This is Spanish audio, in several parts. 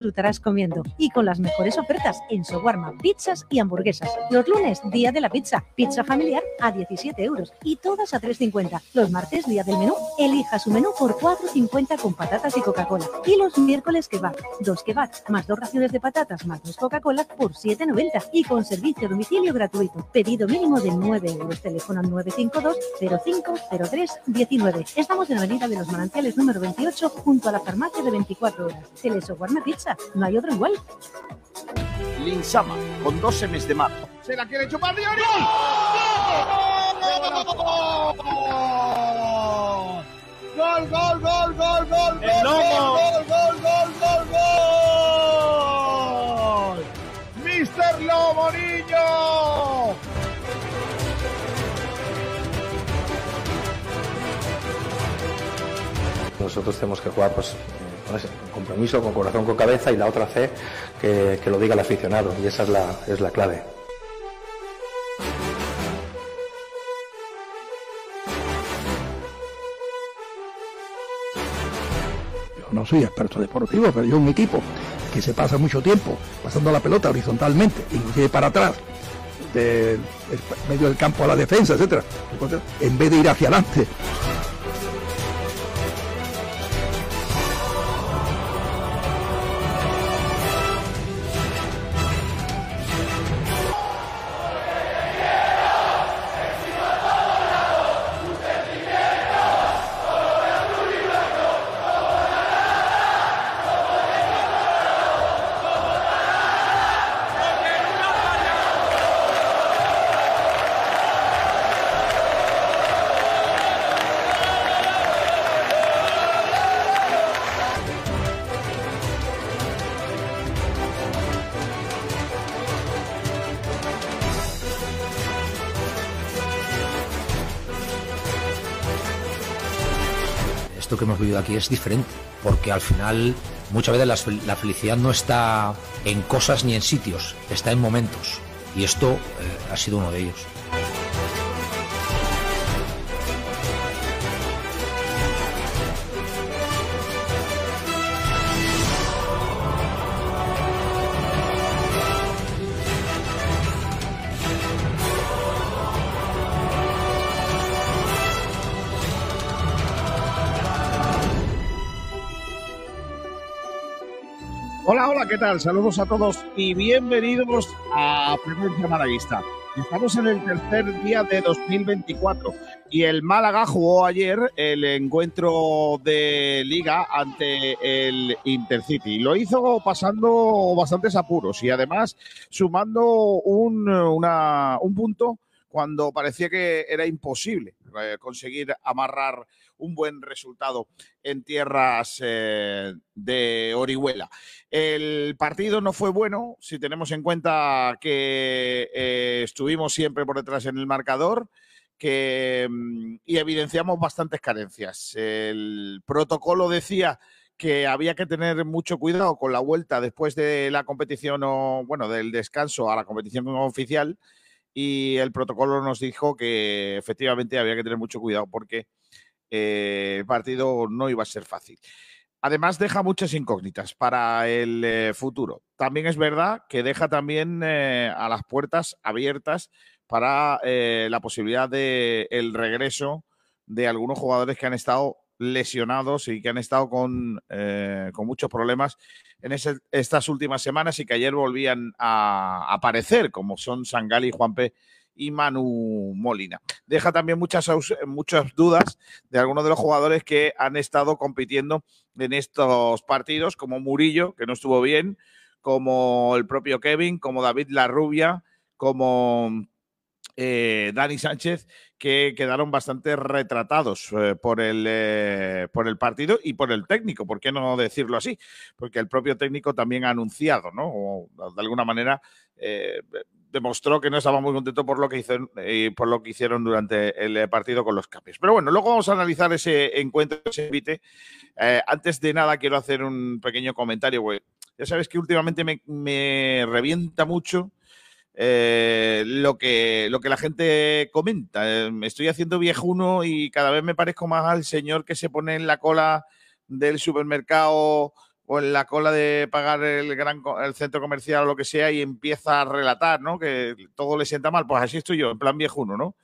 disfrutarás comiendo y con las mejores ofertas en Sowarma, pizzas y hamburguesas. Los lunes, día de la pizza, pizza familiar a 17 euros y todas a 3,50. Los martes, día del menú, elija su menú por 4,50 con patatas y Coca-Cola. Y los miércoles kebab, dos kebabs más dos raciones de patatas más dos Coca-Cola por 7,90 y con servicio a domicilio gratuito. Pedido mínimo de 9 euros. Teléfono 952 0503 19. Estamos en la Avenida de los Manantiales número 28 junto a la farmacia de 24 horas. Sowarma Pizza no hay otro igual. Linsama, con dos semes de mar. Se la quiere chupar Diori. ¡Gol! ¡Gol, gol, gol, gol, gol! ¡El lomo! ¡Gol, gol, gol, gol, gol! ¡Mister Niño! Nosotros tenemos que jugar pues, con ese compromiso, con corazón, con cabeza y la otra C que, que lo diga el aficionado y esa es la, es la clave. No soy experto deportivo, pero yo un equipo que se pasa mucho tiempo pasando la pelota horizontalmente, inclusive para atrás, del medio del campo a la defensa, etcétera, en vez de ir hacia adelante. Que hemos vivido aquí es diferente, porque al final muchas veces la, fel- la felicidad no está en cosas ni en sitios, está en momentos. Y esto eh, ha sido uno de ellos. ¿Qué tal? Saludos a todos y bienvenidos a Frecuencia Malaguista. Estamos en el tercer día de 2024 y el Málaga jugó ayer el encuentro de liga ante el Intercity. Lo hizo pasando bastantes apuros y además sumando un, un punto cuando parecía que era imposible eh, conseguir amarrar un buen resultado en tierras eh, de Orihuela. El partido no fue bueno, si tenemos en cuenta que eh, estuvimos siempre por detrás en el marcador que, mm, y evidenciamos bastantes carencias. El protocolo decía que había que tener mucho cuidado con la vuelta después de la competición o, bueno, del descanso a la competición oficial y el protocolo nos dijo que efectivamente había que tener mucho cuidado porque eh, el partido no iba a ser fácil. Además, deja muchas incógnitas para el eh, futuro. También es verdad que deja también eh, a las puertas abiertas para eh, la posibilidad de el regreso de algunos jugadores que han estado lesionados y que han estado con, muchos problemas en estas últimas semanas y que ayer volvían a aparecer, como son Sangali, Juanpe y Manu Molina. Deja también muchas, muchas dudas de algunos de los jugadores que han estado compitiendo en estos partidos, como Murillo, que no estuvo bien, como el propio Kevin, como David Larrubia, como eh, Dani Sánchez, que quedaron bastante retratados eh, por, el, eh, por el partido y por el técnico, ¿por qué no decirlo así? Porque el propio técnico también ha anunciado, ¿no? O de alguna manera demostró que no estaba muy contento por lo que hicieron, eh, por lo que hicieron durante el eh, partido con los cambios. Pero bueno, luego vamos a analizar ese encuentro, ese invite. Eh, antes de nada, quiero hacer un pequeño comentario, güey. Ya sabes que últimamente me, me revienta mucho eh, lo, que, lo que la gente comenta. Eh, me estoy haciendo viejuno y cada vez me parezco más al señor que se pone en la cola del supermercado o en la cola de pagar el gran el centro comercial o lo que sea y empieza a relatar, ¿no? Que todo le sienta mal. Pues así estoy yo, en plan viejuno, ¿no?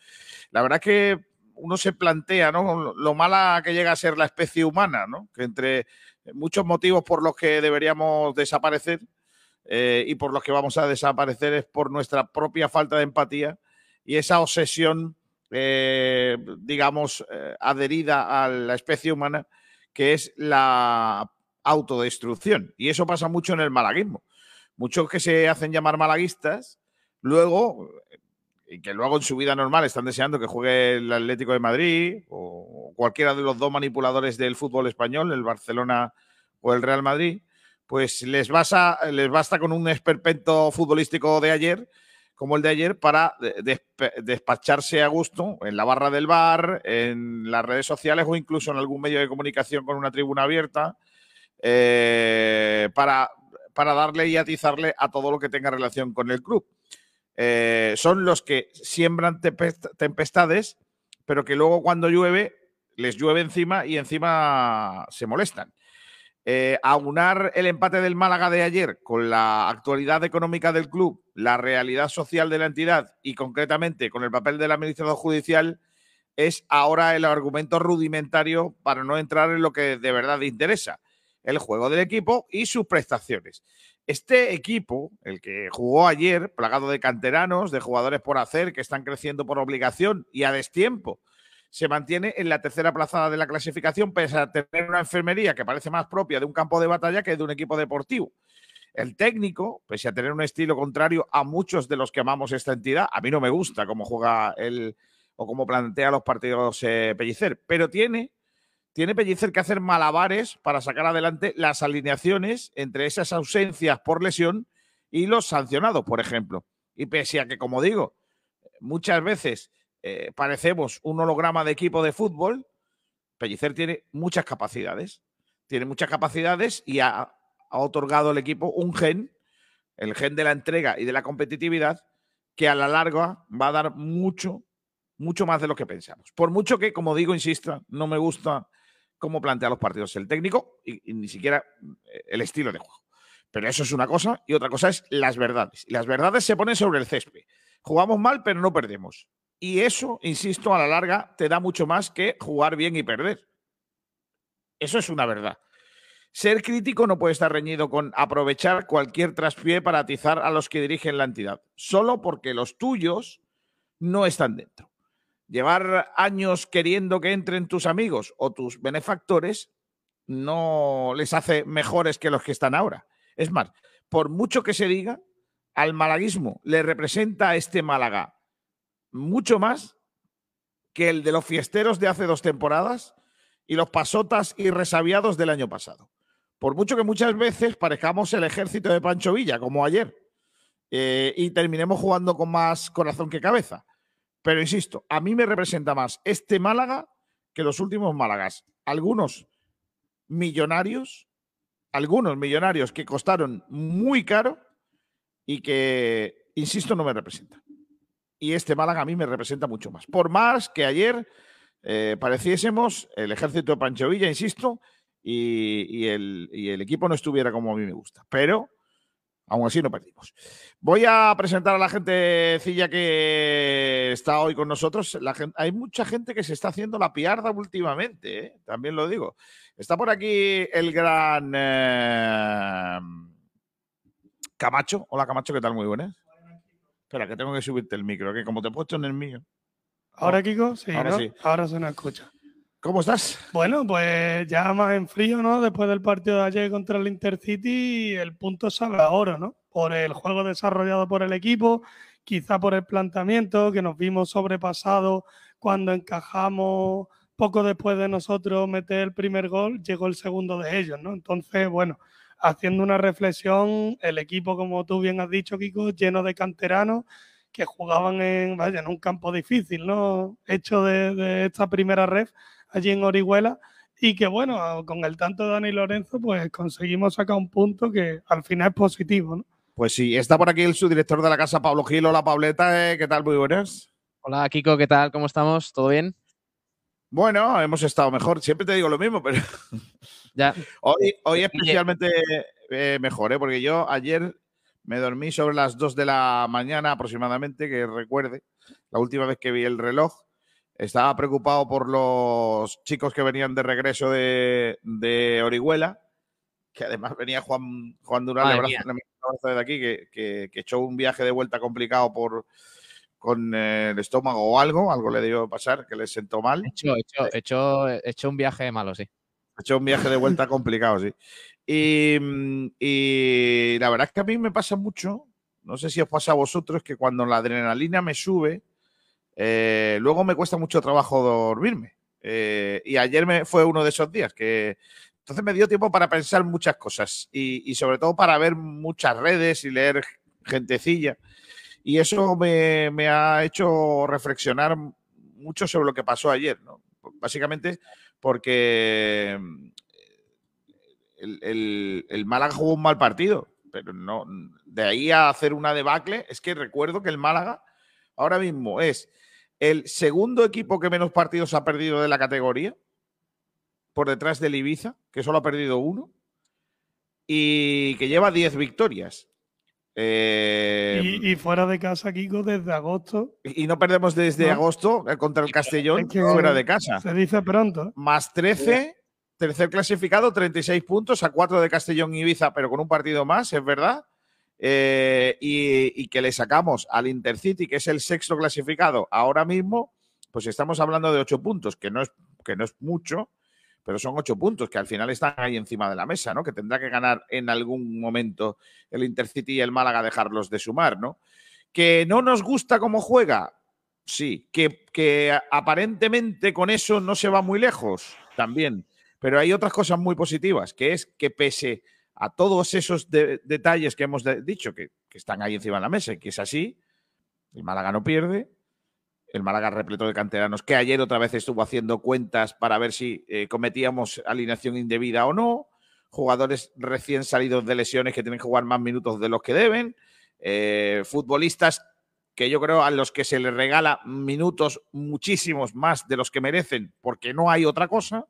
La verdad es que uno se plantea, ¿no? Lo mala que llega a ser la especie humana, ¿no? Que entre muchos motivos por los que deberíamos desaparecer eh, y por los que vamos a desaparecer es por nuestra propia falta de empatía y esa obsesión, eh, digamos, eh, adherida a la especie humana, que es la autodestrucción. Y eso pasa mucho en el malaguismo. Muchos que se hacen llamar malaguistas, luego, y que luego en su vida normal están deseando que juegue el Atlético de Madrid o cualquiera de los dos manipuladores del fútbol español, el Barcelona o el Real Madrid, pues les, les basta con un esperpento futbolístico de ayer, como el de ayer, para despacharse a gusto en la barra del bar, en las redes sociales o incluso en algún medio de comunicación con una tribuna abierta eh, para, para darle y atizarle a todo lo que tenga relación con el club. Eh, son los que siembran tempestades, pero que luego cuando llueve les llueve encima y encima se molestan. Eh, aunar el empate del Málaga de ayer con la actualidad económica del club, la realidad social de la entidad y concretamente con el papel del administrador judicial es ahora el argumento rudimentario para no entrar en lo que de verdad interesa, el juego del equipo y sus prestaciones. Este equipo, el que jugó ayer, plagado de canteranos, de jugadores por hacer, que están creciendo por obligación y a destiempo, se mantiene en la tercera plazada de la clasificación, pese a tener una enfermería que parece más propia de un campo de batalla que de un equipo deportivo. El técnico, pese a tener un estilo contrario a muchos de los que amamos esta entidad, a mí no me gusta cómo juega él o cómo plantea los partidos eh, Pellicer, pero tiene tiene Pellicer que hacer malabares para sacar adelante las alineaciones entre esas ausencias por lesión y los sancionados, por ejemplo. Y pese a que, como digo, muchas veces eh, parecemos un holograma de equipo de fútbol, Pellicer tiene muchas capacidades. Tiene muchas capacidades y ha, ha otorgado al equipo un gen, el gen de la entrega y de la competitividad, que a la larga va a dar mucho, mucho más de lo que pensamos. Por mucho que, como digo, insista, no me gusta cómo plantea los partidos el técnico y, ni siquiera eh, el estilo de juego. Pero eso es una cosa y otra cosa es las verdades. Y las verdades se ponen sobre el césped. Jugamos mal, pero no perdemos. Y eso, insisto, a la larga te da mucho más que jugar bien y perder. Eso es una verdad. Ser crítico no puede estar reñido con aprovechar cualquier traspié para atizar a los que dirigen la entidad, solo porque los tuyos no están dentro llevar años queriendo que entren tus amigos o tus benefactores no les hace mejores que los que están ahora. Es más, por mucho que se diga, al malaguismo le representa a este Málaga mucho más que el de los fiesteros de hace dos temporadas y los pasotas y resabiados del año pasado. Por mucho que muchas veces parezcamos el ejército de Pancho Villa, como ayer, eh, y terminemos jugando con más corazón que cabeza. Pero insisto, a mí me representa más este Málaga que los últimos Málagas. Algunos millonarios, algunos millonarios que costaron muy caro y que, insisto, no me representan. Y este Málaga a mí me representa mucho más. Por más que ayer eh, pareciésemos el ejército de Pancho Villa, insisto, el, y el equipo no estuviera como a mí me gusta. Pero Aún así no perdimos. Voy a presentar a la gentecilla que está hoy con nosotros. hay mucha gente que se está haciendo la piarda últimamente, ¿eh? también lo digo. Está por aquí el gran eh, Camacho. Hola Camacho, ¿qué tal? Muy buenas. Espera, que tengo que subirte el micro, que como te he puesto en el mío. ¿Ahora, Kiko? Sí, ahora, sí. ahora se nos escucha. ¿Cómo estás? Bueno, pues ya más en frío, ¿no? Después del partido de ayer contra el Intercity, el punto sabe ahora, ¿no? Por el juego desarrollado por el equipo, quizá por el planteamiento que nos vimos sobrepasado cuando encajamos poco después de nosotros meter el primer gol, llegó el segundo de ellos, ¿no? Entonces, bueno, haciendo una reflexión, el equipo, como tú bien has dicho, Kiko, lleno de canteranos que jugaban en un campo difícil, ¿no? Hecho de, de esta primera ref allí en Orihuela y que bueno, con el tanto de Dani Lorenzo, pues conseguimos sacar un punto que al final es positivo, ¿no? Pues sí, está por aquí el subdirector de la casa, Pablo Gil. Hola, Pableta, eh, ¿qué tal? Muy buenas. Hola, Kiko, ¿qué tal? ¿Cómo estamos? ¿Todo bien? Bueno, hemos estado mejor. Siempre te digo lo mismo, pero Ya. Hoy, hoy especialmente eh, mejor, ¿eh? porque yo ayer me dormí sobre las 2 de la mañana aproximadamente, que recuerde, la última vez que vi el reloj. Estaba preocupado por los chicos que venían de regreso de, de Orihuela, que además venía Juan, Juan Durán, le abrazo, abrazo desde aquí, que, que- que echó un viaje de vuelta complicado por con eh, el estómago o algo, algo le debió pasar, que le sentó mal. Hecho- he hecho- he hecho un viaje malo, sí. Hecho un viaje de vuelta complicado, sí. Y, y la verdad es que a mí me pasa mucho, no sé si os pasa a vosotros, que cuando la adrenalina me sube, eh, luego me cuesta mucho trabajo dormirme. Eh, y ayer me, fue uno de esos días que entonces me dio tiempo para pensar muchas cosas y, sobre todo para ver muchas redes y leer gentecilla. Y eso me, ha hecho reflexionar mucho sobre lo que pasó ayer. Básicamente porque mm, el, el- el Málaga jugó un mal partido, pero no de ahí a hacer una debacle, es que recuerdo que el Málaga ahora mismo es el segundo equipo que menos partidos ha perdido de la categoría, por detrás del Ibiza, que solo ha perdido uno, y que lleva 10 victorias. Eh, Y, y fuera de casa, Kiko, desde agosto. y no perdemos desde ¿no? agosto eh, contra el Castellón Es que fuera de casa. Se dice pronto. Más 13, tercer clasificado, 36 puntos a 4 de Castellón y Ibiza, pero con un partido más, es verdad. Eh, y, que le sacamos al Intercity, que es el sexto clasificado ahora mismo, pues estamos hablando de 8 puntos, que no es, que no es mucho, pero son 8 puntos que al final están ahí encima de la mesa, ¿no? Que tendrá que ganar en algún momento el Intercity y el Málaga dejarlos de sumar, ¿no? Que no nos gusta cómo juega, sí. Que, que aparentemente con eso no se va muy lejos, también. Pero hay otras cosas muy positivas, que es que pese a todos esos de- detalles que hemos dicho, que, que están ahí encima de la mesa y que es así, el Málaga no pierde, el Málaga repleto de canteranos, que ayer otra vez estuvo haciendo cuentas para ver si eh, cometíamos alineación indebida o no, jugadores recién salidos de lesiones que tienen que jugar más minutos de los que deben, eh, futbolistas que yo creo a los que se les regala minutos muchísimos más de los que merecen, porque no hay otra cosa.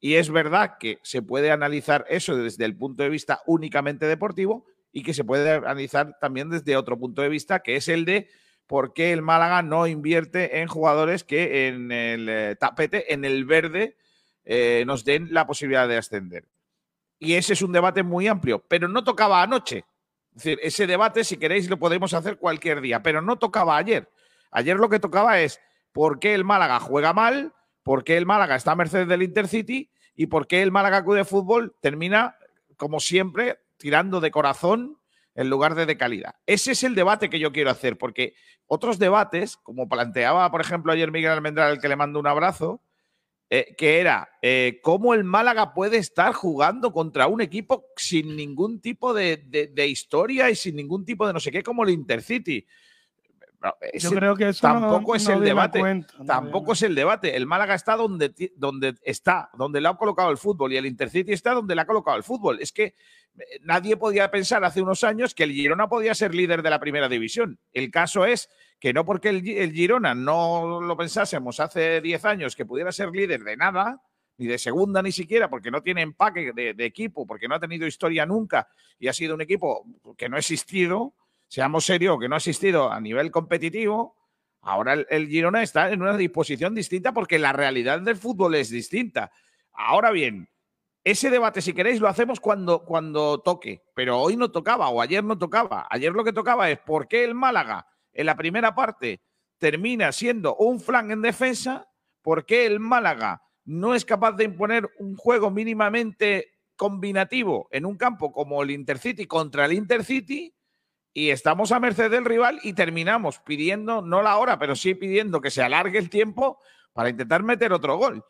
Y es verdad que se puede analizar eso desde el punto de vista únicamente deportivo y que se puede analizar también desde otro punto de vista, que es el de por qué el Málaga no invierte en jugadores que en el eh, tapete, en el verde, eh, nos den la posibilidad de ascender. Y ese es un debate muy amplio, pero no tocaba anoche. Es decir, ese debate, si queréis, lo podemos hacer cualquier día, pero no tocaba ayer. Ayer lo que tocaba es por qué el Málaga juega mal, por qué el Málaga está a merced del Intercity y por qué el Málaga Club de Fútbol termina, como siempre, tirando de corazón en lugar de de calidad. Ese es el debate que yo quiero hacer, porque otros debates, como planteaba, por ejemplo, ayer Miguel Almendral, al que le mando un abrazo, eh, que era eh, cómo el Málaga puede estar jugando contra un equipo sin ningún tipo de, de- de historia y sin ningún tipo de no sé qué, como el Intercity. Yo creo que eso no- tampoco es no el debate. no tampoco es el debate. El Málaga está donde, donde está, donde le ha colocado el fútbol y el Intercity está donde le ha colocado el fútbol. Es que eh, nadie podía pensar hace unos años que el Girona podía ser líder de la primera división. El caso es que no porque el, Gi- el Girona no lo pensásemos hace 10 años que pudiera ser líder de nada, ni de segunda ni siquiera, porque no tiene empaque de, de equipo, porque no ha tenido historia nunca y ha sido un equipo que no ha existido, seamos serios, que no ha existido a nivel competitivo. Ahora el, Girona está en una disposición distinta porque la realidad del fútbol es distinta. Ahora bien, ese debate, si queréis, lo hacemos cuando, cuando toque, pero hoy no tocaba o ayer no tocaba. Ayer lo que tocaba es por qué el Málaga en la primera parte termina siendo un flan en defensa, por qué el Málaga no es capaz de imponer un juego mínimamente combinativo en un campo como el Intercity contra el Intercity y estamos a merced del rival y terminamos pidiendo, no la hora, pero sí pidiendo que se alargue el tiempo para intentar meter otro gol.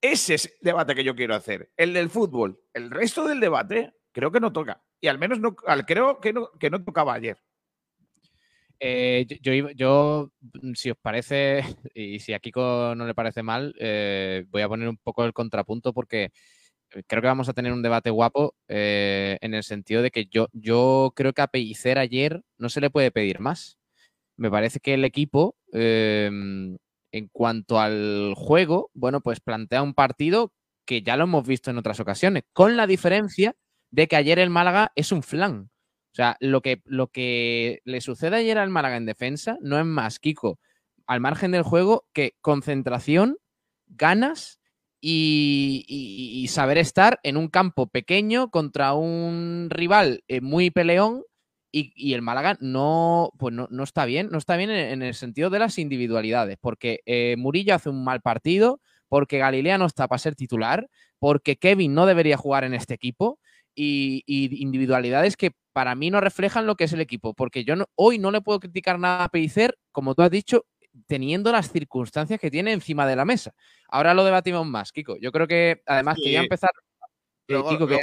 Ese es el debate que yo quiero hacer, el del fútbol. El resto del debate creo que no toca. Y al menos no, al- creo que no, que no tocaba ayer. Eh, yo, yo si os parece, y si a Kiko no le parece mal, eh, voy a poner un poco el contrapunto porque creo que vamos a tener un debate guapo eh, en el sentido de que yo, yo creo que a Pellicer ayer no se le puede pedir más. Me parece que el equipo, eh, en cuanto al juego, bueno, pues plantea un partido que ya lo hemos visto en otras ocasiones, con la diferencia de que ayer el Málaga es un flan. O sea, lo que, lo que le sucede ayer al Málaga en defensa no es más, Kiko, al margen del juego, que concentración, ganas y, saber estar en un campo pequeño contra un rival eh, muy peleón y, el Málaga no, pues no, está bien, no está bien en, el sentido de las individualidades, porque eh, Murillo hace un mal partido, porque Galilea no está para ser titular, porque Kevin no debería jugar en este equipo y, individualidades que para mí no reflejan lo que es el equipo, porque yo hoy no le puedo criticar nada a Pellicer, como tú has dicho, teniendo las circunstancias que tiene encima de la mesa. Ahora lo debatimos más, Kiko. Yo creo que además quería empezar. Eh, Kiko, que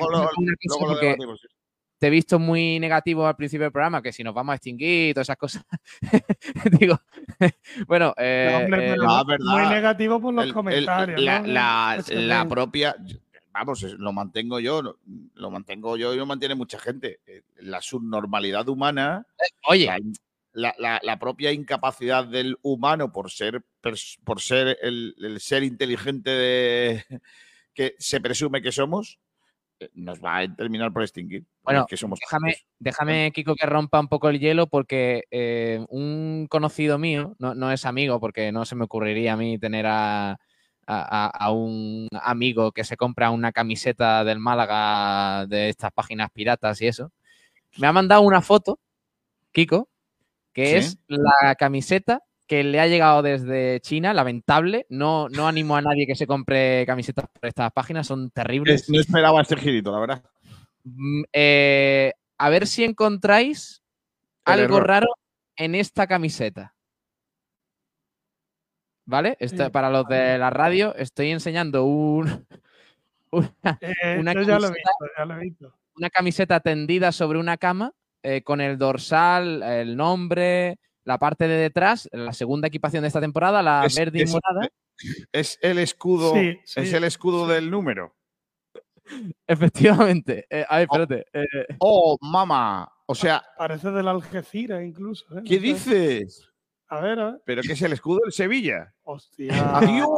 te he visto muy negativo al principio del programa, que si nos vamos a extinguir y todas esas cosas. Digo, bueno, eh, eh, muy negativo por los comentarios. la, propia, vamos, lo mantengo yo, lo mantengo yo y lo mantiene mucha gente. La subnormalidad humana. Oye, la, propia incapacidad del humano por ser, por ser el, ser inteligente de, que se presume que somos, eh, nos va a terminar por extinguir. Bueno, que somos déjame, déjame, Kiko, que rompa un poco el hielo porque eh, un conocido mío, no, es amigo porque no se me ocurriría a mí tener a, a, un amigo que se compra una camiseta del Málaga de estas páginas piratas y eso, me ha mandado una foto, Kiko, que es la camiseta que le ha llegado desde China, lamentable. No, no animo a nadie que se compre camisetas por estas páginas, son terribles. No esperaba este girito, la verdad. Mm, eh, a ver si encontráis algo raro en esta camiseta. ¿Vale? para los de la radio, estoy enseñando un, una, camiseta, una camiseta tendida sobre una cama eh, con el dorsal, el nombre, la parte de detrás, la segunda equipación de esta temporada, la verde y morada. Es el escudo, es el escudo del número. Efectivamente. Eh, a ver, oh, espérate. Eh. Oh, mamá. O sea. Parece del Algeciras incluso. ¿Qué dices? A ver, a ver. ¿Pero qué es el escudo del Sevilla? ¡Hostia! ¡Adiós!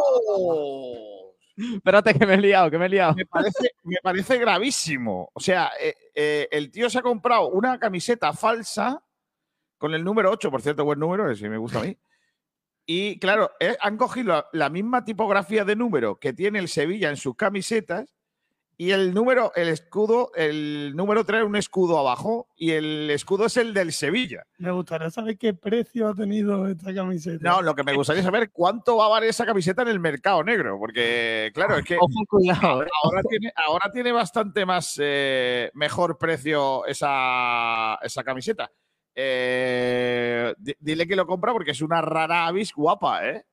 Espérate, que me he liado, que me he liado. Me parece, me parece gravísimo. O sea, eh, eh, el tío se ha comprado una camiseta falsa con el número 8, por cierto, buen número, si me gusta a mí. Y claro, eh, han cogido la misma tipografía de número que tiene el Sevilla en sus camisetas y el número, el escudo, el número trae un escudo abajo y el escudo es el del Sevilla. Me gustaría saber qué precio ha tenido esta camiseta. No, lo que me gustaría saber cuánto va a valer esa camiseta en el mercado negro, porque claro, es que ¿eh? ahora, tiene, ahora tiene bastante más eh, mejor precio esa, esa camiseta. Eh, dile que lo compra porque es una rara avis guapa, ¿eh?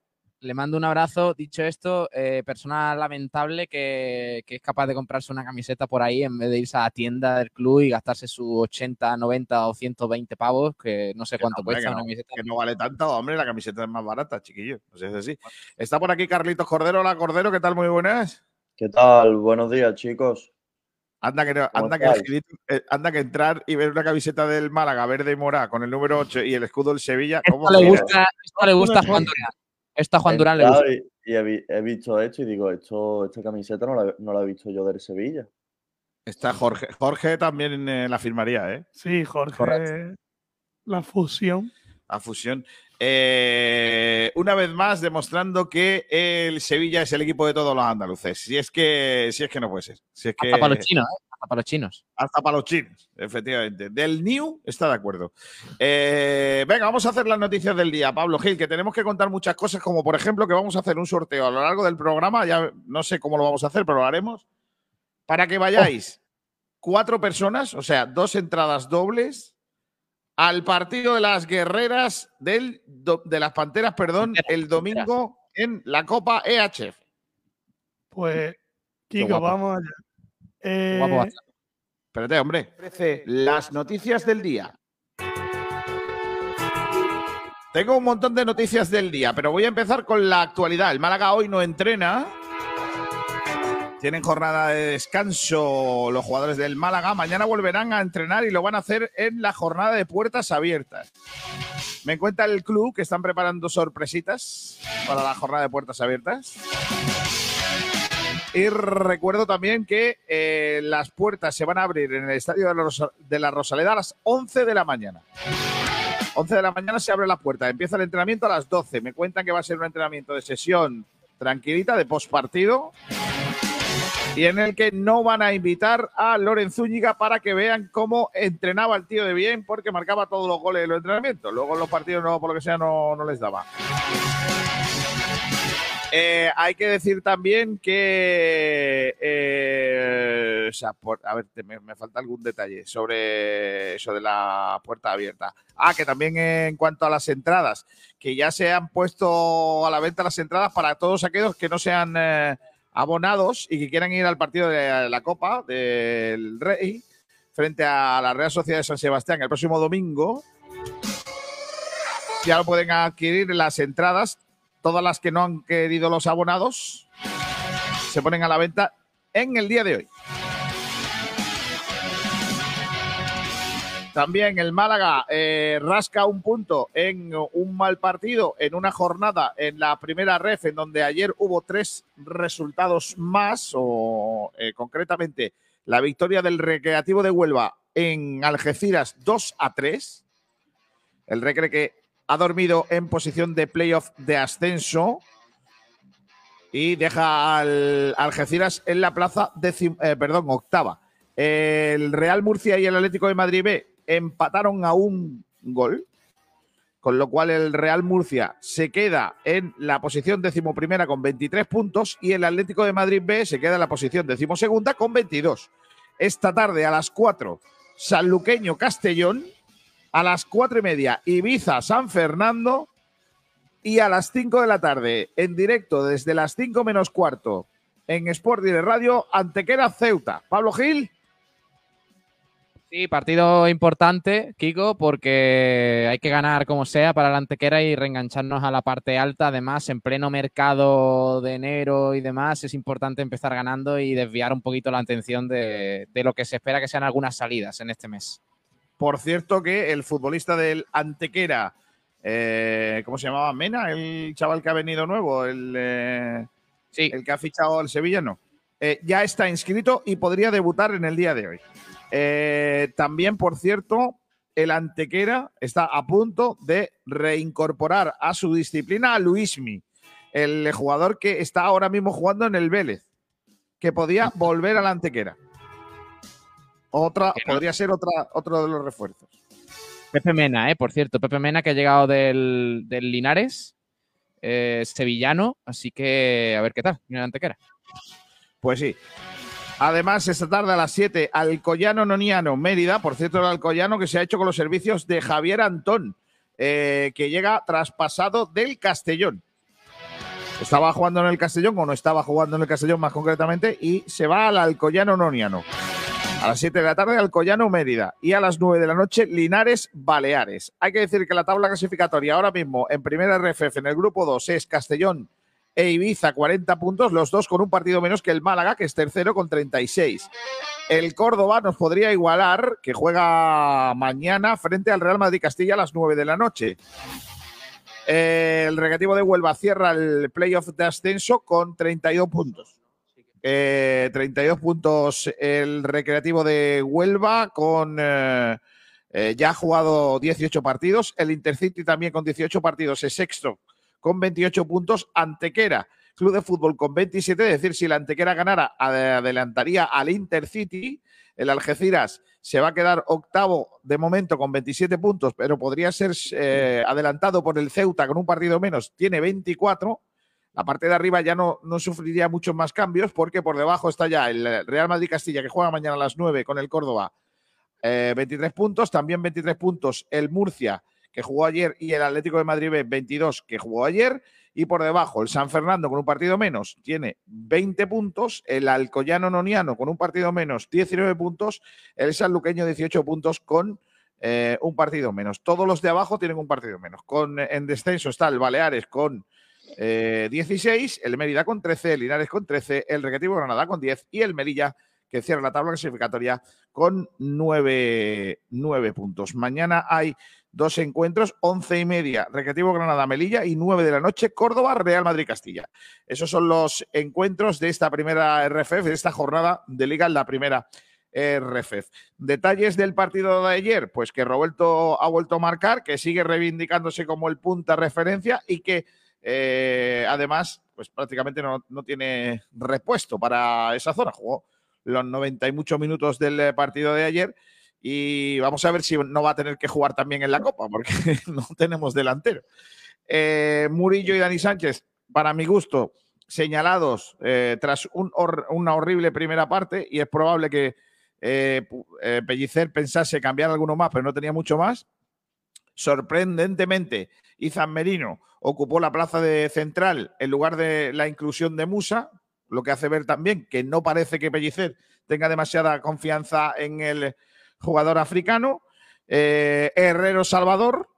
Le mando un abrazo. Dicho esto, eh, persona lamentable que, es capaz de comprarse una camiseta por ahí en vez de irse a la tienda del club y gastarse sus 80, 90 o 120 pavos, que no sé cuánto cuesta una camiseta. Que no vale tanto, hombre, la camiseta es más barata, chiquillo. No sé si es así. Está por aquí Carlitos Cordero. Hola, Cordero, ¿qué tal? Muy buenas. ¿Qué tal? Buenos días, chicos. Anda que, anda, que eh, anda que entrar y ver una camiseta del Málaga verde y morada con el número 8 y el escudo del Sevilla. ¿cómo le gusta, esto le gusta a Juan Durán. Esta Juan Durán le gusta. Y, he, visto esto y digo, esto, esta camiseta no la, no la he visto yo del Sevilla. Está Jorge. Jorge también eh, la firmaría, ¿eh? Sí, Jorge. La fusión. La fusión. Eh, una vez más demostrando que el Sevilla es el equipo de todos los andaluces. Si es que, si es que no puede ser. Si es que, Hasta para los chinos, ¿eh? Hasta para los chinos. Hasta para los chinos, efectivamente. Del New está de acuerdo. Eh, venga, vamos a hacer las noticias del día, Pablo Gil, que tenemos que contar muchas cosas, como por ejemplo que vamos a hacer un sorteo a lo largo del programa. Ya no sé cómo lo vamos a hacer, pero lo haremos. Para que vayáis cuatro personas, o sea, dos entradas dobles al partido de las guerreras del, de las panteras, perdón, el domingo en la Copa EHF. Pues, Kiko, vamos allá. Eh... Espérate, hombre. Las noticias del día. Tengo un montón de noticias del día, pero voy a empezar con la actualidad. El Málaga hoy no entrena. Tienen jornada de descanso los jugadores del Málaga. Mañana volverán a entrenar y lo van a hacer en la jornada de puertas abiertas. Me cuenta el club que están preparando sorpresitas para la jornada de puertas abiertas. Y recuerdo también que eh, las puertas se van a abrir en el estadio de la, Rosa- de la Rosaleda a las 11 de la mañana. 11 de la mañana se abre la puerta. Empieza el entrenamiento a las 12. Me cuentan que va a ser un entrenamiento de sesión tranquilita, de postpartido. Y en el que no van a invitar a Loren Zúñiga para que vean cómo entrenaba el tío de bien, porque marcaba todos los goles de los entrenamientos. Luego en los partidos, no, por lo que sea, no, no les daba. Eh, hay que decir también que. eh, a ver, me falta algún detalle sobre eso de la puerta abierta. Ah, que también en cuanto a las entradas, que ya se han puesto a la venta las entradas para todos aquellos que no sean eh, abonados y que quieran ir al partido de la Copa del Rey frente a la Real Sociedad de San Sebastián el próximo domingo. Ya lo pueden adquirir las entradas todas las que no han querido los abonados se ponen a la venta en el día de hoy. También el Málaga eh, rasca un punto en un mal partido en una jornada en la primera ref en donde ayer hubo tres resultados más o eh, concretamente la victoria del Recreativo de Huelva en Algeciras 2 a 3. El Recre que ha dormido en posición de playoff de ascenso y deja al Algeciras en la plaza décim- eh, perdón, octava. El Real Murcia y el Atlético de Madrid B empataron a un gol, con lo cual el Real Murcia se queda en la posición decimoprimera con 23 puntos y el Atlético de Madrid B se queda en la posición decimosegunda con 22. Esta tarde a las 4, Sanluqueño Castellón, a las 4 y media, Ibiza San Fernando y a las 5 de la tarde, en directo desde las 5 menos cuarto, en Sport de Radio, Antequera Ceuta. Pablo Gil. Sí, partido importante, Kiko, porque hay que ganar como sea para la antequera y reengancharnos a la parte alta. Además, en pleno mercado de enero y demás, es importante empezar ganando y desviar un poquito la atención de, de lo que se espera que sean algunas salidas en este mes. Por cierto, que el futbolista del Antequera, eh, ¿cómo se llamaba? Mena, el chaval que ha venido nuevo, el, eh, el que ha fichado al sevillano, eh, ya está inscrito y podría debutar en el día de hoy. Eh, también, por cierto, el Antequera está a punto de reincorporar a su disciplina a Luismi, el jugador que está ahora mismo jugando en el Vélez, que podía volver al Antequera. Otra, podría ser otra, otro de los refuerzos. Pepe Mena, eh, por cierto, Pepe Mena que ha llegado del, del Linares, eh, sevillano, así que a ver qué tal, en el antequera. Pues sí. Además, esta tarde a las 7, Alcoyano Noniano, Mérida. Por cierto, el Alcoyano que se ha hecho con los servicios de Javier Antón, eh, que llega traspasado del Castellón. Estaba jugando en el Castellón, o no estaba jugando en el Castellón más concretamente, y se va al Alcoyano Noniano. A las 7 de la tarde, Alcoyano Mérida. Y a las 9 de la noche, Linares Baleares. Hay que decir que la tabla clasificatoria ahora mismo en primera RFF, en el grupo 2, es Castellón e Ibiza 40 puntos, los dos con un partido menos que el Málaga, que es tercero con 36. El Córdoba nos podría igualar, que juega mañana frente al Real Madrid Castilla a las 9 de la noche. El Recreativo de Huelva cierra el playoff de ascenso con 32 puntos. Eh, 32 puntos el Recreativo de Huelva con eh, eh, ya ha jugado 18 partidos. El Intercity también con 18 partidos es sexto con 28 puntos. Antequera, Club de Fútbol con 27. Es decir, si la Antequera ganara, ade- adelantaría al Intercity. El Algeciras se va a quedar octavo de momento con 27 puntos, pero podría ser eh, adelantado por el Ceuta con un partido menos. Tiene 24. La parte de arriba ya no, no sufriría muchos más cambios porque por debajo está ya el Real Madrid Castilla que juega mañana a las 9 con el Córdoba. eh, 23 puntos, también 23 puntos el Murcia que jugó ayer y el Atlético de Madrid B 22 que jugó ayer y por debajo el San Fernando con un partido menos tiene 20 puntos, el Alcoyano Noniano con un partido menos 19 puntos, el Sanluqueño 18 puntos con eh, un partido menos. Todos los de abajo tienen un partido menos. Con, en descenso está el Baleares con eh, 16, el Mérida con 13, el Linares con 13, el Recreativo Granada con 10 y el Melilla que cierra la tabla clasificatoria con nueve, nueve puntos. Mañana hay dos encuentros, once y media, Recreativo Granada Melilla y nueve de la noche, Córdoba, Real Madrid Castilla. Esos son los encuentros de esta primera RFF, de esta jornada de liga en la primera RFF. Detalles del partido de ayer, pues que Roberto ha vuelto a marcar, que sigue reivindicándose como el punta referencia y que eh, además, pues prácticamente no, tiene repuesto para esa zona. Jugó los 90 y muchos minutos del partido de ayer y vamos a ver si no va a tener que jugar también en la Copa, porque no tenemos delantero. Eh, Murillo y Dani Sánchez, para mi gusto, señalados eh, tras una horrible primera parte, y es probable que eh, eh, Pellicer pensase cambiar alguno más, pero no tenía mucho más. Sorprendentemente, Izan Merino ocupó la plaza de central en lugar de la inclusión de Musa, lo que hace ver también que no parece que Pellicer tenga demasiada confianza en el jugador africano, eh, Herrero Salvador.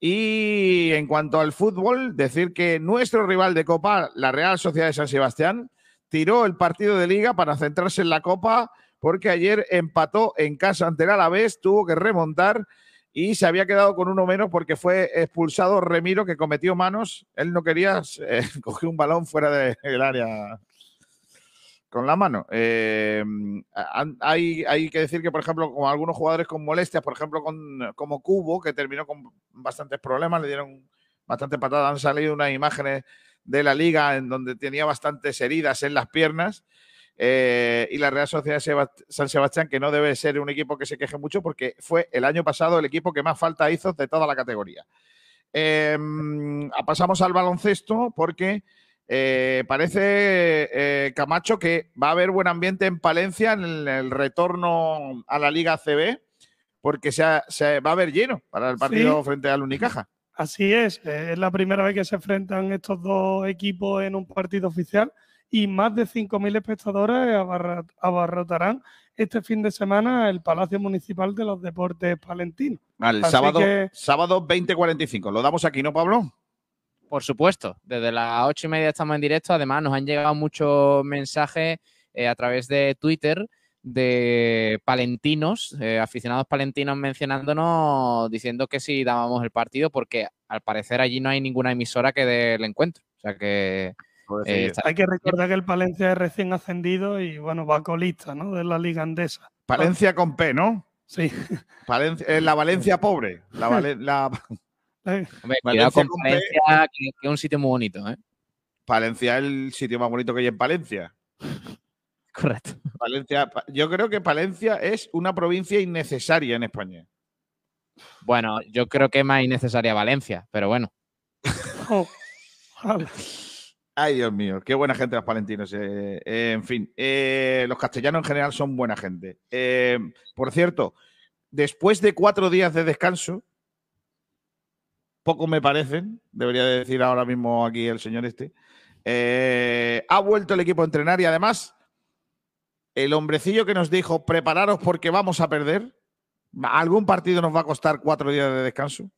Y en cuanto al fútbol, decir que nuestro rival de Copa, la Real Sociedad de San Sebastián, tiró el partido de liga para centrarse en la Copa, porque ayer empató en casa ante el Alavés, tuvo que remontar y se había quedado con uno menos porque fue expulsado Remiro, que cometió manos. Él no quería eh, coger un balón fuera del área con la mano. Eh, hay, hay, que decir que, por ejemplo, con algunos jugadores con molestias, por ejemplo, con, como Cubo, que terminó con bastantes problemas, le dieron bastante patada. Han salido unas imágenes de la liga en donde tenía bastantes heridas en las piernas. Eh, y la Real Sociedad San Sebastián, que no debe ser un equipo que se queje mucho porque fue el año pasado el equipo que más falta hizo de toda la categoría. Eh, pasamos al baloncesto porque eh, parece eh, Camacho que va a haber buen ambiente en Palencia en el, el retorno a la Liga CB, porque se, ha, se, va a ver lleno para el partido Sí. frente al Unicaja. Así es, es la primera vez que se enfrentan estos dos equipos en un partido oficial y más de 5.000 espectadores abarrotarán este fin de semana el Palacio Municipal de los Deportes Palentinos. Al Así sábado, que- sábado 20.45. Lo damos aquí, ¿no, Pablo? Por supuesto, desde las ocho y media estamos en directo. Además, nos han llegado muchos mensajes eh, a través de Twitter de palentinos, eh, aficionados palentinos mencionándonos, diciendo que si dábamos el partido, porque al parecer allí no hay ninguna emisora que dé el encuentro. O sea que eh, Hay que recordar que el Palencia es recién ascendido y bueno, va colista ¿no? de la Liga Andesa. Palencia con P, ¿no? Sí. Palencia, eh, la Valencia pobre. La, Vale- la- hombre, cuidado Valencia con con P. Valencia, que, es un sitio muy bonito. ¿eh? Palencia es el sitio más bonito que hay en Palencia. Correcto. Palencia, pa- yo creo que Palencia es una provincia innecesaria en España. Bueno, yo creo que es más innecesaria Valencia, pero bueno. Oh, vale. Ay, Dios mío, qué buena gente los palentinos. eh, eh, en fin, eh, los castellanos en general son buena gente. Por cierto, después de cuatro días de descanso, poco me parecen, debería de decir ahora mismo aquí el señor este, ha vuelto el equipo a entrenar y además el hombrecillo que nos dijo prepararos porque vamos a perder, algún partido nos va a costar cuatro días de descanso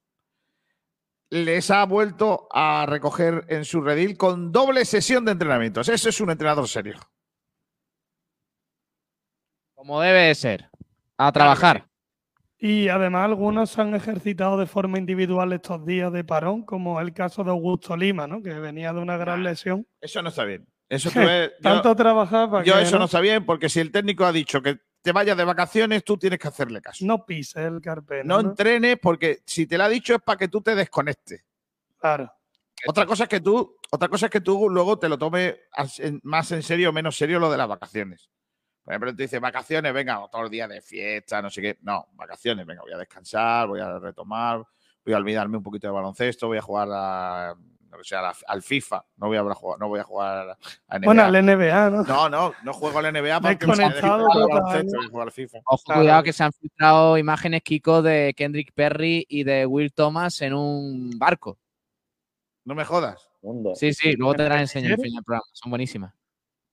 les ha vuelto a recoger en su redil con doble sesión de entrenamientos. Eso es un entrenador serio. Como debe de ser. A trabajar. Y además algunos se han ejercitado de forma individual estos días de parón, como el caso de Augusto Lima, ¿no? que venía de una gran lesión. Eso no está bien. Eso tú ves- yo, Tanto trabajar para yo que eso ¿no? no está bien porque si el técnico ha dicho que te vayas de vacaciones, tú tienes que hacerle caso. no pise el carpeno. No ¿no? entrenes porque si te lo ha dicho es para que tú te desconectes. Claro. Otra cosa es que tú, otra cosa es que tú luego te lo tomes más en serio o menos serio lo de las vacaciones. Por ejemplo, te dice vacaciones, venga, todos los días de fiesta, no sé qué. No, vacaciones, venga, voy a descansar, voy a retomar, voy a olvidarme un poquito de baloncesto, voy a jugar a, no sé, a la- al FIFA, no voy a jugar, no voy a jugar a NBA. Bueno, al NBA, ¿no? No, no, no juego al NBA porque me al FIFA. Ojo, Claro. cuidado que se han filtrado imágenes, Kiko, de Kendrick Perry y de Will Thomas en un barco. No me jodas. Sí, sí, luego te las enseño al final del programa. Son buenísimas.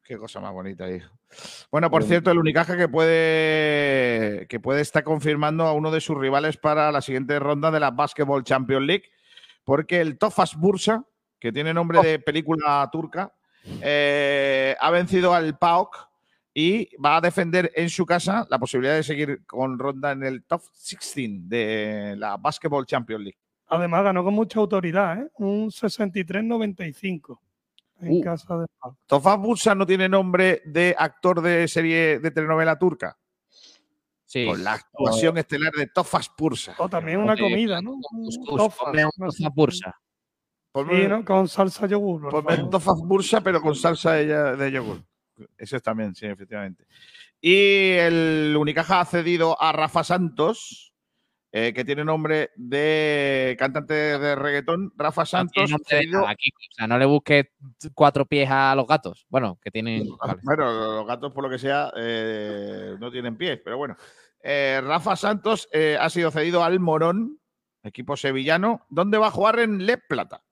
Qué cosa más bonita, hijo. Bueno, por cierto, el Unicaja que puede que puede estar confirmando a uno de sus rivales para la siguiente ronda de la Basketball Champions League, porque el Tofas Bursa, que tiene nombre de película turca, eh, ha vencido al PAOK y va a defender en su casa la posibilidad de seguir con ronda en el top 16 de la Basketball Champions League. Además, ganó con mucha autoridad, ¿eh? Un 63-95 en Uh. casa de Tofaz Bursa no tiene nombre de actor de serie de telenovela turca. Sí. Con la actuación estelar de Tofas Pursa. O también una comida, ¿no? Cuscús, Tofa, ponme un no sé. tofa pursa. Ponme, Sí, ¿no? Con salsa yogur. ponme. Tofas Bursa, pero con salsa de, de yogur. Eso es también, sí, efectivamente. Y el Unicaja ha cedido a Rafa Santos, eh, que tiene nombre de cantante de reggaetón. Rafa No Santos. tiene nombre de cedido- nada aquí. O sea, no le busques cuatro pies a los gatos. Bueno, que tienen. vale. Bueno, los gatos, por lo que sea, eh, no tienen pies, pero bueno. Eh, Rafa Santos eh, ha sido cedido al Morón, equipo sevillano, donde va a jugar en Le Plata.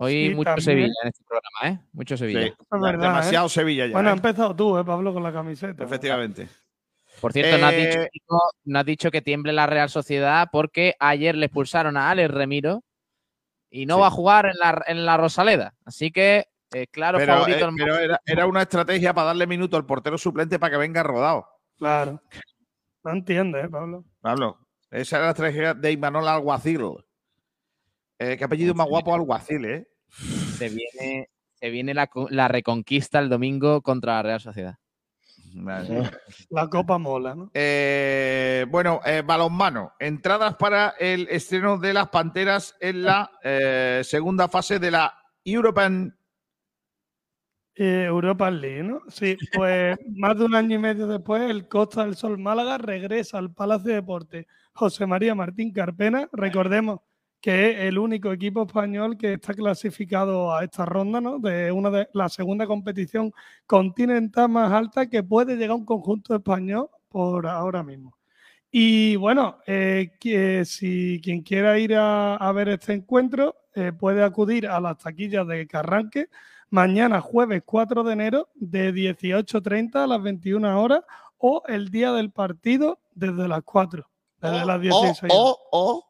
Hoy Sí, mucho también. Sevilla en este programa, ¿eh? Mucho Sevilla. Sí, Es verdad, demasiado Sevilla ya. Bueno, ha empezado tú, ¿eh, Pablo, con la camiseta. Efectivamente. Por cierto, no, has dicho, Eh, Kiko, no has dicho que tiemble la Real Sociedad porque ayer le expulsaron a Alex Remiro y no Sí. va a jugar en la, en la Rosaleda. Así que, eh, claro, Pero, favorito eh, el pero era, era una estrategia para darle minuto al portero suplente para que venga rodado. Claro. No entiendes, ¿eh, Pablo? Pablo, esa era la estrategia de Imanol Alguacil. Eh, qué apellido más guapo Alguacil, ¿eh? se viene, se viene la, co- la reconquista el domingo contra la Real Sociedad. La copa mola, ¿no? Eh, bueno, eh, balonmano. Entradas para el estreno de las Panteras en la eh, segunda fase de la European. Europa League, ¿no? Sí, pues más de un año y medio después, el Costa del Sol Málaga regresa al Palacio de Deportes José María Martín Carpena. Recordemos que es el único equipo español que está clasificado a esta ronda, ¿no? De una de la segunda competición continental más alta que puede llegar un conjunto español por ahora mismo. Y bueno, eh, que si quien quiera ir a, a ver este encuentro eh, puede acudir a las taquillas de Carranque mañana jueves 4 de enero de 18.30 a las 21 horas o el día del partido desde las 4, desde las 16 O, o, ¿O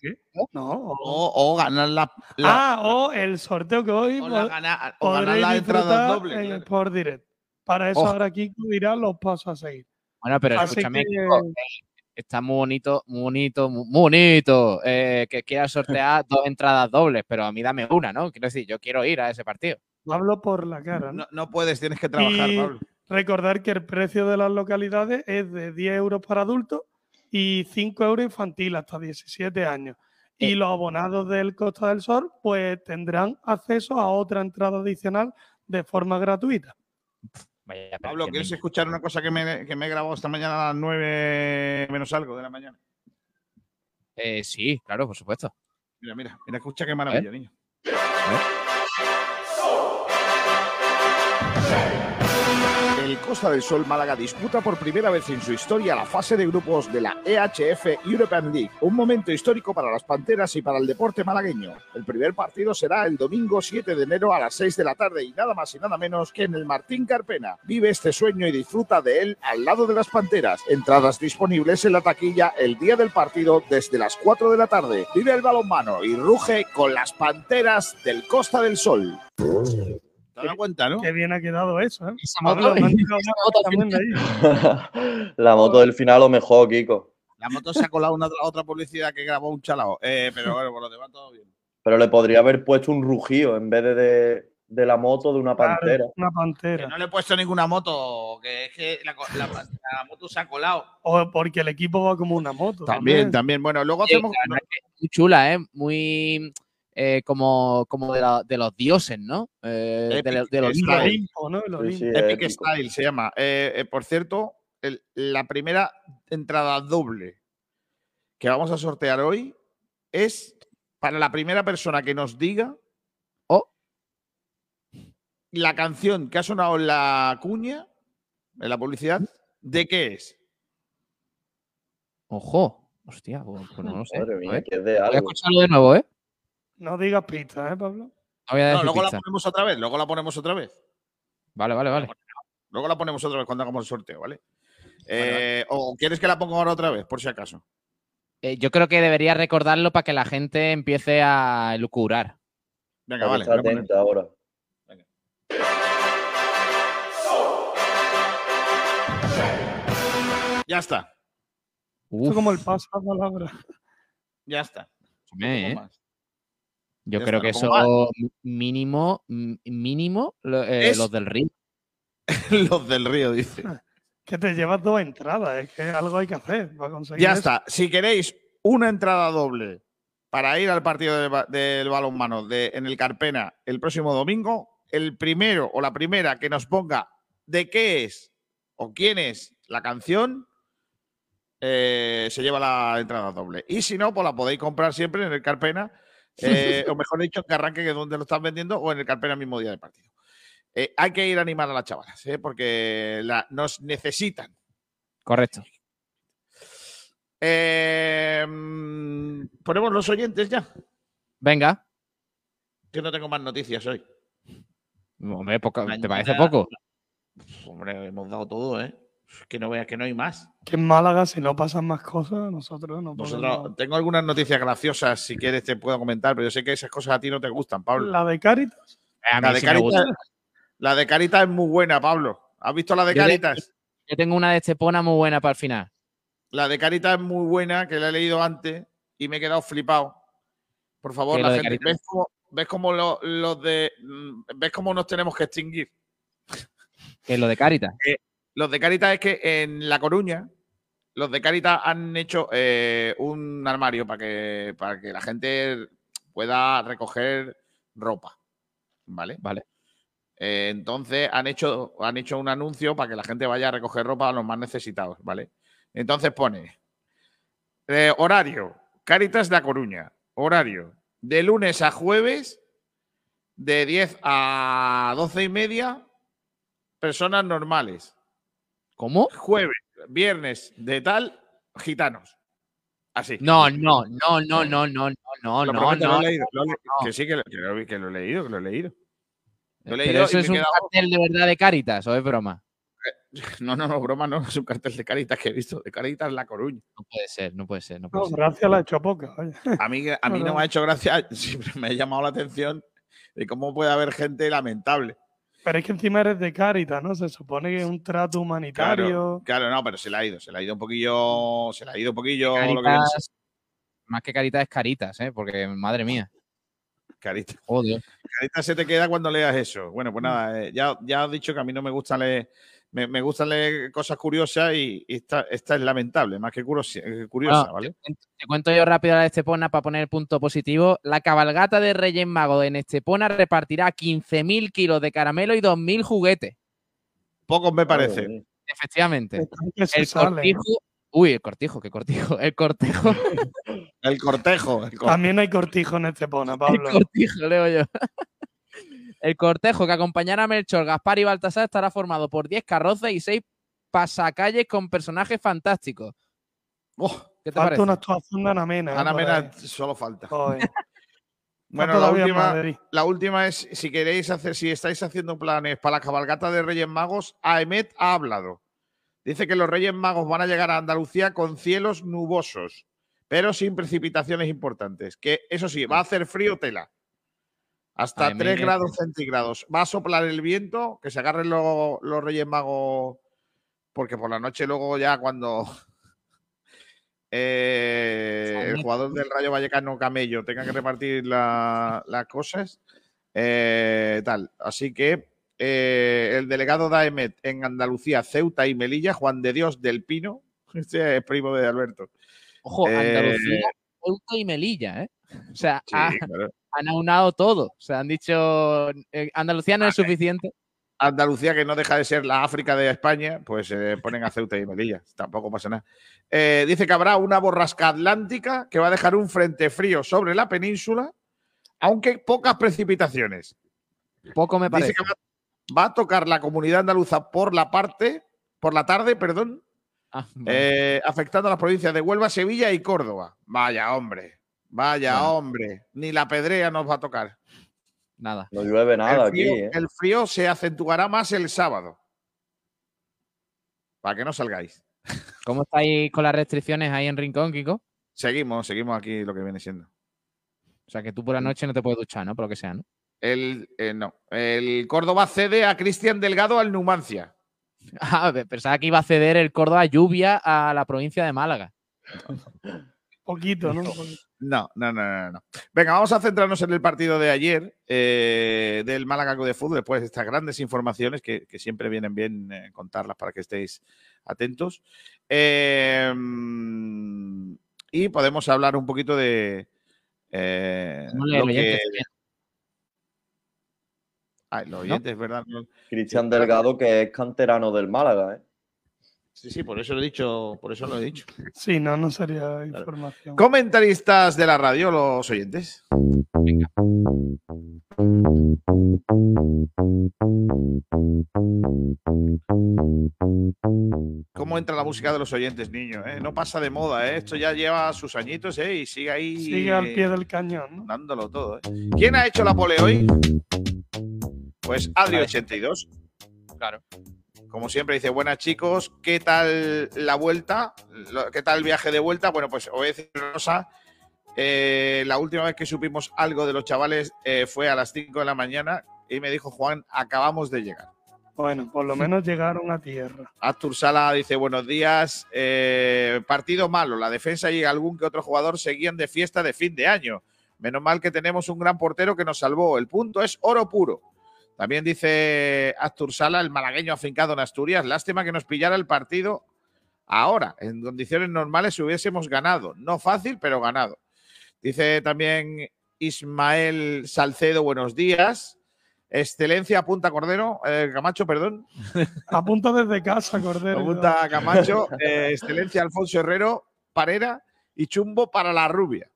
qué? No. o- o, o ganar la, la- ah, o el sorteo que hoy o la gana- o ganar entradas disfrutar dobles. en claro. Sport Direct. Para eso Ojo. ahora Kiko dirá los pasos a seguir. Bueno, pero Así escúchame, que- está muy bonito, muy bonito, muy bonito eh, que quiera sortear dos entradas dobles, pero a mí dame una, ¿no? Quiero decir, yo quiero ir a ese partido. Hablo por la cara, ¿no? No, no puedes, tienes que trabajar, Y Pablo. recordar que el precio de las localidades es de 10 euros para adultos y 5 euros infantil hasta 17 años. Y Eh. los abonados del Costa del Sol pues tendrán acceso a otra entrada adicional de forma gratuita. Vaya, Pablo, ¿quieres escuchar una cosa que me, que me he grabado esta mañana a las 9 menos algo de la mañana? Eh, sí, claro, por supuesto. Mira, mira, mira, escucha qué maravilla, niño. El Costa del Sol Málaga disputa por primera vez en su historia la fase de grupos de la EHF European League, un momento histórico para las Panteras y para el deporte malagueño. El primer partido será el domingo 7 de enero a las 6 de la tarde y nada más y nada menos que en el Martín Carpena. Vive este sueño y disfruta de él al lado de las Panteras. Entradas disponibles en la taquilla el día del partido desde las 4 de la tarde. Vive el balonmano y ruge con las Panteras del Costa del Sol. ¿Te das cuenta, no? Qué bien ha quedado eso, ¿eh? Esa Pablo, moto- ahí. la moto del final o mejor, Kiko. La moto se ha colado una otra publicidad que grabó un chalao. Eh, pero bueno, por lo demás todo bien. Pero le podría haber puesto un rugido en vez de, de, de la moto de una Claro, pantera. una Que pantera. no le he puesto ninguna moto, que es que la, co- la- la moto se ha colado. O porque el equipo va como una moto. También, también. Bueno, luego hacemos. que muy chula, ¿eh? Muy eh, como, como de, la- de los dioses, ¿no? Eh, de, Epic de los style. ¿no? El Sí, Epic épico. Style se llama. Eh, eh, por cierto, el- la primera entrada doble que vamos a sortear hoy es para la primera persona que nos diga Oh. la canción que ha sonado en la cuña, en la publicidad, ¿de qué es? Ojo. Hostia, pues, no lo sé. Mía, ver, que es de Voy a escucharlo de nuevo, ¿eh? No digas pistas, ¿eh, Pablo? No, luego la ponemos otra vez, luego la ponemos otra vez. Vale, vale, vale. Luego la ponemos otra vez cuando hagamos el sorteo, ¿vale? Eh, ¿O quieres que la ponga ahora otra vez, por si acaso? Eh, yo creo que debería recordarlo para que la gente empiece a lucurar. Venga, vale. Está atento ahora. Ya está. Esto es como el paso a palabra. Ya está. Eh, yo creo que eso mínimo, mínimo, lo- eh, Es- los del río. Los del río, dice. Que te llevas dos entradas, es que algo hay que hacer para conseguir Ya eso. está. Si queréis una entrada doble para ir al partido del, del balonmano de, en el Carpena el próximo domingo, el primero o la primera que nos ponga de qué es o quién es la canción, eh, se lleva la entrada doble. Y si no, pues la podéis comprar siempre en el Carpena, eh, o mejor dicho, que arranque que donde lo están vendiendo, o en el Carpena mismo día del partido. Eh, hay que ir a animar a las chavalas, eh, porque la- nos necesitan. Correcto. Eh, mm, ponemos los oyentes ya, Venga. que no tengo más noticias hoy. Hombre, poca- ¿te parece poco? Hombre, hemos dado todo, ¿eh? Que no veas que no hay más. Que en Málaga, si no pasan más cosas, nosotros no Nosotros, podemos. tengo algunas noticias graciosas, si quieres te puedo comentar, pero yo sé que esas cosas a ti no te gustan, Pablo. La de Caritas, mí La de, sí Caritas, la de Caritas es muy buena, Pablo. ¿Has visto la de Yo Caritas? Yo tengo una de Estepona muy buena para el final. La de Caritas es muy buena, que la he leído antes y me he quedado flipado. Por favor, ¿Qué, la lo de gente? ¿ves cómo, ves cómo lo- los de. mm, ¿Ves cómo nos tenemos que extinguir? Que es lo de Caritas. Los de Caritas es que en La Coruña, los de Caritas han hecho eh, un armario para que, para que la gente pueda recoger ropa. ¿Vale? Vale. Eh, entonces han hecho, han hecho un anuncio para que la gente vaya a recoger ropa a los más necesitados, ¿vale? Entonces pone eh, horario, Caritas de La Coruña, horario de lunes a jueves, de 10 a 12 y media, personas normales. ¿Cómo? Jueves, viernes, de tal, gitanos. Así. No, no, no, no, no, no, no, Lo no, no. he leído, lo he le- no. Que sí, que lo, que lo- que lo he leído, que lo he leído. Lo he Pero eso y es un quedado- cartel de verdad de Caritas, o es broma. No, no, no, broma, no, es un cartel de Caritas que he visto, de Caritas La Coruña. No puede ser, no puede ser, no puede no, ser. gracias la he hecho poca. oye. A mí, a mí no me ha hecho gracia, siempre me ha llamado la atención de cómo puede haber gente lamentable. Pero es que encima eres de Caritas, ¿no? Se supone que es un trato humanitario. Claro, claro, no, pero se le ha ido, se le ha ido un poquillo, se le ha ido un poquillo lo que viene Caritas, más que Caritas es Caritas, ¿eh? Porque, madre mía. Caritas. Joder. Caritas se te queda cuando leas eso. Bueno, pues nada, eh, ya, ya has dicho que a mí no me gusta leer, me, me gusta leer cosas curiosas y, y esta, esta es lamentable, más que curiosa, eh, curiosa Bueno, ¿vale? te, cuento- te cuento yo rápido la de Estepona para poner el punto positivo. La cabalgata de Reyes Magos en Estepona repartirá 15.000 kilos de caramelo y 2.000 juguetes. Pocos me parece. Efectivamente. El cortijo. Uy, el cortijo, qué cortijo. El cortejo. El cortejo. el cor- También hay cortijo en Estepona, El Pablo. cortijo, leo yo. El cortejo que acompañará a Melchor, Gaspar y Baltasar estará formado por 10 carrozas y 6 pasacalles con personajes fantásticos. Oh, ¿Qué te Falta parece? una actuación de Ana Mena. ¿eh? Ana por Mena ahí. solo falta. Bueno, la última, la última es, si queréis hacer, si estáis haciendo planes para la cabalgata de Reyes Magos, AEMET ha hablado. Dice que los Reyes Magos van a llegar a Andalucía con cielos nubosos, pero sin precipitaciones importantes. Que eso sí, va a hacer frío tela. Hasta AEMET. 3 grados centígrados. Va a soplar el viento, que se agarren lo- los Reyes Magos, porque por la noche luego ya cuando eh, el jugador del Rayo Vallecano Camello tenga que repartir la- las cosas, eh, tal. Así que eh, el delegado de AEMET en Andalucía, Ceuta y Melilla, Juan de Dios del Pino, este es primo de Alberto. Ojo, Andalucía, Ceuta y Melilla, ¿eh? O sea, Sí, ha- claro. Han aunado todo. O sea, han dicho, eh, Andalucía no es suficiente. Andalucía, que no deja de ser la África de España, pues se ponen a Ceuta y Melilla. Tampoco pasa nada. Eh, dice que habrá una borrasca atlántica que va a dejar un frente frío sobre la península, aunque pocas precipitaciones. Poco me Dice parece. que va, va a tocar la comunidad andaluza por la parte, por la tarde, perdón, Ah, eh, afectando a las provincias de Huelva, Sevilla y Córdoba. Vaya hombre, vaya Bueno. hombre. Ni la pedrea nos va a tocar. Nada. No llueve nada el, frío, aquí, ¿eh? el frío se acentuará más el sábado. Para que no salgáis. ¿Cómo estáis con las restricciones ahí en Rincón, Kiko? Seguimos, seguimos aquí lo que viene siendo. O sea, que tú por la noche no te puedes duchar, ¿no? Por lo que sea, ¿no? El, eh, no. el Córdoba cede a Cristian Delgado al Numancia. Ah, pensaba que iba a ceder el Córdoba lluvia a la provincia de Málaga. Poquito, ¿no? No, no, no, no, no. Venga, vamos a centrarnos en el partido de ayer eh, del Málaga Club de Fútbol, después de estas grandes informaciones que, que siempre vienen bien eh, contarlas para que estéis atentos. Eh, y podemos hablar un poquito de eh, lo que-. Ay, los oyentes, ¿verdad? No- Cristian Delgado, que es canterano del Málaga, ¿eh? Sí, sí, por eso lo he dicho, por eso lo he dicho. Sí, no, no sería información. Comentaristas de la radio, los oyentes. ¿Cómo entra la música de los oyentes, niño? eh? No pasa de moda, ¿eh? Esto ya lleva sus añitos, ¿eh? Y sigue ahí. Sigue al pie del cañón, ¿no? Dándolo todo, ¿eh? ¿Quién ha hecho la pole hoy? Pues Adri82. Claro. Como siempre dice, buenas chicos, ¿qué tal la vuelta? ¿Qué tal el viaje de vuelta? Bueno, pues os voy a decir una cosa. Eh, la última vez que supimos algo de los chavales eh, fue a las 5 de la mañana y me dijo Juan, acabamos de llegar. Bueno, por lo menos llegaron a tierra. Artur Sala dice buenos días. Eh, partido malo. La defensa y algún que otro jugador seguían de fiesta de fin de año. Menos mal que tenemos un gran portero que nos salvó. El punto es oro puro. También dice Astur Sala, el malagueño afincado en Asturias. Lástima que nos pillara el partido ahora. En condiciones normales hubiésemos ganado. No fácil, pero ganado. Dice también Ismael Salcedo, buenos días. Excelencia, apunta Cordero, eh, Camacho, perdón. Apunta desde casa, Cordero. Apunta Camacho, eh, Excelencia Alfonso Herrero, Parera y Chumbo para la rubia.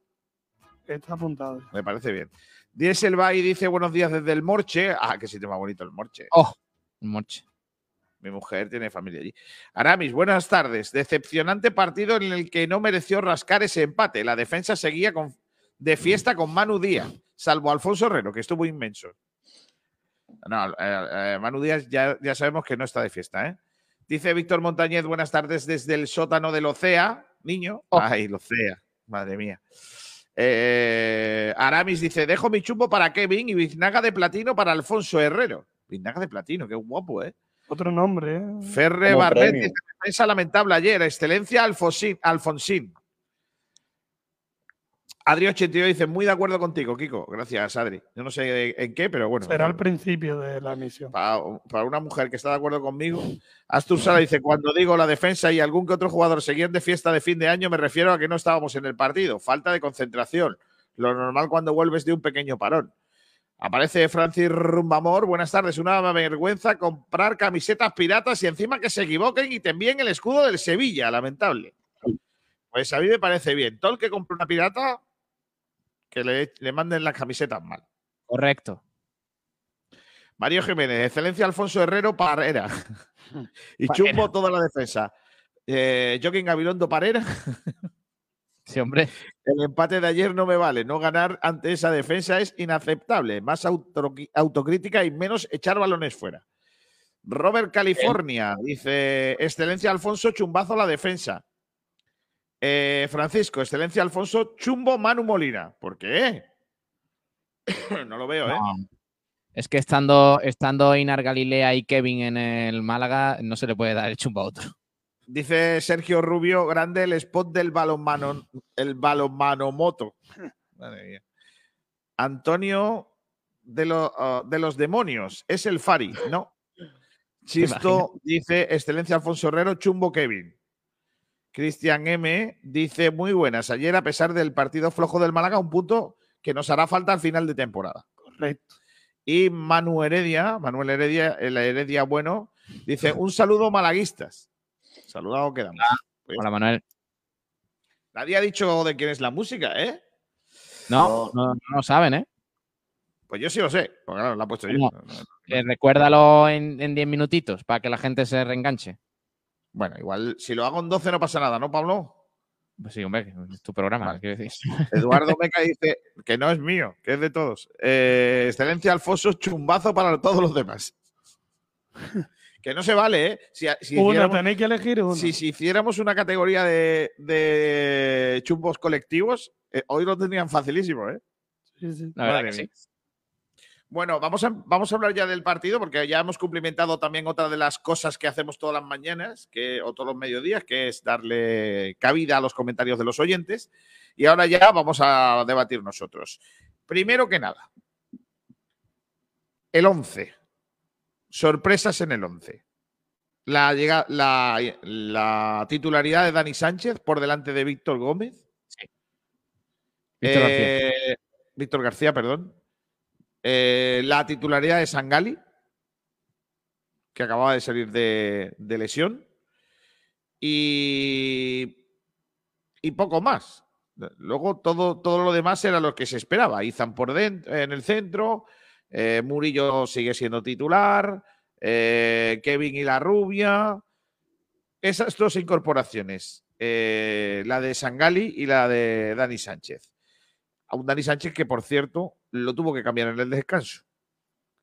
Está apuntado. Me parece bien. Diesel Bay dice buenos días desde el Morche. Ah, qué sitio más bonito el Morche. Oh, Morche. Mi mujer tiene familia allí. Aramis, buenas tardes. Decepcionante partido en el que no mereció rascar ese empate. La defensa seguía con, de fiesta con Manu Díaz, salvo Alfonso Herrero, que estuvo inmenso. No, eh, eh, Manu Díaz ya, ya sabemos que no está de fiesta, ¿eh? Dice Víctor Montañez, buenas tardes desde el sótano del Ocea. Niño. Ay, el Ocea. Madre mía. Eh, Aramis dice, dejo mi chumbo para Kevin y biznaga de platino para Alfonso Herrero. Biznaga de platino, qué guapo, ¿eh? Otro nombre, ¿eh? Ferre Barret dice, defensa lamentable ayer. Excelencia Alfonsín. Alfonsín. Adri82 dice, muy de acuerdo contigo, Kiko. Gracias, Adri. Yo no sé en qué, pero bueno. Será al principio de la misión. Para, para una mujer que está de acuerdo conmigo. Astur Sala dice, cuando digo la defensa y algún que otro jugador seguían de fiesta de fin de año, me refiero a que no estábamos en el partido. Falta de concentración. Lo normal cuando vuelves de un pequeño parón. Aparece Francis Rumbamor. Buenas tardes. Una vergüenza comprar camisetas piratas y encima que se equivoquen y te envíen el escudo del Sevilla. Lamentable. Pues a mí me parece bien. Todo el que compre una pirata, que le, le manden las camisetas mal. Correcto. Mario Jiménez, excelencia Alfonso Herrero Parera. y Parera. chumbo toda la defensa. Eh, Joaquín Gabilondo Parera. Sí, hombre. El empate de ayer no me vale. No ganar ante esa defensa es inaceptable. Más auto- autocrítica y menos echar balones fuera. Robert California dice: Excelencia Alfonso, chumbazo la defensa. Eh, Francisco, excelencia Alfonso, chumbo Manu Molina. ¿Por qué? no lo veo, ¿eh? No. Es que estando, estando Inar Galilea y Kevin en el Málaga, no se le puede dar el chumbo a otro. Dice Sergio Rubio, grande el spot del balonmano, el balonmanomoto. Madre mía. Antonio de, lo- ah, de los demonios, es el Fari, ¿no? Chisto dice, excelencia Alfonso Herrero, chumbo Kevin. Cristian M dice, muy buenas, ayer a pesar del partido flojo del Málaga, un punto que nos hará falta al final de temporada. Correcto. Y Manu Heredia, Manuel Heredia, el Heredia bueno, dice, un saludo malaguistas. Saludado quedamos. Pues Hola, Manuel. Nadie ha dicho de quién es la música, ¿eh? No, no, no lo saben, ¿eh? Pues yo sí lo sé, porque claro, la he puesto yo. No. Eh, recuérdalo en en 10 minutitos para que la gente se reenganche. Bueno, igual si lo hago en 12 no pasa nada, ¿no, Pablo? Pues sí, hombre, es tu programa, Vale. quiero decir. Eduardo Meca dice que no es mío, que es de todos. Eh, excelencia Alfonso, chumbazo para todos los demás. que no se vale, ¿eh? Si, si Uno, hiciéramos- tenéis que elegir uno. si, si hiciéramos una categoría de, de chumbos colectivos, eh, hoy lo tendrían facilísimo, ¿eh? Sí, sí. La verdad que sí. Bueno, vamos a, vamos a hablar ya del partido porque ya hemos cumplimentado también otra de las cosas que hacemos todas las mañanas que, o todos los mediodías, que es darle cabida a los comentarios de los oyentes. Y ahora ya vamos a debatir nosotros. Primero que nada, el 11. Sorpresas en el 11. La, llega, la, la titularidad de Dani Sánchez por delante de Víctor Gómez. Víctor García. Eh, Víctor García, perdón. Eh, la titularidad de Sangali, que acababa de salir de, lesión. Y, poco más. Luego todo, todo lo demás era lo que se esperaba. Izan por dentro, en el centro, eh, Murillo sigue siendo titular, eh, Kevin y la rubia. Esas dos incorporaciones, la de Sangali y la de Dani Sánchez. A un Dani Sánchez que, por cierto, lo tuvo que cambiar en el descanso.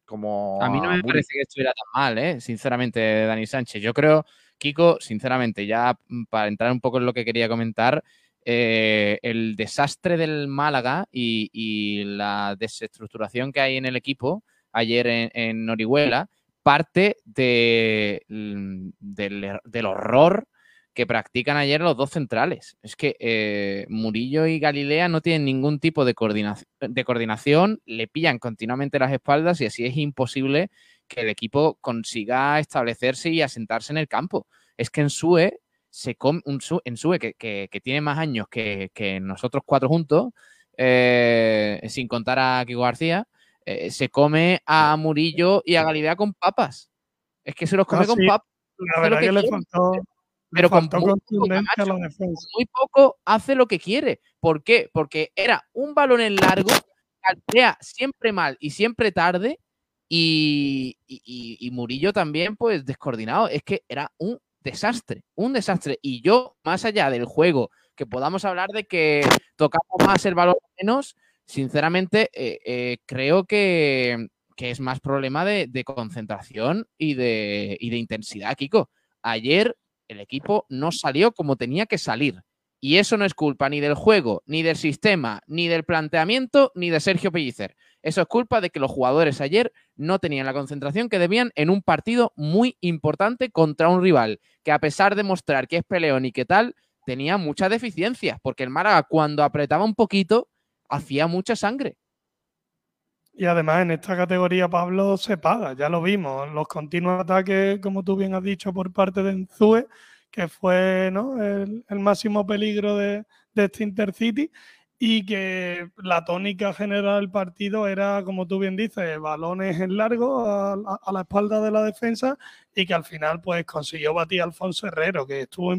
Como A mí no me parece que estuviera tan mal, ¿eh? sinceramente, Dani Sánchez. Yo creo, Kiko, sinceramente, ya mm, para entrar un poco en lo que quería comentar, eh, el desastre del Málaga y, y la desestructuración que hay en el equipo ayer en, en Orihuela parte de, mm, del, del horror que practican ayer los dos centrales. Es que eh, Murillo y Galilea no tienen ningún tipo de, coordinación, de coordinación, le pillan continuamente las espaldas y así es imposible que el equipo consiga establecerse y asentarse en el campo. Es que en SUE, se come, un Su- en SUE que, que- que tiene más años que, que nosotros cuatro juntos, eh, sin contar a Kiko García, eh, se come a Murillo y a Galilea con papas. Es que se los come Ah, con sí. papas. La verdad que que le quiere, faltó, le pero con muy poco, contundencia a la Camacho, defensa. muy poco hace lo que quiere. ¿Por qué? Porque era un balón en largo, calcea siempre mal y siempre tarde, y, y- Murillo también, pues descoordinado. Es que era un desastre, un desastre. Y yo, más allá del juego, que podamos hablar de que tocamos más el balón menos, sinceramente, eh, eh, creo que, que es más problema de, de concentración y de, y de intensidad, Kiko. Ayer el equipo no salió como tenía que salir. Y eso no es culpa ni del juego, ni del sistema, ni del planteamiento, ni de Sergio Pellicer. Eso es culpa de que los jugadores ayer no tenían la concentración que debían en un partido muy importante contra un rival que a pesar de mostrar que es peleón y que tal, tenía muchas deficiencias, porque el Málaga cuando apretaba un poquito hacía mucha sangre. Y además en esta categoría Pablo se paga, ya lo vimos, los continuos ataques, como tú bien has dicho, por parte de Enzue, que fue ¿no? el, máximo peligro de, de este Intercity, y que la tónica general del partido era, como tú bien dices, balones en largo a, a- la espalda de la defensa y que al final pues consiguió batir a Alfonso Herrero, que estuvo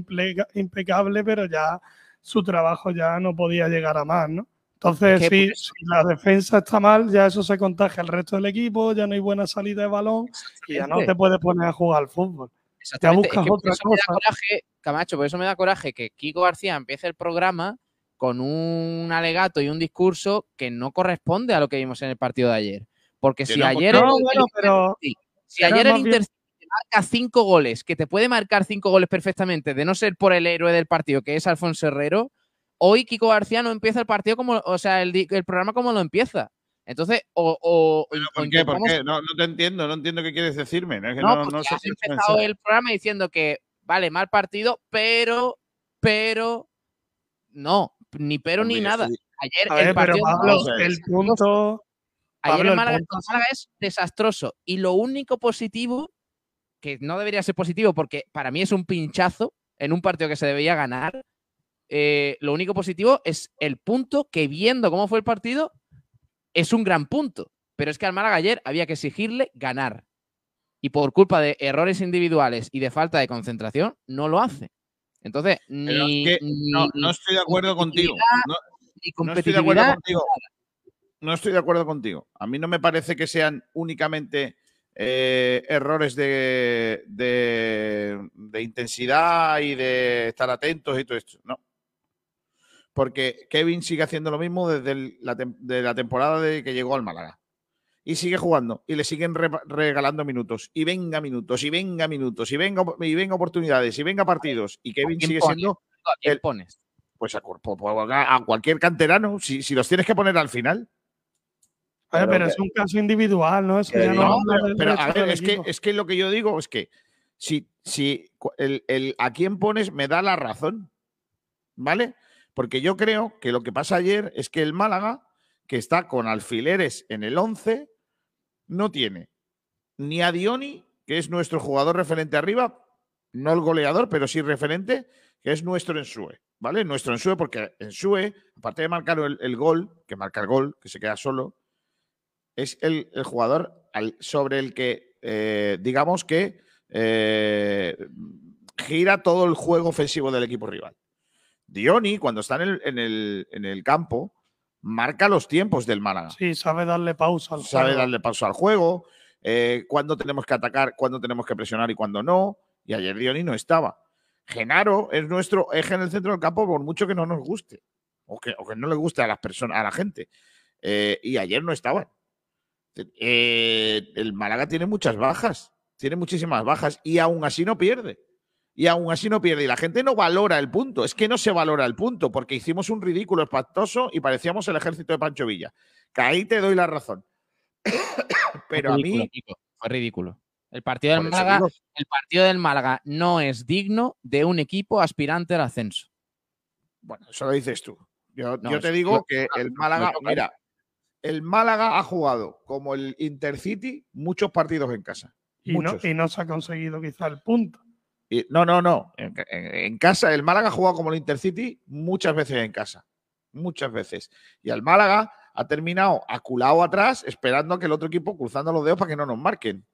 impecable, pero ya su trabajo ya no podía llegar a más, ¿no? Entonces, Es que si la defensa está mal, ya eso se contagia al resto del equipo, ya no hay buena salida de balón y ya no te puedes poner a jugar al fútbol. Exactamente. Es buscas que por otra eso me da cosa. coraje, Camacho, por eso me da coraje que Kiko García empiece el programa con un alegato y un discurso que no corresponde a lo que vimos en el partido de ayer. Porque Que si ayer No, el, bueno, el pero Intercity- si ayer el Intercity te marca cinco goles, que te puede marcar cinco goles perfectamente, de no ser por el héroe del partido, que es Alfonso Herrero, hoy Kiko García no empieza el partido como, o sea, el, programa como lo empieza. Entonces, o, o- ¿Pero ¿Por qué? ¿Por intentamos- qué? No, no te entiendo, no entiendo qué quieres decirme. No, es que no, no, sé has es empezado el programa diciendo que, vale, mal partido, pero, pero, no, ni pero ni Hombre, nada. Ayer ver, el pero partido Pablo, el punto. Ayer Pablo, el Málaga, punto Málaga es desastroso. Y lo único positivo, que no debería ser positivo porque para mí es un pinchazo en un partido que se debería ganar, eh, lo único positivo es el punto que viendo cómo fue el partido, es un gran punto. Pero es que al Málaga ayer había que exigirle ganar. Y por culpa de errores individuales y de falta de concentración, no lo hace. Entonces, Pero ni, es que no, no estoy de acuerdo contigo. No, estoy de acuerdo contigo. No estoy de acuerdo contigo. A mí no me parece que sean únicamente eh, errores de, de- de intensidad y de estar atentos y todo esto. No. Porque Kevin sigue haciendo lo mismo desde el- la, tem- de la temporada de que llegó al Málaga. Y sigue jugando. Y le siguen re- regalando minutos. Y venga minutos. Y venga minutos. Y venga, y venga oportunidades. Y venga partidos. Y Kevin sigue pone? siendo ¿A quién el- pones? pues a, cuerpo- a cualquier canterano, si, si los tienes que poner al final. Pero es un caso individual, ¿no? Eso que ya no No, pero, a ver, es que, es que lo que yo digo es que si, si el a quién pones me da la razón, ¿vale? Porque yo creo que lo que pasa ayer es que el Málaga, que está con alfileres en el 11, no tiene ni a Dioni, que es nuestro jugador referente arriba, no el goleador, pero sí referente, que es nuestro Ensue, ¿vale? Nuestro Ensue, porque Ensue, aparte de marcar el, gol, que marca el gol, que se queda solo, es el, jugador sobre el que, eh, digamos que, eh, gira todo el juego ofensivo del equipo rival. Dioni, cuando está en el, en el- en el campo, marca los tiempos del Málaga. Sí, sabe darle pausa al Sabe juego. darle pausa al juego, eh, cuándo tenemos que atacar, cuándo tenemos que presionar y cuándo no. Y ayer Dioni no estaba. Genaro es nuestro eje en el centro del campo, por mucho que no nos guste, o que, o que no le guste a las personas, a la gente. Eh, y ayer no estaban. Eh, el Málaga tiene muchas bajas, tiene muchísimas bajas y aún así no pierde. Y aún así no pierde. Y la gente no valora el punto. Es que no se valora el punto porque hicimos un ridículo espantoso y parecíamos el ejército de Pancho Villa. Que ahí te doy la razón. Pero a mí. Fue ridículo. El partido del Málaga, digo, el partido del Málaga no es digno de un equipo aspirante al ascenso. Bueno, eso lo dices tú. Yo, No, yo te digo lo- que el Málaga, lo- mira, el Málaga ha jugado como el Intercity muchos partidos en casa. Y no, y no se ha conseguido quizá el punto. No, no, no. En, casa, el Málaga ha jugado como el Intercity muchas veces en casa. Muchas veces. Y el Málaga ha terminado aculado atrás, esperando a que el otro equipo cruzando los dedos para que no nos marquen.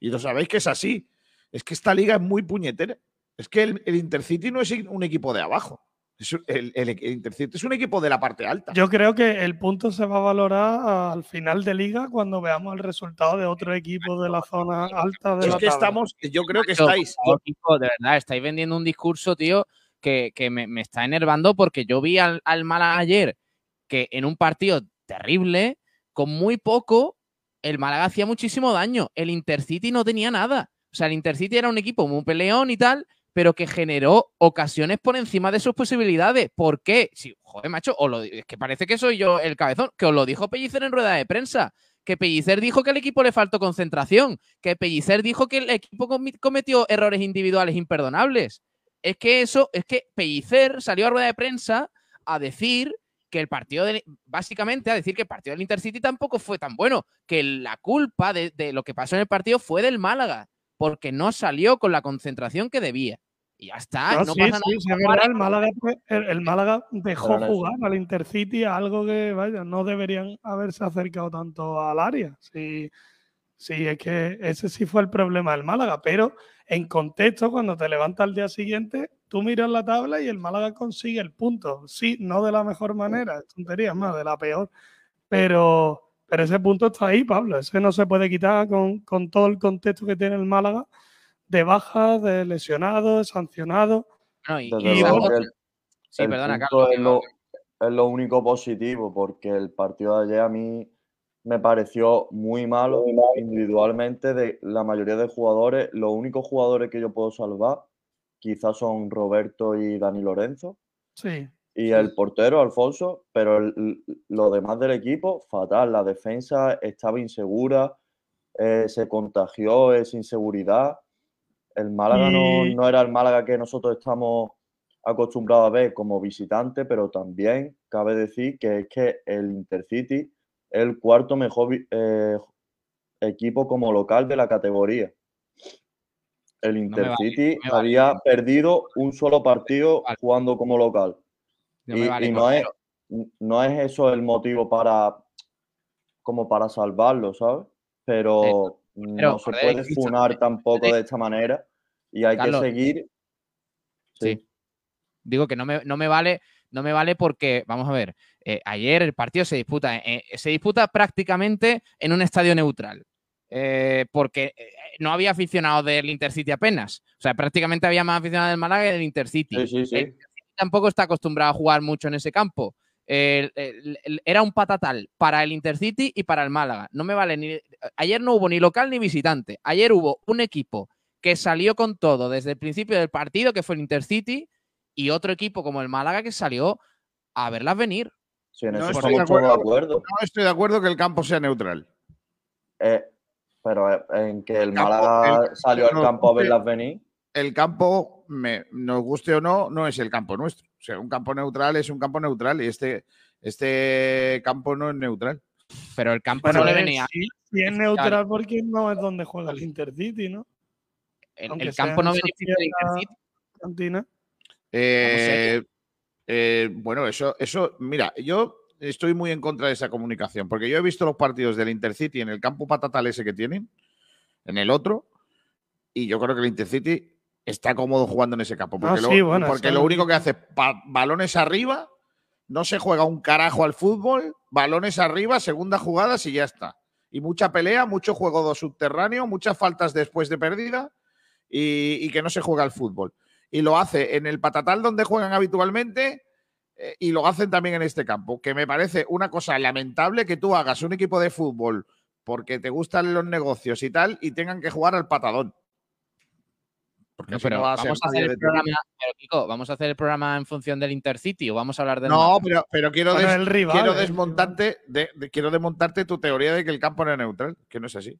Y lo sabéis que es así. Es que esta liga es muy puñetera. Es que el, el Intercity no es un equipo de abajo. Es un- el, el- el Intercity es un equipo de la parte alta. Yo creo que el punto se va a valorar al final de liga cuando veamos el resultado de otro equipo de la zona alta de es la que tabla. estamos, yo creo que estáis. de verdad, estáis vendiendo un discurso, tío, que, que me, me está enervando porque yo vi al, al Málaga ayer que en un partido terrible, con muy poco, el Málaga hacía muchísimo daño. El Intercity no tenía nada. O sea, el Intercity era un equipo muy peleón y tal, pero que generó ocasiones por encima de sus posibilidades. ¿Por qué? Si, joder, macho, os lo, es que parece que soy yo el cabezón, que os lo dijo Pellicer en rueda de prensa. Que Pellicer dijo que al equipo le faltó concentración. Que Pellicer dijo que el equipo cometió errores individuales imperdonables. Es que eso, es que Pellicer salió a rueda de prensa a decir que el partido de, básicamente a decir que el partido del Intercity tampoco fue tan bueno, que la culpa de lo que pasó en el partido fue del Málaga, porque no salió con la concentración que debía. Y ya está, No, no, sí, pasa sí, nada. sí, el Málaga, pues, el, el Málaga dejó Pero no es- jugar al Intercity a algo que, vaya, no deberían haberse acercado tanto al área. Sí, sí, es que ese sí fue el problema del Málaga, pero en contexto, cuando te levantas al día siguiente, tú miras la tabla y el Málaga consigue el punto. Sí, no de la mejor manera, es tontería, es más, de la peor, pero, pero ese punto está ahí, Pablo, ese no se puede quitar con, con todo el contexto que tiene el Málaga de bajas, de lesionados, de sancionados. No, y, luego el- sí, el perdona, Carlos. es lo, no- es lo único positivo, porque el partido de ayer a mí me pareció muy malo individualmente de la mayoría de jugadores. Los únicos jugadores que yo puedo salvar quizás son Roberto y Dani Lorenzo Sí, y el portero Alfonso, pero el- lo demás del equipo, fatal. La defensa estaba insegura, eh, se contagió esa inseguridad. El Málaga no, Y- no era el Málaga que nosotros estamos acostumbrados a ver como visitante, pero también cabe decir que es que el Intercity es el cuarto mejor eh, equipo como local de la categoría. El Intercity no me vale. había perdido un solo partido Vale. jugando como local. no y y no, es, no es eso el motivo para como para salvarlo, ¿sabes? Pero no se puede funar tampoco de esta manera y hay Carlos, que seguir. Sí. Digo que no me, no me vale, no me vale porque, vamos a ver, eh, ayer el partido se disputa, eh, se disputa prácticamente en un estadio neutral. eh, porque eh, no había aficionados del Intercity apenas. O sea, prácticamente había más aficionados del Málaga que del Intercity. Sí, sí, sí. El Intercity tampoco está acostumbrado a jugar mucho en ese campo. El- el- el- era un patatal para el Intercity y para el Málaga. No me vale ni. Ayer no hubo ni local ni visitante. Ayer hubo un equipo que salió con todo desde el principio del partido, que fue el Intercity, y otro equipo como el Málaga que salió a verlas venir. En No eso estoy de todos de acuerdo. acuerdo. No estoy de acuerdo que el campo sea neutral. Eh, pero eh, en que el campo- Málaga el- salió al campo a verlas venir. El campo, me, nos guste o no, no es el campo nuestro. O sea, un campo neutral es un campo neutral y este, este campo no es neutral. Pero el campo Bueno, no le ver, venía. sí, sí es neutral porque no es donde juega el Intercity, ¿no? El, campo no beneficia del Intercity. Cantina. Eh, eh, bueno, eso, eso, mira, yo estoy muy en contra de esa comunicación, porque yo he visto los partidos del Intercity en el campo patatal ese que tienen, en el otro, y yo creo que el Intercity está cómodo jugando en ese campo, porque, Ah, lo, sí, bueno, porque eso lo lo único que hace es balones arriba, no se juega un carajo al fútbol, balones arriba, segunda jugada y ya está. Y mucha pelea, mucho juego subterráneo, muchas faltas después de pérdida y, y que no se juega al fútbol. Y lo hace en el patatal donde juegan habitualmente eh, y lo hacen también en este campo, que me parece una cosa lamentable que tú hagas un equipo de fútbol porque te gustan los negocios y tal y tengan que jugar al patadón. Porque No, así pero no va a ser vamos a hacer el de programa, equipo. pero, Kiko, vamos a hacer el programa en función del Intercity o vamos a hablar del No, pero, pero quiero, Bueno, des- el rival, quiero desmontarte, de- de- quiero desmontarte tu teoría de que el campo era neutral, que no es así.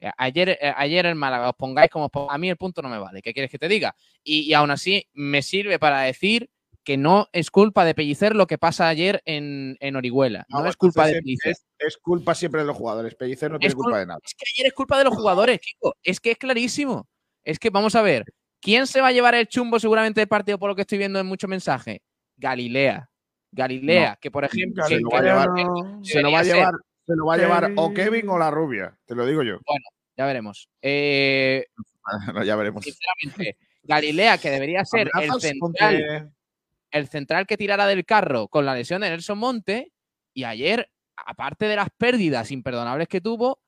Eh, Ayer, eh, ayer el Málaga os pongáis como a mí el punto no me vale. ¿Qué quieres que te diga? Y, y aún así me sirve para decir que no es culpa de Pellicer lo que pasa ayer en, en Orihuela. No, es culpa de Pellicer. Es, es culpa siempre de los jugadores. Pellicer no tiene culpa cul- de nada. Es que ayer es culpa de los jugadores, Kiko. Es que es clarísimo. Es que vamos a ver. ¿Quién se va a llevar el chumbo seguramente del partido por lo que estoy viendo en muchos mensajes? Galilea. Galilea, que por ejemplo. Se lo va a llevar, no- se lo va a llevar, se lo va a llevar o Kevin. O la rubia, te lo digo yo. Ya veremos. Eh, No, ya veremos. sinceramente, Galilea, que debería ser el central, que- el central que tirara del carro con la lesión de Nelson Monte, y ayer, aparte de las pérdidas imperdonables que tuvo,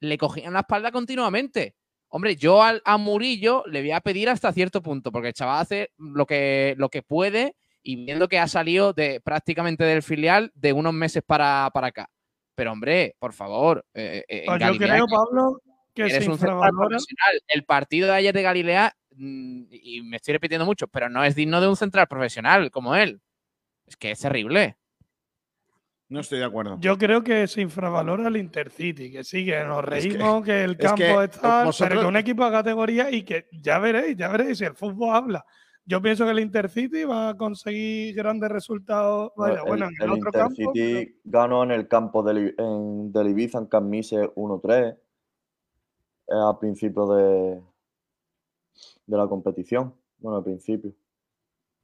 le cogían la espalda continuamente. Hombre, yo al, a Murillo le voy a pedir hasta cierto punto, porque el chaval hace lo que, lo que puede y viendo que ha salido de, prácticamente del filial de unos meses para, para acá. Pero hombre, por favor, eh, eh, Pues yo creo, Pablo, que se un central profesional. El partido de ayer de Galilea, mm, y me estoy repitiendo mucho, pero no es digno de un central profesional como él. Es que es terrible. No estoy de acuerdo. Yo creo que se infravalora el Intercity, que sí, que nos Es que- reímos, que, el es campo que es tal, vosotros- pero que un equipo de categoría y que ya veréis, ya veréis, si el fútbol habla. Yo pienso que el Intercity va a conseguir grandes resultados. Vaya, el, bueno, en el, el otro campo. Intercity ganó en el campo del, I- en, del Ibiza en Camise 1-3 eh, a principio de, de la competición. Bueno, al principio.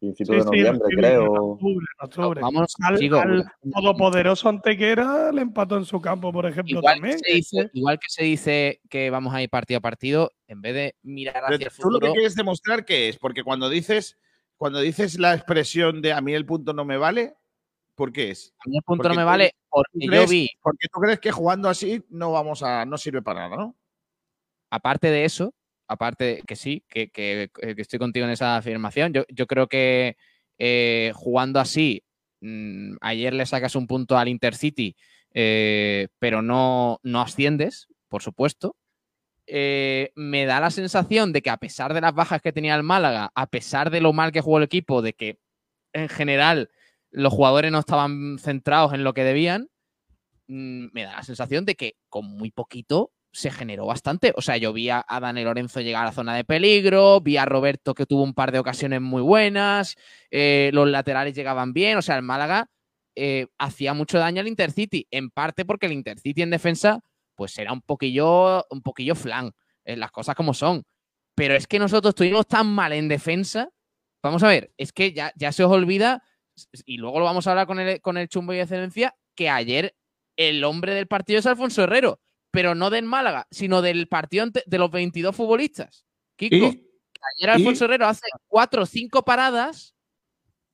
Principio de Sí, sí, en noviembre, octubre, en creo. octubre, en octubre. Vamos, Al, chicos, al todopoderoso Antequera le empató en su campo, por ejemplo, igual que, también. se dice, igual que se dice que vamos a ir partido a partido, en vez de mirar Pero hacia el tú lo que futuro, quieres demostrar que es, porque cuando dices, cuando dices la expresión de a mí el punto no me vale, ¿por qué es? a mí el punto porque no me tú- vale ¿Tú porque yo crees- vi, Porque tú crees que jugando así no vamos a, no sirve para nada, ¿no? aparte de eso, aparte que sí, que, que- estoy contigo en esa afirmación, yo, creo que eh, jugando así, mm, ayer le sacas un punto al Intercity, eh, pero no, no asciendes, por supuesto. Eh, me da la sensación de que a pesar de las bajas que tenía el Málaga, a pesar de lo mal que jugó el equipo, de que en general los jugadores no estaban centrados en lo que debían, mm, me da la sensación de que con muy poquito se generó bastante. O sea, yo vi a, Dani Lorenzo llegar a la zona de peligro, vi a Roberto que tuvo un par de ocasiones muy buenas, eh, los laterales llegaban bien, o sea, el Málaga eh, hacía mucho daño al Intercity, en parte porque el Intercity en defensa pues era un poquillo, un poquillo flan, eh, las cosas como son. Pero es que nosotros estuvimos tan mal en defensa. Vamos a ver, es que ya, ya se os olvida, y luego lo vamos a hablar con el, con el chumbo y excelencia, que ayer el hombre del partido es Alfonso Herrero, pero no del Málaga, sino del partido de los 22 futbolistas. Kiko, Y ayer Alfonso Herrero hace cuatro o cinco paradas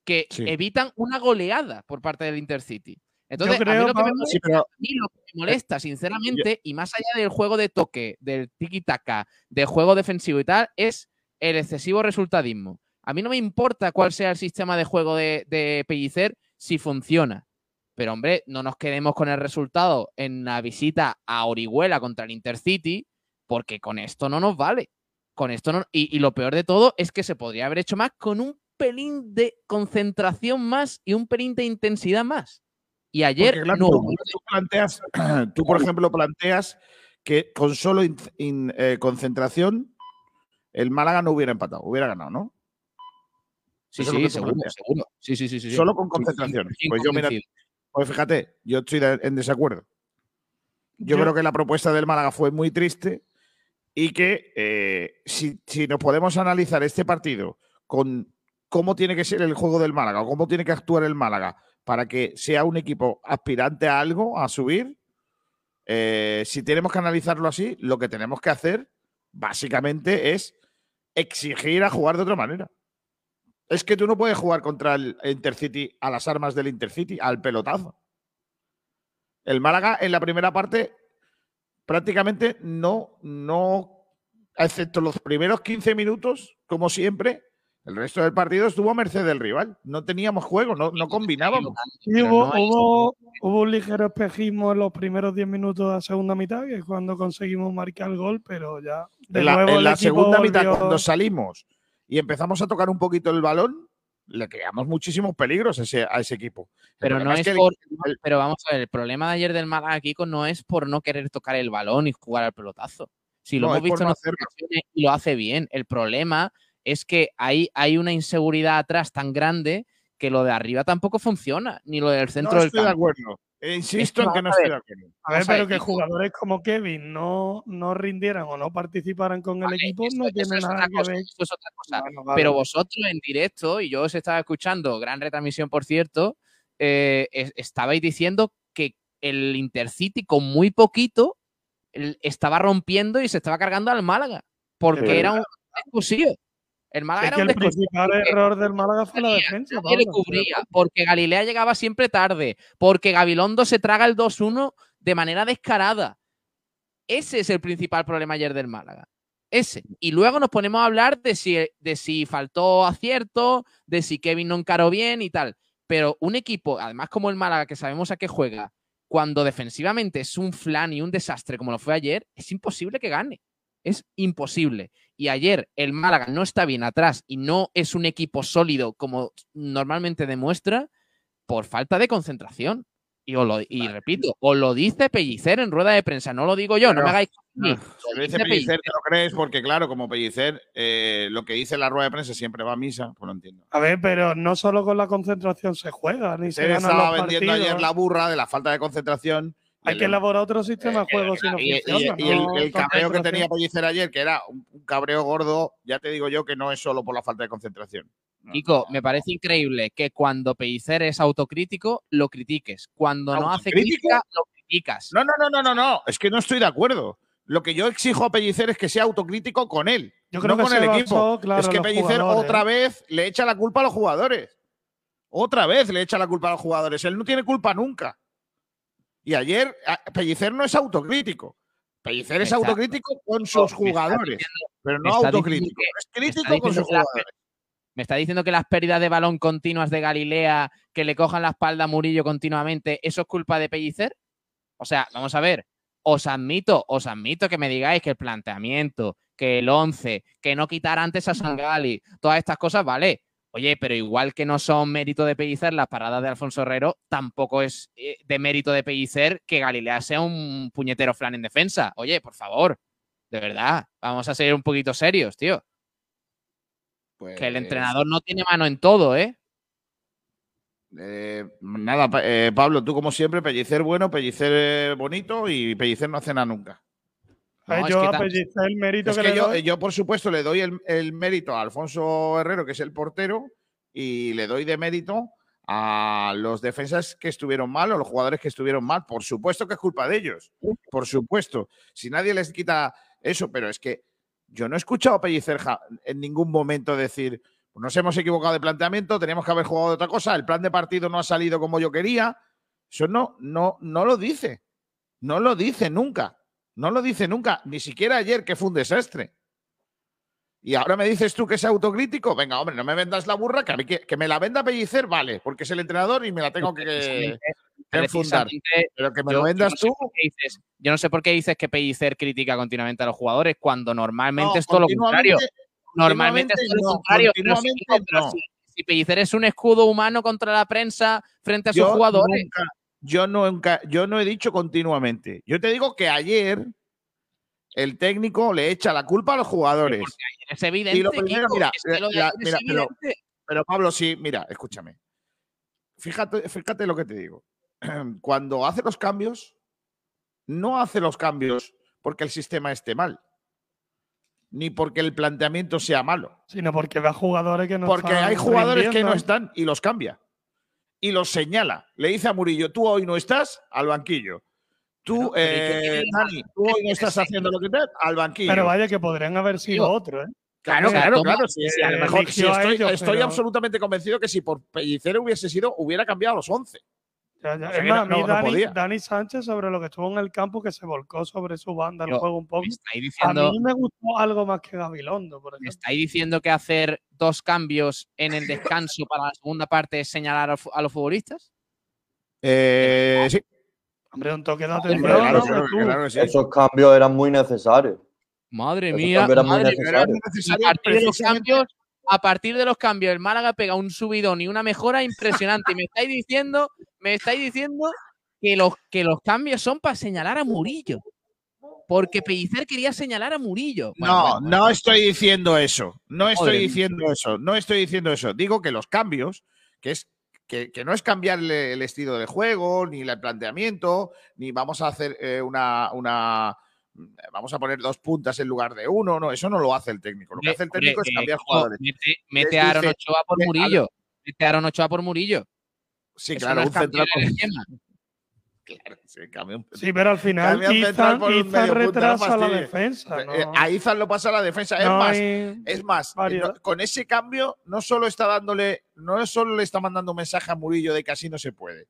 que Sí. evitan una goleada por parte del Intercity. Entonces, a mí lo que me molesta, sí, pero- a mí lo que me molesta, sinceramente, y más allá del juego de toque, del tiki-taka, del juego defensivo y tal, es el excesivo resultadismo. A mí no me importa cuál sea el sistema de juego de, de Pellicer si funciona. Pero, hombre, no nos quedemos con el resultado en la visita a Orihuela contra el Intercity, porque con esto no nos vale. Con esto no. Y, y lo peor de todo es que se podría haber hecho más con un pelín de concentración más y un pelín de intensidad más. Y ayer Porque, claro, no. tú, tú planteas, tú, por ejemplo, planteas que con solo in- in- eh, concentración el Málaga no hubiera empatado, hubiera ganado, ¿no? Sí, Eso sí, seguro, seguro. Sí, sí, sí. Solo con Sí, concentración. 100% Pues yo, mira. Pues fíjate, yo estoy en desacuerdo. Yo, Yo- creo que la propuesta del Málaga fue muy triste y que eh, si, si nos podemos analizar este partido con cómo tiene que ser el juego del Málaga o cómo tiene que actuar el Málaga para que sea un equipo aspirante a algo, a subir, eh, si tenemos que analizarlo así, lo que tenemos que hacer básicamente es exigir a jugar de otra manera. Es que tú no puedes jugar contra el Intercity a las armas del Intercity, al pelotazo. El Málaga en la primera parte prácticamente no, no, excepto los primeros 15 minutos, como siempre, el resto del partido estuvo a merced del rival. No teníamos juego, no, no combinábamos. Sí, hubo, no hay- hubo, hubo un ligero espejismo en los primeros 10 minutos de la segunda mitad, que es cuando conseguimos marcar el gol, pero ya de En la, nuevo en la segunda mitad, cuando salimos y empezamos a tocar un poquito el balón, le creamos muchísimos peligros a ese, a ese equipo. Pero no es que por. el- Pero vamos a ver, el problema de ayer del Málaga, Kiko, no es por no querer tocar el balón y jugar al pelotazo. Si lo No, hemos visto en no otras ocasiones y lo hace bien. El problema es que hay, hay una inseguridad atrás tan grande que lo de arriba tampoco funciona, ni lo del centro no del estoy de campo. acuerdo. Insisto en que no estoy de acuerdo. A ver, Vamos a ver, pero que jugadores como Kevin no, no rindieran o no participaran con el equipo no tiene nada que cosa, ver. eso es otra cosa. Bueno, vale. Pero vosotros en directo, y yo os estaba escuchando, gran retransmisión por cierto, eh, es- estabais diciendo que el Intercity con muy poquito el- estaba rompiendo y se estaba cargando al Málaga, porque era un descosido. El Málaga Es era que un el principal error del Málaga fue la defensa. nadie le cubría, porque Galilea llegaba siempre tarde, porque Gabilondo se traga el 2-1 de manera descarada. Ese es el principal problema ayer del Málaga. Ese. Y luego nos ponemos a hablar de si, de si faltó acierto, de si Kevin no encaró bien y tal. Pero un equipo, además como el Málaga, que sabemos a qué juega, cuando defensivamente es un flan y un desastre como lo fue ayer, es imposible que gane. Es imposible. Y ayer el Málaga no está bien atrás y no es un equipo sólido como normalmente demuestra por falta de concentración. Y, os lo- y repito, os lo dice Pellicer en rueda de prensa, no lo digo yo, no me hagáis. No, Lo dice Pellicer, Pellicer. te lo crees porque, claro, como Pellicer, eh, lo que dice en la rueda de prensa siempre va a misa, pues lo entiendo. A ver, pero no solo con la concentración se juega, ni se Pellicer ganan estaba los vendiendo partidos. ayer la burra de la falta de concentración. Hay el- que elaborar otro sistema de juego si no y, y- funciona. y el, no el cabreo que tenía Pellicer ayer, que era un, cabreo gordo, ya te digo yo que no es solo por la falta de concentración. No, Kiko, no. me parece increíble que cuando Pellicer es autocrítico, lo critiques. Cuando no hace crítica, lo criticas. No, no, no, no, no, no. Es que no estoy de acuerdo. Lo que yo exijo a Pellicer es que sea autocrítico con él, Yo creo no que con el equipo. claro, es que Pellicer jugadores. otra vez le echa la culpa a los jugadores. Otra vez le echa la culpa a los jugadores. Él no tiene culpa nunca. Y ayer a- Pellicer no es autocrítico. Pellicer es autocrítico con sus jugadores, diciendo- pero no autocrítico. que- es crítico con sus jugadores. Me está diciendo que las pérdidas de balón continuas de Galilea, que le cojan la espalda a Murillo continuamente, ¿eso es culpa de Pellicer? O sea, vamos a ver, os admito, os admito que me digáis que el planteamiento, que el 11, que no quitar antes a Sangali, todas estas cosas, vale. Oye, pero igual que no son mérito de Pellicer las paradas de Alfonso Herrero, tampoco es eh, de mérito de Pellicer que Galilea sea un puñetero flan en defensa. Oye, por favor, de verdad, vamos a ser un poquito serios, tío. Que el Pues, entrenador no tiene mano en todo, ¿eh? eh, nada, eh, Pablo, tú como siempre, Pellicer bueno, Pellicer bonito y Pellicer no hace nada nunca. Es yo que a tan- Pellicer el mérito Es que, que le yo, doy- yo, por supuesto, le doy el, el mérito a Alfonso Herrero, que es el portero, y le doy de mérito a los defensas que estuvieron mal o los jugadores que estuvieron mal. Por supuesto que es culpa de ellos. Por supuesto. Si nadie les quita eso, pero es que yo no he escuchado a Pellicer en ningún momento decir, "Pues nos hemos equivocado de planteamiento, teníamos que haber jugado de otra cosa, el plan de partido no ha salido como yo quería. Eso no, no, no lo dice. No lo dice nunca. No lo dice nunca. Ni siquiera ayer, que fue un desastre. Y ahora me dices tú que es autocrítico. Venga, hombre, no me vendas la burra, que, a mí que, que me la venda Pellicer, vale, porque es el entrenador y me la tengo que, que enfundar. Pero que me yo- lo yo vendas no tú. dices- yo no sé por qué dices que Pellicer critica continuamente a los jugadores cuando normalmente No, es todo lo contrario. Normalmente es todo lo contrario. Pero sí, pero si, Pellicer es un escudo humano contra la prensa frente a sus jugadores. nunca- yo, nunca, yo no he dicho continuamente. Yo te digo que ayer el técnico le echa la culpa a los jugadores. Es evidente. Y lo primero, Kiko, mira, es que lo de la- ayer es mira, pero-. Pero Pablo, sí, mira, escúchame. Fíjate, fíjate lo que te digo. Cuando hace los cambios, no hace los cambios porque el sistema esté mal, ni porque el planteamiento sea malo, Sino porque ve a jugadores que no porque están hay jugadores que no están y los cambia. Y los señala. Le dice a Murillo, tú hoy no estás al banquillo. Tú, Pero- pero ¿y qué eh? Dani, tú hoy no estás haciendo lo que te al banquillo. Pero vaya que podrían haber sido otros, ¿eh? Claro, claro, claro. sí, sí, a lo eh, mejor sí, estoy, ellos, estoy pero- absolutamente convencido que si por Pellicer hubiese sido, hubiera cambiado a los 11. Ya, ya. O sea Es más, no- a mí no- Dani, Sánchez sobre lo que estuvo en el campo que se volcó sobre su banda el juego un poco. A mí me gustó algo más que Gabilondo, por me estáis diciendo que hacer dos cambios en el descanso para la segunda parte es señalar a, los futbolistas. Eh, sí, Hombre, un toque de atención. claro, ¿no? claro, sí. Esos cambios eran muy necesarios. Madre Esos mía, eran muy madre mía. necesarios. A necesario partir de los precisamente- cambios, a partir de los cambios, el Málaga pega un subidón y una mejora impresionante. Y me estáis diciendo, me estáis diciendo que los, que los cambios son para señalar a Murillo. Porque Pellicer quería señalar a Murillo. Bueno, no, bueno, bueno. no estoy diciendo eso. No estoy Joder. diciendo eso. No estoy diciendo eso. Digo que los cambios, que es que, que no es cambiarle el estilo de juego, ni el planteamiento, ni vamos a hacer eh, una, una. Vamos a poner dos puntas en lugar de uno. No, eso no lo hace el técnico. Lo que hace el técnico es eh, cambiar jugadores. Mete, a Aaron Ochoa por Murillo. Mete a Aaron Ochoa por Murillo. Sí, Eso claro, no un central. esquema. Claro, sí, cambia un- Sí, pero al final Izan, por un Izan medio punta, no retrasa la defensa. No, Eh, A Izan lo pasa a la defensa. Es no más, Es más, eh, con ese cambio no solo está dándole, no solo le está mandando un mensaje a Murillo de que así no se puede.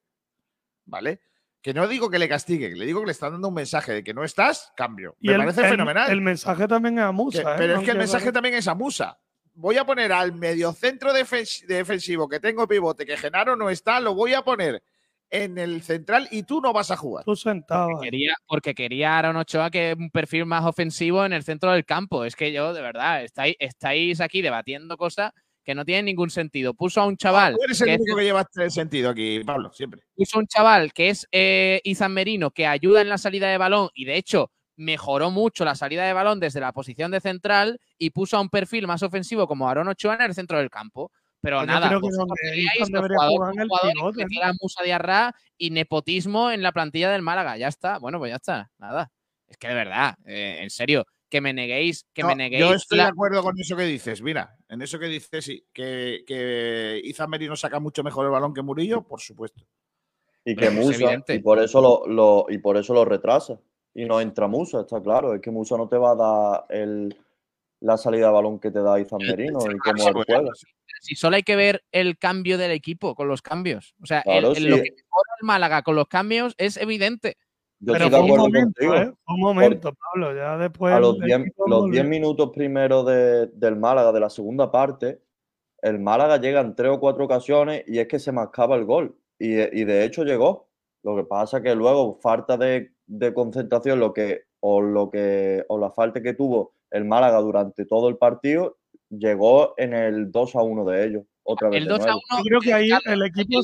¿Vale? Que no digo que le castigue, le digo que le están dando un mensaje de que no estás, cambio. y Me el- parece el- fenomenal. El mensaje también es a Que- Musa. ¿eh? pero es que el mensaje también es a Musa. Voy a poner al mediocentro defens- defensivo que tengo pivote, que Genaro no está, lo voy a poner en el central y tú no vas a jugar. Tú sentado. ahí. Quería, porque quería Aaron Ochoa que un perfil más ofensivo en el centro del campo. Es que yo, de verdad, estáis, estáis aquí debatiendo cosas que no tienen ningún sentido. Puso a un chaval, Tú eres el que es, único que lleva este sentido aquí, Pablo, siempre. puso a un chaval que es eh, Izan Merino, que ayuda en la salida de balón y de hecho mejoró mucho la salida de balón desde la posición de central y puso a un perfil más ofensivo como Aaron Ochoa en el centro del campo. Pero Pues yo nada, Musa Diarra y nepotismo en la plantilla del Málaga. Ya está. Bueno, pues ya está. Nada. Es que de verdad, eh, en serio, que me neguéis, que No, me neguéis. Yo estoy la- de acuerdo con eso que dices. Mira, en eso que dices, sí, que, que Izan Merino saca mucho mejor el balón que Murillo, por supuesto. Y que Musa, y por eso lo, lo- y por eso lo retrasa. Y no entra Musa, está claro. Es que Musa no te va a dar el, la salida de balón que te da Izan Merino y cómo él juega. si solo hay que ver el cambio del equipo con los cambios. O sea, el- Claro, el- lo sí. que mejora el Málaga con los cambios es evidente. Yo Pero estoy de fue un acuerdo momento, contigo. ¿eh? Un momento, Pablo. Ya después. A los el 10 equipo los volvió. 10 minutos primero de- del Málaga, de la segunda parte, el Málaga llega en tres o cuatro ocasiones y es que se mascaba el gol. Y, y de hecho llegó. Lo que pasa que luego, falta de, de concentración, lo que, o, lo que, o la falta que tuvo el Málaga durante todo el partido, llegó en el 2 a 1 de ellos. Otra vez. El de 2 a nuevo. 1. Yo creo que ahí Carlos, el equipo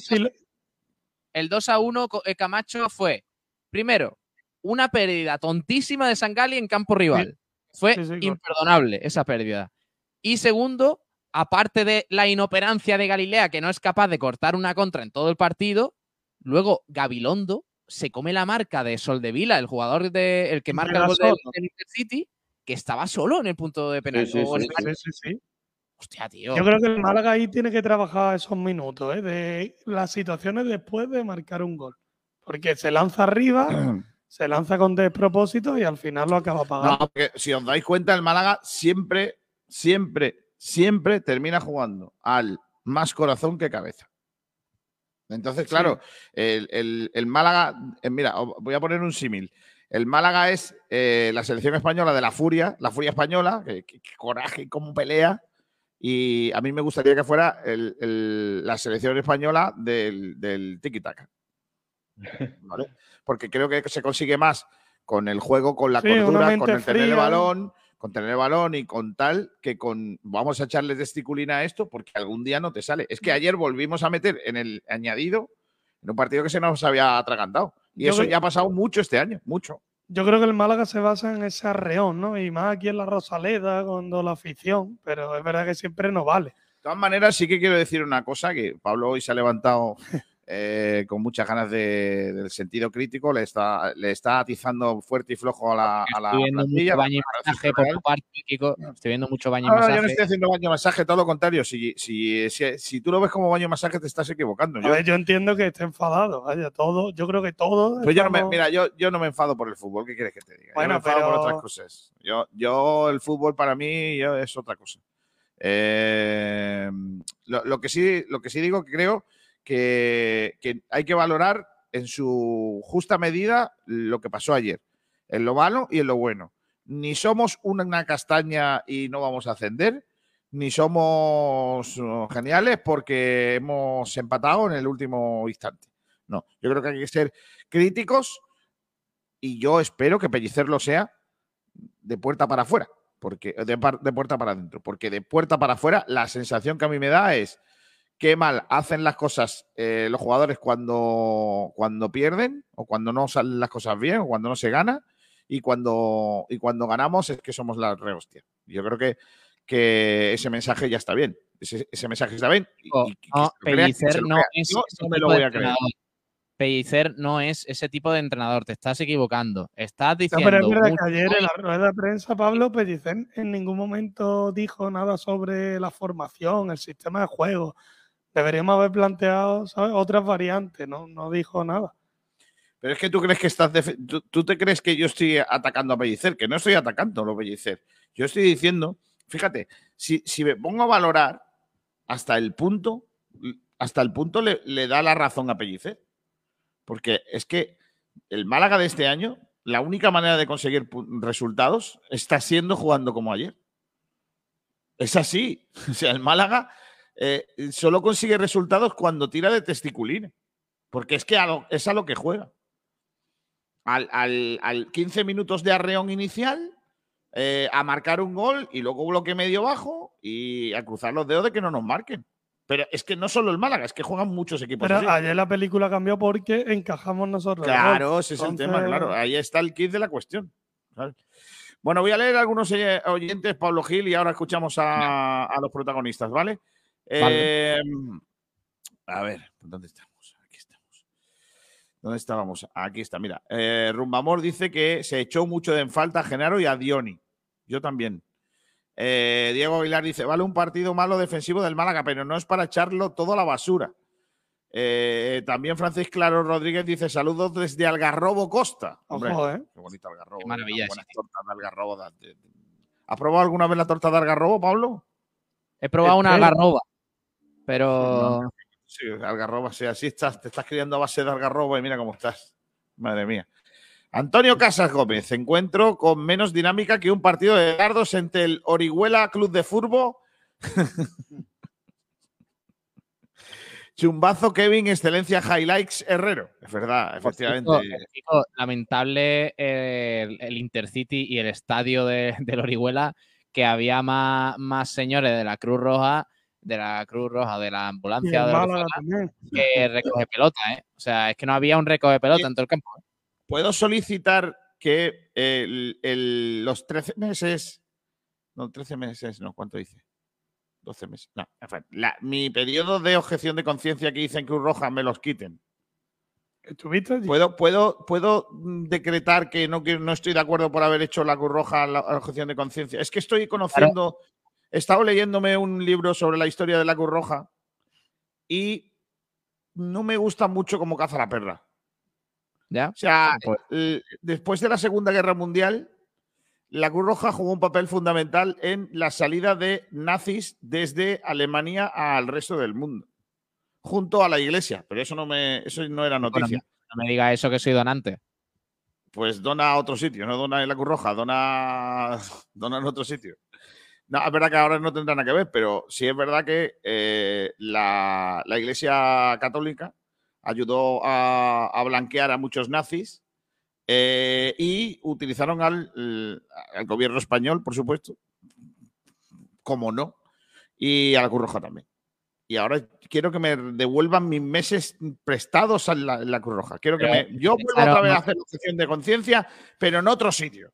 el 2 a 1 co- eh, Camacho fue, primero, una pérdida tontísima de Sangali en campo rival. Fue Sí, sí, correcto. imperdonable esa pérdida. Y segundo, aparte de la inoperancia de Galilea, que no es capaz de cortar una contra en todo el partido, luego Gabilondo se come la marca de Soldevila, el jugador de, el que marca el gol del, Intercity, que estaba solo en el punto de penalti. sí, o en sí, el- Sí, sí, sí. Hostia, tío. Yo creo que el Málaga ahí tiene que trabajar esos minutos, ¿eh? de las situaciones después de marcar un gol. Porque se lanza arriba, se lanza con despropósito y al final lo acaba pagando. No, porque si os dais cuenta, el Málaga siempre, siempre, siempre termina jugando al más corazón que cabeza. Entonces, claro, el, el- el Málaga, eh, mira, voy a poner un símil. El Málaga es eh, la selección española de la furia, la furia española, que, que- que coraje, cómo pelea. Y a mí me gustaría que fuera el- el- la selección española del, del tiki-taka. ¿Vale? Porque creo que se consigue más con el juego, con la Sí, cordura, con el tener el balón, con tener el balón y con tal que con vamos a echarle testiculina a esto porque algún día no te sale. Es que ayer volvimos a meter en el añadido en un partido que se nos había atragantado. Y Yo eso creo- ya ha pasado mucho este año, mucho. Yo creo que el Málaga se basa en ese arreón, ¿no? Y más aquí en la Rosaleda, cuando la afición, pero es verdad que siempre no vale. De todas maneras, sí que quiero decir una cosa, que Pablo hoy se ha levantado eh, con muchas ganas de- del sentido crítico, le está, le está atizando fuerte y flojo a la, a la Estoy viendo plantilla, mucho baño y masaje por tu parte, Kiko. Estoy viendo mucho baño y No, no, masaje. yo no estoy haciendo baño y masaje, todo lo contrario. Si, si, si, si tú lo ves como baño y masaje, te estás equivocando. Yo, ver, yo entiendo que esté enfadado, vaya, todo, yo creo que todo. pues yo no me, mira, yo, yo no me enfado por el fútbol, ¿qué quieres que te diga? yo Bueno, me enfado por pero- otras cosas. Yo, yo, el fútbol para mí yo, es otra cosa. Eh, lo, lo que sí, lo que sí digo que creo que, hay que valorar en su justa medida lo que pasó ayer, en lo malo y en lo bueno. Ni somos una, castaña y no vamos a ascender, ni somos uh, geniales porque hemos empatado en el último instante. No, yo creo que hay que ser críticos y yo espero que Pellicer lo sea de puerta para afuera, porque de, de puerta para adentro, porque de puerta para afuera la sensación que a mí me da es qué mal hacen las cosas eh, los jugadores cuando, cuando pierden o cuando no salen las cosas bien o cuando no se gana y cuando, y cuando ganamos es que somos la rehostia. Yo creo que, que ese mensaje ya está bien. Ese, ese mensaje está bien. y- y no, quien Pellicer no es Yo ese no me lo tipo de a creer. Pellicer no es ese tipo de entrenador, te estás equivocando. Estás No, diciendo. pero es verdad que ayer en la rueda de prensa Pablo Pellicer en ningún momento dijo nada sobre la formación, el sistema de juego. Deberíamos haber planteado ¿sabes? otras variantes, ¿no? No dijo nada. Pero es que tú crees que estás. Tú, te crees que yo estoy atacando a Pellicer, que no estoy atacando a Pellicer. Yo estoy diciendo, fíjate, si, si me pongo a valorar hasta el punto, hasta el punto le, le da la razón a Pellicer. Porque es que el Málaga de este año, la única manera de conseguir resultados está siendo jugando como ayer. Es así. O sea, el Málaga eh, solo consigue resultados cuando tira de testiculina. Porque es que a lo- es a lo que juega. Al, al- al 15 minutos de arreón inicial, eh, a marcar un gol y luego bloque medio bajo y a cruzar los dedos de que no nos marquen. Pero es que no solo el Málaga, es que juegan muchos equipos. Pero así. ayer la película cambió porque encajamos nosotros. Claro, ese es el tema, claro. Ahí está el kit de la cuestión. ¿sabes? Bueno, voy a leer algunos eh, oyentes, Pablo Gil, y ahora escuchamos a, a los protagonistas, ¿vale? Vale. Eh, a ver, ¿dónde estamos? Aquí estamos. ¿Dónde estábamos? Aquí está, mira. Eh, Rumbamor dice que se echó mucho de en falta a Genaro y a Dioni. Yo también. Eh, Diego Aguilar dice, vale un partido malo defensivo del Málaga, pero no es para echarlo todo a la basura. Eh, también Francis Claro Rodríguez dice, saludos desde Algarrobo Costa. Hombre, Ojo, ¿eh? Qué bonito Algarrobo. Qué maravilla buenas tortas de Algarrobo. ¿Has probado alguna vez la torta de Algarrobo, Pablo? He probado una algarroba, pero Sí, Algarroba, sí, así estás, te estás criando a base de Algarrobo y mira cómo estás. Madre mía. Antonio Casas Gómez, encuentro con menos dinámica que un partido de dardos entre el Orihuela Club de Furbo. Chumbazo Kevin, excelencia highlights Herrero. Es verdad, efectivamente. cierto, lamentable eh, el, el Intercity y el estadio de, del Orihuela, que había más, más señores de la Cruz Roja, de la Cruz Roja, de la ambulancia de Málaga también. que recoge pelota, ¿eh? O sea, es que no había un recoge pelota en todo el campo. ¿eh? ¿Puedo solicitar que el- el- los 13 meses, no, 13 meses, no, ¿cuánto dice? 12 meses. No, en fin, la- mi periodo de objeción de conciencia que hice en Cruz Roja me los quiten. ¿Estuviste allí? ¿Puedo, puedo, puedo mm, decretar que no, que no estoy de acuerdo por haber hecho la Cruz Roja la, la objeción de conciencia? Es que estoy conociendo, he estado leyéndome un libro sobre la historia de la Cruz Roja y no me gusta mucho cómo caza la perra. ¿Ya? O sea, Pues- el- después de la Segunda Guerra Mundial, la Cruz Roja jugó un papel fundamental en la salida de nazis desde Alemania al resto del mundo, junto a la Iglesia. Pero eso no me, eso no era Bueno, noticia. no me diga eso que soy donante. Pues dona a otro sitio, no dona en la Cruz Roja, dona, dona en otro sitio. No, es verdad que ahora no tendrá nada que ver, pero sí es verdad que eh, la, la Iglesia Católica ayudó a, a blanquear a muchos nazis Eh, y utilizaron al, al, gobierno español, por supuesto, como no, y a la Cruz Roja también. Y ahora quiero que me devuelvan mis meses prestados a la, Cruz Roja. Quiero que me, yo vuelvo otra vez a hacer la sesión de conciencia, pero en otro sitio.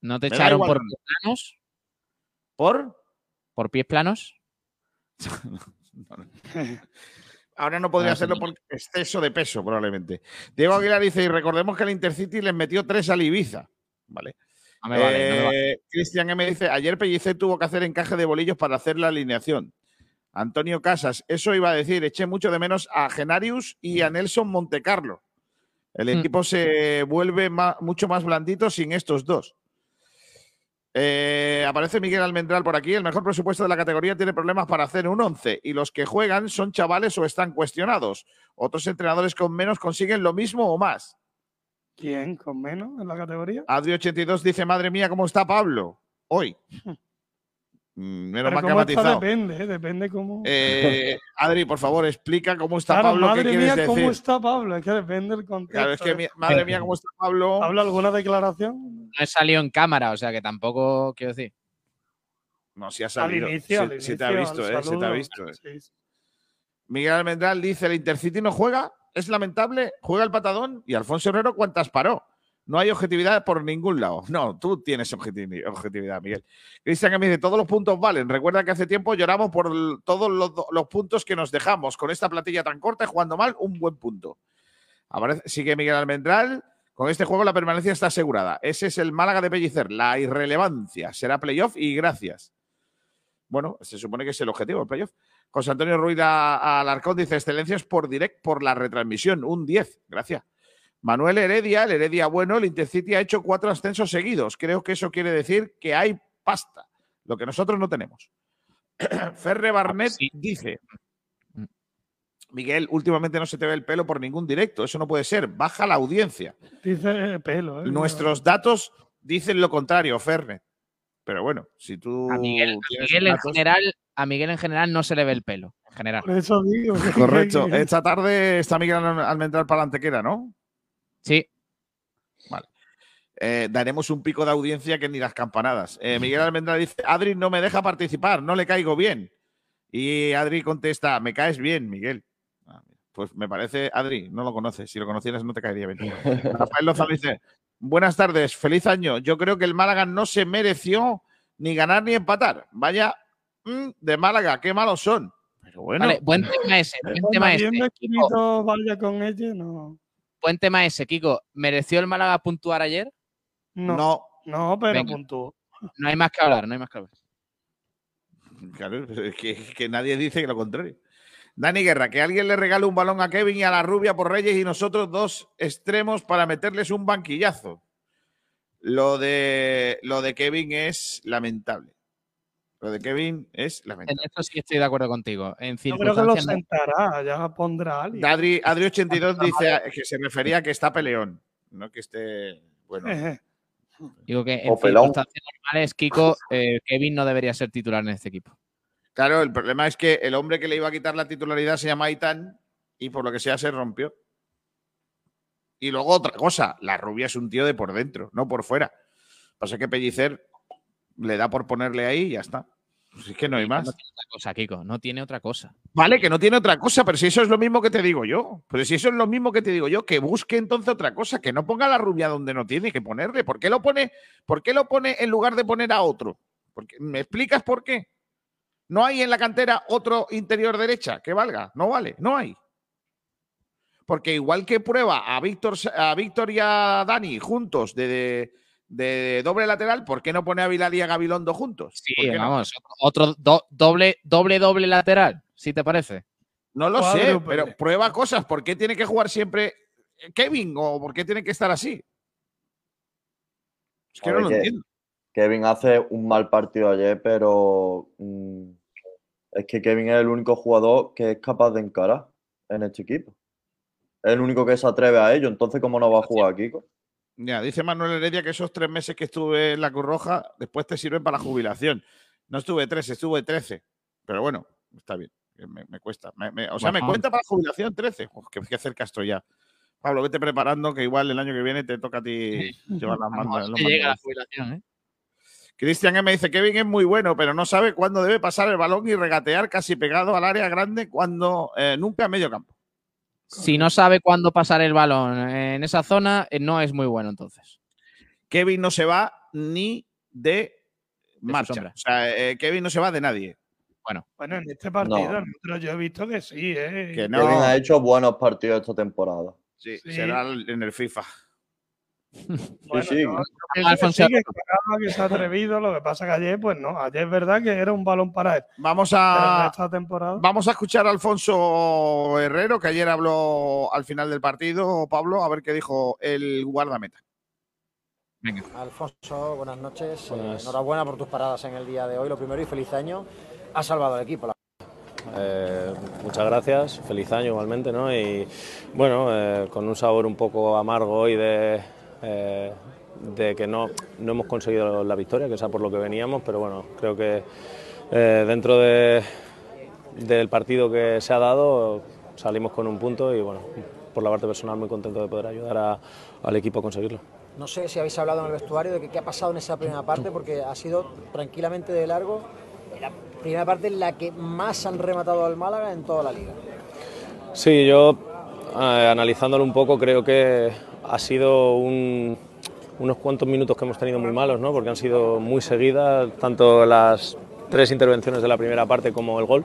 ¿No te echaron por planos? ¿Por? ¿Por pies planos? Ahora no podría hacerlo por exceso de peso, probablemente. Diego Aguilar dice, y recordemos que el Intercity les metió tres al Ibiza. Vale. Eh, Cristian M dice, ayer Pellicer tuvo que hacer encaje de bolillos para hacer la alineación. Antonio Casas, eso iba a decir, eché mucho de menos a Genarius y a Nelson Montecarlo. El hmm. equipo se vuelve mucho más blandito sin estos dos. Eh, aparece Miguel Almendral por aquí. El mejor presupuesto de la categoría tiene problemas para hacer un 11 y los que juegan son chavales o están cuestionados. Otros entrenadores con menos consiguen lo mismo o más. ¿Quién con menos en la categoría? Adri82 dice, madre mía, ¿cómo está Pablo? Hoy. Mm, menos matizado. Depende, ¿eh? depende cómo. Eh, Adri, por favor, explica cómo está Pablo. Madre mía, ¿cómo está Pablo? Es que depende del contexto. Claro, es que, madre mía, ¿cómo está Pablo? ¿Habla alguna declaración? No he salido en cámara, o sea que tampoco quiero decir. No, si ha salido. Al inicio, si, te ha visto, ¿eh? Si te ha visto. Eh. Miguel Almendral dice: el Intercity no juega, es lamentable, juega el patadón. Y Alfonso Herrero, ¿cuántas paró? No hay objetividad por ningún lado. No, tú tienes objetividad, Miguel. Cristian me dice, todos los puntos valen. Recuerda que hace tiempo lloramos por todos los, puntos que nos dejamos. Con esta platilla tan corta jugando mal, un buen punto. sigue Miguel Almendral. Con este juego la permanencia está asegurada. Ese es el Málaga de Pellicer. La irrelevancia. Será playoff y gracias. Bueno, se supone que es el objetivo, el playoff. José Antonio Ruiz Alarcón dice, excelencias por direct por la retransmisión. Un 10. Gracias. Manuel Heredia, el Heredia bueno, el Intercity ha hecho cuatro ascensos seguidos. Creo que eso quiere decir que hay pasta, lo que nosotros no tenemos. Ferre Barnet dice, mm. Miguel, últimamente no se te ve el pelo por ningún directo, eso no puede ser, baja la audiencia. Dice pelo. ¿eh? Nuestros datos dicen lo contrario, Fernet. Pero bueno, si tú... A Miguel, en general, a Miguel en general no se le ve el pelo, en general. Por eso digo. Correcto. Esta tarde está Miguel Almendral para la antequera, ¿no? Sí. Vale. Eh, daremos un pico de audiencia que ni las campanadas. Eh, Miguel Almendra dice, Adri no me deja participar, no le caigo bien. Y Adri contesta, me caes bien, Miguel. Ah, pues me parece, Adri, no lo conoces. Si lo conocieras no te caería bien. Rafael Lozano dice, buenas tardes, feliz año. Yo creo que el Málaga no se mereció ni ganar ni empatar. Vaya mm, de Málaga, qué malos son. Pero bueno. buen tema ese, buen tema ese. vaya con ella, no. Buen tema ese, Kiko. ¿Mereció el Málaga puntuar ayer? No. No, pero puntuó. No hay más que hablar, no hay más que hablar. Claro, es que, nadie dice que lo contrario. Dani Guerra, que alguien le regale un balón a Kevin y a la rubia por Reyes y nosotros dos extremos para meterles un banquillazo. Lo de, lo de Kevin es lamentable. Lo de Kevin es lamentable. En esto sí estoy de acuerdo contigo. En Yo creo que lo sentará, ya pondrá alguien. Adri, Adri82 dice que se refería a que está peleón, no que esté. Bueno. Digo que en circunstancias normales, Kiko, eh, Kevin no debería ser titular en este equipo. Claro, el problema es que el hombre que le iba a quitar la titularidad se llama Aitan y por lo que sea se rompió. Y luego otra cosa, la rubia es un tío de por dentro, no por fuera. Pasa que Pellicer le da por ponerle ahí y ya está. Pues es que no hay más. No tiene otra cosa, Kiko, no tiene otra cosa. Vale, que no tiene otra cosa, pero si eso es lo mismo que te digo yo. Pero si eso es lo mismo que te digo yo, que busque entonces otra cosa, que no ponga la rubia donde no tiene que ponerle. ¿Por qué lo pone, por qué lo pone en lugar de poner a otro? Porque, ¿Me explicas por qué? ¿No hay en la cantera otro interior derecha que valga? No vale, no hay. Porque igual que prueba a Víctor, a Víctor y a Dani juntos de de doble lateral, ¿por qué no pone a Vilal y a Gabilondo juntos? Sí, vamos, otro doble, doble, doble lateral, si te parece. No lo sé, pero prueba cosas. ¿Por qué tiene que jugar siempre Kevin o por qué tiene que estar así? Es que no lo entiendo. Kevin hace un mal partido ayer, pero mm, es que Kevin es el único jugador que es capaz de encarar en este equipo. Es el único que se atreve a ello. Entonces, ¿cómo no va a jugar Kiko? Ya, dice Manuel Heredia que esos tres meses que estuve en la Cruz Roja después te sirven para la jubilación. No estuve tres, estuve trece. Pero bueno, está bien. Me, cuesta. o sea, me cuenta para la jubilación trece. qué, cerca estoy ya Pablo, vete preparando que igual el año que viene te toca a ti llevar las manos. llega la jubilación, ¿eh? Cristian M dice, Kevin es muy bueno, pero no sabe cuándo debe pasar el balón y regatear casi pegado al área grande cuando eh, nunca a medio campo. Si no sabe cuándo pasar el balón en esa zona, eh, no es muy bueno entonces. Kevin no se va ni de marcha. o sea, eh, Kevin no se va de nadie. Bueno, Bueno, en este partido, No. yo he visto que sí, ¿eh? Que no. Kevin ha hecho buenos partidos esta temporada. Sí, Sí. será en el FIFA. Bueno, sí. que Alfonso- sí, que Caramba, que se ha atrevido, lo que pasa que ayer, pues no, ayer es verdad que era un balón para él. Vamos a, esta temporada. vamos a escuchar a Alfonso Herrero, que ayer habló al final del partido, Pablo, a ver qué dijo el guardameta. venga. Alfonso, buenas noches. Eh, enhorabuena por tus paradas en el día de hoy. Lo primero y feliz año. Has salvado al equipo. la- Eh, muchas gracias, feliz año igualmente, ¿no? Y bueno, eh, con un sabor un poco amargo hoy de, eh, de que no, no hemos conseguido la victoria, que es por lo que veníamos, pero bueno, creo que eh, dentro de, del partido que se ha dado salimos con un punto y bueno, por la parte personal muy contento de poder ayudar a- al equipo a conseguirlo. No sé si habéis hablado en el vestuario de que- qué ha pasado en esa primera parte, porque ha sido tranquilamente de largo la primera parte en la que más han rematado al Málaga en toda la liga. Sí, yo eh, analizándolo un poco creo que ha sido un- unos cuantos minutos que hemos tenido muy malos, ¿no? porque han sido muy seguidas, tanto las tres intervenciones de la primera parte como el gol.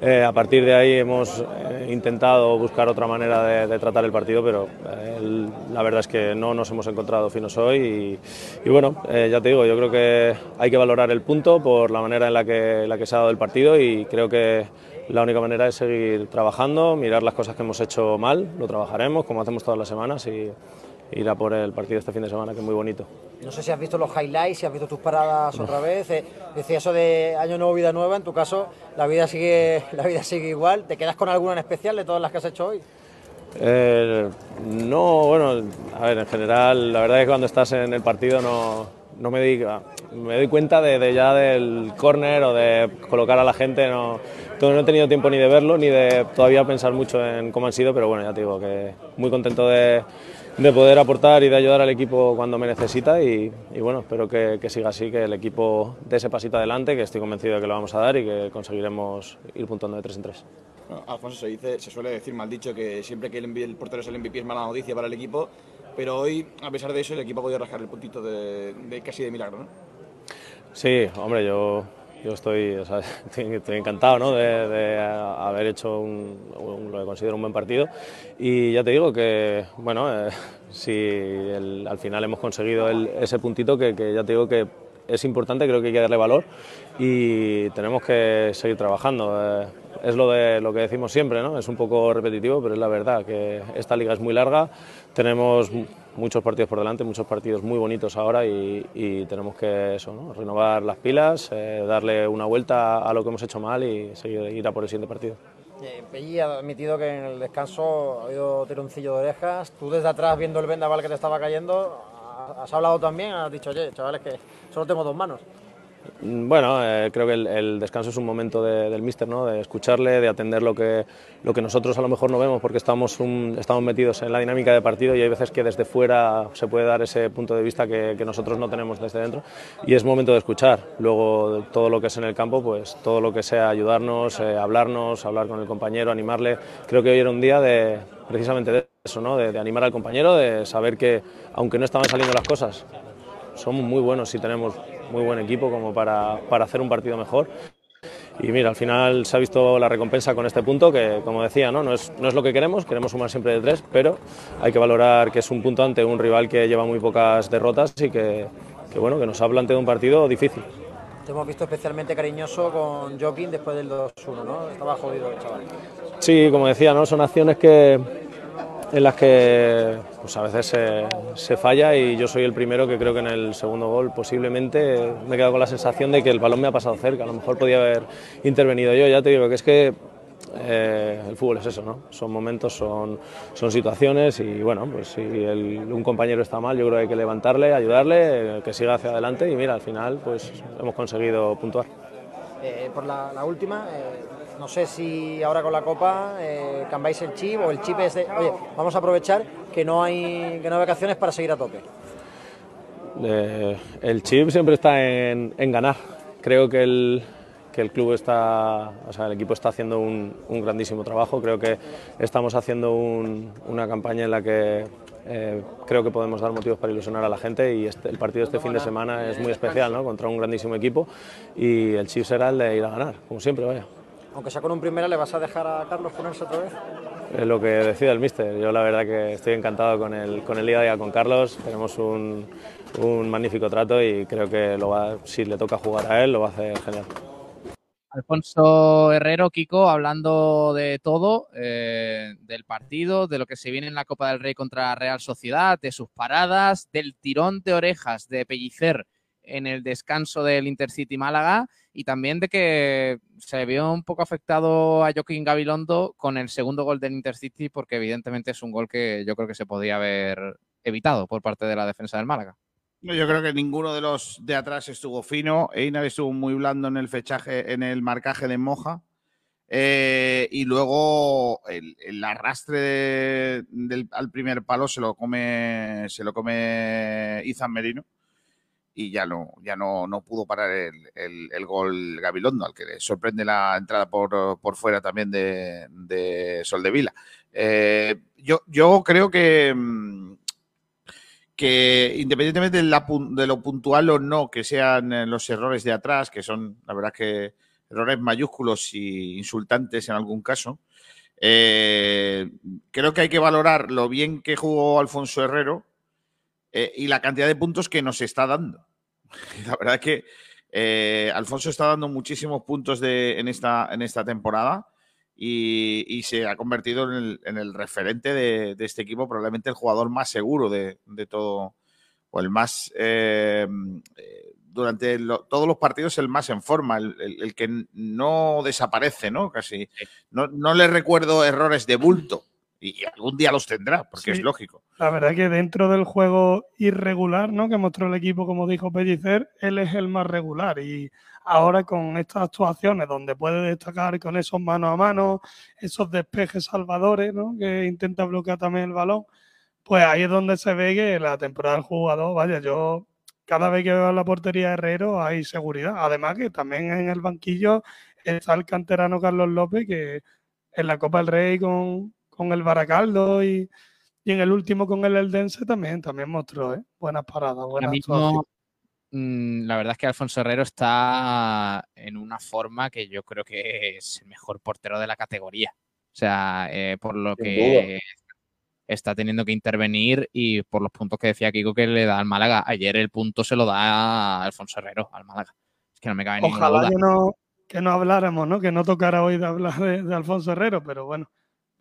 Eh, a partir de ahí hemos eh, intentado buscar otra manera de, tratar el partido, pero eh, la verdad es que no nos hemos encontrado finos hoy y, bueno, ya te digo, yo creo que hay que valorar el punto por la manera en la que se ha dado el partido y creo que la única manera es seguir trabajando, mirar las cosas que hemos hecho mal, lo trabajaremos como hacemos todas las semanas y ir a por el partido este fin de semana que es muy bonito. No sé si has visto los highlights, si has visto tus paradas otra vez. eh, decía eso de año nuevo, vida nueva. En tu caso, la vida sigue, la vida sigue igual. ¿Te quedas con alguna en especial de todas las que has hecho hoy? Eh, no, bueno, a ver, en general, la verdad es que cuando estás en el partido no, no me, doy, me doy cuenta de, ya del córner o de colocar a la gente, no, no he tenido tiempo ni de verlo ni de todavía pensar mucho en cómo han sido, pero bueno, ya te digo que muy contento de, de poder aportar y de ayudar al equipo cuando me necesita y, bueno, espero que, siga así, que el equipo dé ese pasito adelante, que estoy convencido de que lo vamos a dar y que conseguiremos ir puntuando de tres en tres. Bueno, Alfonso, se, dice, se suele decir mal dicho que siempre que el portero es el MVP es mala noticia para el equipo, pero hoy, a pesar de eso, el equipo ha podido rascar el puntito de, casi de milagro, ¿no? Sí, hombre, yo, yo estoy, o sea, estoy, encantado ¿no? de, haber hecho lo que considero un buen partido y ya te digo que, bueno, eh, si al final hemos conseguido ese puntito que, que ya te digo que es importante, creo que hay que darle valor y tenemos que seguir trabajando. eh, es lo, de, lo que decimos siempre, ¿no? es un poco repetitivo, pero es la verdad que esta liga es muy larga, tenemos mu- muchos partidos por delante, muchos partidos muy bonitos ahora y, y tenemos que eso, ¿no? renovar las pilas, eh, darle una vuelta a lo que hemos hecho mal y seguir ir a por el siguiente partido. Eh, Pelli ha admitido que en el descanso ha habido tironcillo de orejas. Tú desde atrás viendo el vendaval que te estaba cayendo, has hablado también, has dicho, oye, chavales, que solo tengo dos manos. Mm, Bueno, eh, creo que el, descanso es un momento de- del míster, ¿no? de escucharle, de atender lo que, lo que nosotros a lo mejor no vemos porque estamos, estamos metidos en la dinámica de partido y hay veces que desde fuera se puede dar ese punto de vista que, nosotros no tenemos desde dentro y es momento de escuchar. Luego todo lo que es en el campo, pues todo lo que sea ayudarnos, eh, hablarnos, hablar con el compañero, animarle. Creo que hoy era un día de precisamente de eso, ¿no? de, de animar al compañero, de saber que aunque no estaban saliendo las cosas, somos muy buenos y tenemos muy buen equipo como para, para hacer un partido mejor. Y mira, al final se ha visto la recompensa con este punto, que como decía, ¿no? No, es, no es lo que queremos, queremos sumar siempre de tres, pero hay que valorar que es un punto ante un rival que lleva muy pocas derrotas y que, que, bueno, que nos ha planteado un partido difícil. Te hemos visto especialmente cariñoso con Joaquín después del 2-1, ¿no? Estaba jodido el chaval. Sí, como decía, ¿no? son acciones que, en las que pues a veces se, falla y yo soy el primero que creo que en el segundo gol posiblemente me he quedado con la sensación de que el balón me ha pasado cerca, a lo mejor podía haber intervenido yo, ya te digo que es que eh, el fútbol es eso, ¿no? Son momentos, son, son situaciones y bueno, pues si un compañero está mal, yo creo que hay que levantarle, ayudarle, que siga hacia adelante y mira, al final pues hemos conseguido puntuar. Eh, por la, la última, eh, no sé si ahora con la Copa eh, cambiáis el chip o el chip es de, oye, vamos a aprovechar que no hay, que no hay vacaciones para seguir a tope. Eh, el chip siempre está en, ganar. Creo que el, que el club está, o sea, el equipo está haciendo un, grandísimo trabajo. Creo que estamos haciendo un- una campaña en la que eh, creo que podemos dar motivos para ilusionar a la gente y este- el partido este fin de semana es muy especial, ¿no? Contra un grandísimo equipo y el chip será el de ir a ganar, como siempre, vaya. Aunque sea con un primera, ¿le vas a dejar a Carlos ponerse otra vez? Es lo que decida el míster. Yo la verdad que estoy encantado con el, con el día a día con Carlos. Tenemos un, un magnífico trato y creo que lo va, si le toca jugar a él lo va a hacer genial. Alfonso Herrero, Kiko, hablando de todo, eh, del partido, de lo que se viene en la Copa del Rey contra la Real Sociedad, de sus paradas, del tirón de orejas de Pellicer en el descanso del Intercity Málaga y también de que se vio un poco afectado a Joaquín Gabilondo con el segundo gol del Intercity porque evidentemente es un gol que yo creo que se podía haber evitado por parte de la defensa del Málaga. Yo creo que ninguno de los de atrás estuvo fino. Einar estuvo muy blando en el fechaje, en el marcaje de Moja. Eh, y luego el, arrastre de- al primer palo se lo come, se lo come Izan Merino. Y ya no, ya no, no pudo parar el, el- gol Gabilondo, al que le sorprende la entrada por, por fuera también de, de Soldevila. Eh, yo, yo creo que, mm, que independientemente de lo puntual o no que sean eh, los errores de atrás, que son la verdad que errores mayúsculos y insultantes en algún caso, eh, creo que hay que valorar lo bien que jugó Alfonso Herrero eh, y la cantidad de puntos que nos está dando. La verdad que eh, Alfonso está dando muchísimos puntos de, en, esta, en esta temporada y, y se ha convertido en el, en el referente de, de este equipo, probablemente el jugador más seguro de, de todo, o el más, eh, durante lo- todos los partidos, el más en forma, el, el- el que no desaparece, ¿no? Casi. No, no le recuerdo errores de bulto. Y algún día los tendrá, porque Sí. es lógico. La verdad que dentro del juego irregular ¿no? que mostró el equipo, como dijo Pellicer, él es el más regular. Y ahora con estas actuaciones donde puede destacar con esos mano a mano, esos despejes salvadores, ¿no? que intenta bloquear también el balón, pues ahí es donde se ve que la temporada del jugador, vaya, yo cada vez que veo la portería de Herrero hay seguridad. Además que también en el banquillo está el canterano Carlos López, que en la Copa del Rey con, con el Baracaldo y, y en el último con el Eldense también, también mostró ¿eh? buenas paradas, buenas mismo, mm, la verdad es que Alfonso Herrero está en una forma que yo creo que es el mejor portero de la categoría. O sea, eh, por lo Sin que está teniendo que intervenir y por los puntos que decía Kiko que le da al Málaga. Ayer el punto se lo da a Alfonso Herrero, al Málaga. Es que no me cabe ninguna Ojalá duda. que no, que no habláramos, ¿no? Que no tocara hoy de hablar de, de Alfonso Herrero, pero bueno,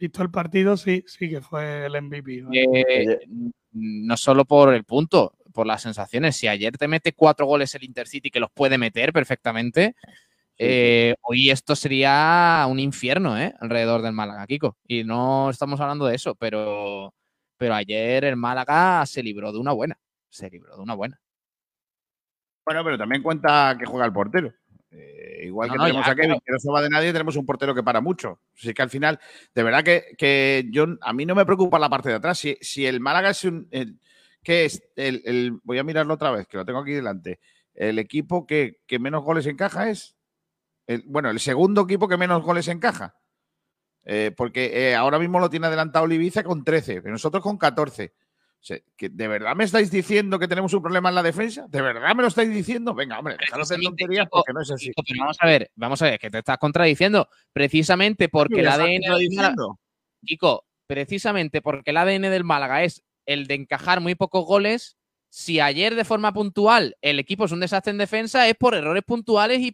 visto el partido, sí, sí que fue el MVP. ¿vale? Eh, no solo por el punto, por las sensaciones. Si ayer te mete cuatro goles el Intercity, que los puede meter perfectamente, eh, hoy esto sería un infierno, ¿eh? Alrededor del Málaga, Kiko. Y no estamos hablando de eso, pero, pero ayer el Málaga se libró de una buena. Se libró de una buena. Bueno, pero también cuenta que juega el portero. Eh, igual No, que no, tenemos ya, a Kevin, claro. que no se va de nadie, tenemos un portero que para mucho. Así que al final, de verdad que, que yo a mí no me preocupa la parte de atrás. Si, si el Málaga es un. el- ¿Qué es? El, el- voy a mirarlo otra vez, que lo tengo aquí delante. El equipo que, que menos goles encaja es. el- bueno, el segundo equipo que menos goles encaja. Eh, porque eh, ahora mismo lo tiene adelantado el Ibiza con 13, pero nosotros con 14. Que ¿De verdad me estáis diciendo que tenemos un problema en la defensa? ¿De verdad me lo estáis diciendo? Venga, hombre, dejaros de tonterías porque no es así. Pero vamos a ver, vamos a ver, que te estás contradiciendo. Precisamente porque el ¿Me estás ADN del precisamente porque el ADN del Málaga es el de encajar muy pocos goles. Si ayer de forma puntual el equipo es un desastre en defensa, es por errores puntuales y,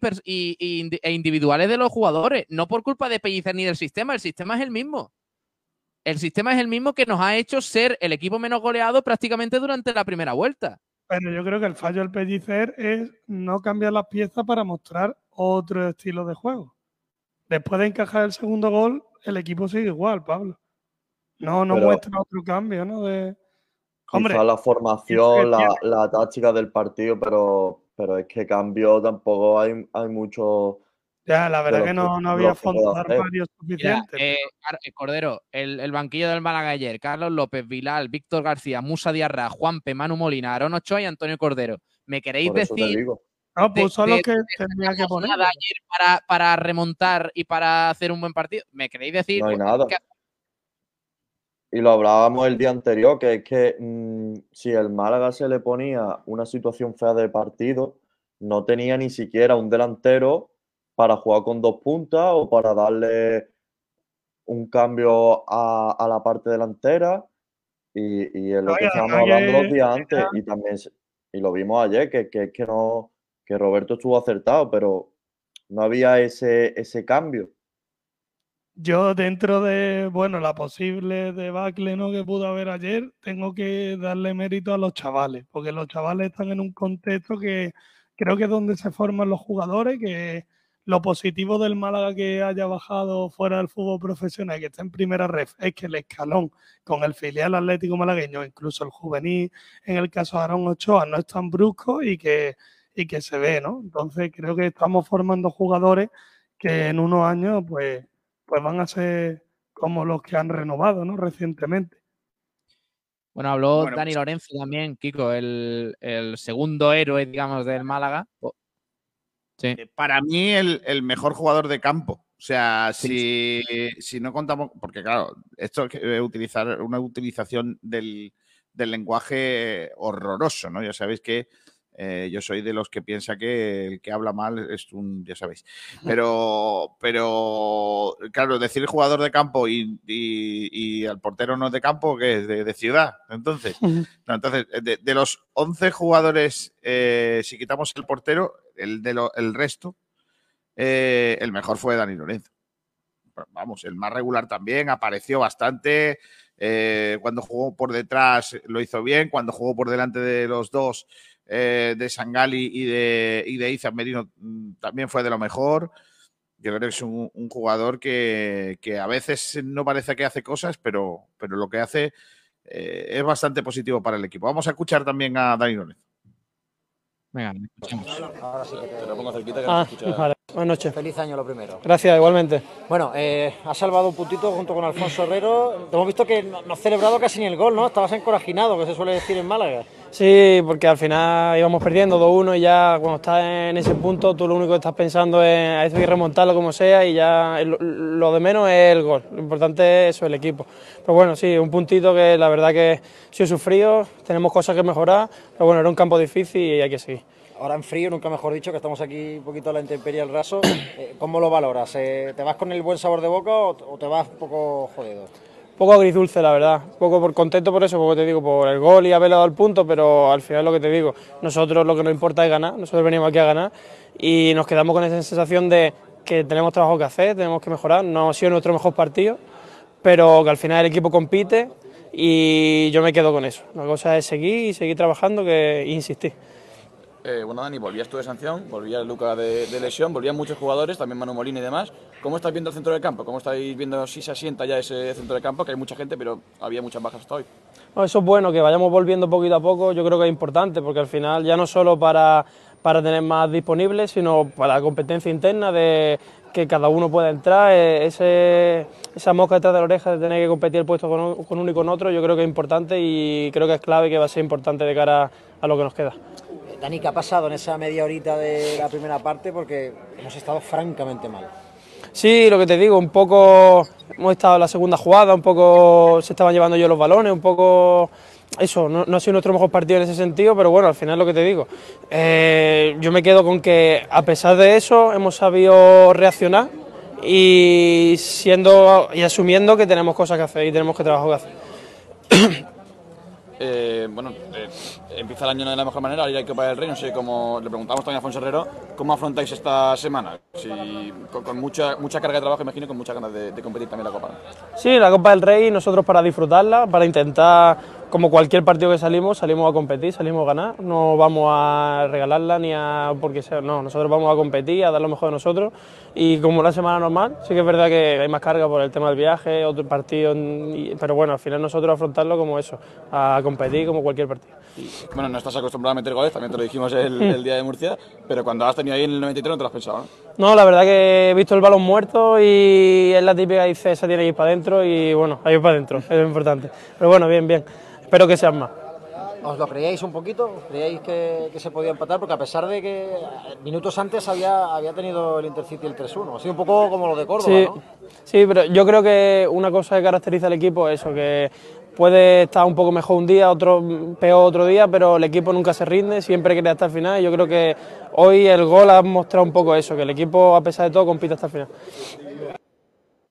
e individuales de los jugadores, no por culpa de Pellicer ni del sistema. El sistema es el mismo. El sistema es el mismo que nos ha hecho ser el equipo menos goleado prácticamente durante la primera vuelta. Pero yo creo que el fallo del Pellicer es no cambiar las piezas para mostrar otro estilo de juego. Después de encajar el segundo gol, el equipo sigue igual, Pablo. No, no Pero- muestra otro cambio, ¿no? De... Hombre, Quizá la formación, la táctica del partido, pero, pero es que cambio tampoco hay, hay mucho Ya, la verdad que no, que- no había que fondos de armario suficientes. eh, eh, Cordero, el, el banquillo del Málaga ayer, Carlos López, Vilal, Víctor García, Musa Diarra, Juanpe, Manu Molina, Aaron Ochoa y Antonio Cordero. ¿Me queréis decir digo. No, de- pues los de- que de- tenía que poner. nada ayer para, para remontar y para hacer un buen partido? ¿Me queréis decir? No hay pues, nada. que- Y lo hablábamos el día anterior, que es que mm, si el Málaga se le ponía una situación fea de partido, no tenía ni siquiera un delantero para jugar con dos puntas o para darle un cambio a, a la parte delantera. Y, y es lo No, que estábamos hablando los días antes. Y también y lo vimos ayer, que, que es que no, que Roberto estuvo acertado, pero no había ese, ese cambio. Yo dentro de, bueno, la posible debacle ¿no? que pudo haber ayer, tengo que darle mérito a los chavales, porque los chavales están en un contexto que creo que es donde se forman los jugadores, que lo positivo del Málaga que haya bajado fuera del fútbol profesional, que está en primera ref, es que el escalón con el filial atlético malagueño, incluso el juvenil, en el caso de Aaron Ochoa, no es tan brusco y que, y que se ve, ¿no? Entonces creo que estamos formando jugadores que en unos años, pues pues van a ser como los que han renovado, ¿no? Recientemente. Bueno, habló Bueno, Dani pues- Lorenzo también, Kiko, el, el segundo héroe, digamos, del Málaga. Sí. Eh, Para mí, el, el mejor jugador de campo. O sea, si, si no contamos, porque claro, esto es que, eh, utilizar una utilización del, del lenguaje horroroso, ¿no? Ya sabéis que eh, yo soy de los que piensa que el que habla mal es un, ya sabéis. Pero, pero claro, decir jugador de campo y, y, y al portero no de campo, que es de, de ciudad. Entonces, no, entonces, de, de los 11 jugadores, eh, si quitamos el portero, el, de lo- el resto, eh, el mejor fue Dani Lorenzo. Vamos, el más regular también, apareció bastante. cuando jugó por detrás lo hizo bien. Cuando jugó por delante de los dos, eh, de Sangali y de, y de Izan Merino, mm, también fue de lo mejor. Yo creo que es un, un jugador que, que a veces no parece que hace cosas, pero, pero lo que hace eh, es bastante positivo para el equipo. Vamos a escuchar también a Dani Lorenzo. Venga, escuchamos. Ahora sí te, Te lo pongo cerquita que Ah, no se escucha. vale. Buenas noches. Feliz año lo primero. Gracias, igualmente. Bueno, eh, has salvado un puntito junto con Alfonso Herrero. Te hemos visto que no, no has celebrado casi ni el gol, ¿no? Estabas encorajinado, que se suele decir en Málaga. Sí, porque al final íbamos perdiendo 2-1 y ya cuando estás en ese punto tú lo único que estás pensando es a eso hay que remontarlo como sea y ya lo, lo de menos es el gol. Lo importante es eso, el equipo. Pero bueno, sí, un puntito que la verdad que sí he sufrido, tenemos cosas que mejorar, pero bueno, era un campo difícil y hay que seguir. Ahora en frío, nunca mejor dicho, que estamos aquí un poquito a la intemperie al raso. Eh, ¿Cómo lo valoras? Eh, ¿Te vas con el buen sabor de boca o, te vas un poco jodido? Poco agridulce, la verdad. Poco por contento por eso, porque te digo, por el gol y haberle dado el punto, pero al final lo que te digo, nosotros lo que nos importa es ganar, nosotros venimos aquí a ganar y nos quedamos con esa sensación de que tenemos trabajo que hacer, tenemos que mejorar. No ha sido nuestro mejor partido, pero que al final el equipo compite y yo me quedo con eso. La cosa es seguir y seguir trabajando que, insistir. Eh, bueno, Dani, volvías tú de sanción, volvía Luca de, lesión, volvían muchos jugadores, también Manu Molina y demás. ¿Cómo estás viendo el centro del campo? ¿Cómo estáis viendo si se asienta ya ese centro del campo? Que hay mucha gente, pero había muchas bajas hasta hoy. Eso es bueno, que vayamos volviendo poquito a poco, yo creo que es importante, porque al final ya no solo para, para tener más disponibles, sino para la competencia interna de que cada uno pueda entrar, eh, esa mosca detrás de la oreja de tener que competir el puesto con, con uno y con otro, yo creo que es importante y creo que es clave que va a ser importante de cara a lo que nos queda. Dani, ¿qué ha pasado en esa media horita de la primera parte? Porque hemos estado francamente mal. Sí, lo que te digo, un poco hemos estado en la segunda jugada, un poco se estaban llevando yo los balones, un poco eso, no, no ha sido nuestro mejor partido en ese sentido, pero bueno, al final lo que te digo, eh, yo me quedo con que a pesar de eso hemos sabido reaccionar y siendo y asumiendo que tenemos cosas que hacer y tenemos que trabajar que hacer. Eh, bueno, eh, empieza el año de la mejor manera, ahora hay Copa del Rey, no sé cómo, le preguntamos también a Alfonso Herrero, ¿cómo afrontáis esta semana? Con mucha, mucha carga de trabajo, imagino, y con muchas ganas de, de competir también la Copa. Sí, la Copa del Rey, nosotros para disfrutarla, para intentar como cualquier partido que salimos, salimos a competir, salimos a ganar, no vamos a regalarla ni a porque sea, no, nosotros vamos a competir, a dar lo mejor de nosotros y como una semana normal, sí que es verdad que hay más carga por el tema del viaje, otro partido, pero bueno, al final nosotros afrontarlo como eso, a competir como cualquier partido. Bueno, no estás acostumbrado a meter goles, también te lo dijimos el, el día de Murcia, pero cuando has tenido ahí en el 93 no te lo has pensado, ¿no? No, la verdad que he visto el balón muerto y es la típica dice, esa tiene que ir para adentro y bueno, ahí para adentro, es lo importante. Pero bueno, bien, bien, espero que sean más. ¿Os lo creíais un poquito? ¿Creíais que, que se podía empatar? Porque a pesar de que eh, minutos antes había, había tenido el Intercity el 3-1. Ha sido un poco como lo de Córdoba, Sí, ¿no? sí, pero yo creo que una cosa que caracteriza al equipo es eso, que puede estar un poco mejor un día, otro peor otro día, pero el equipo nunca se rinde, siempre quiere hasta el final y yo creo que hoy el gol ha mostrado un poco eso, que el equipo a pesar de todo compite hasta el final.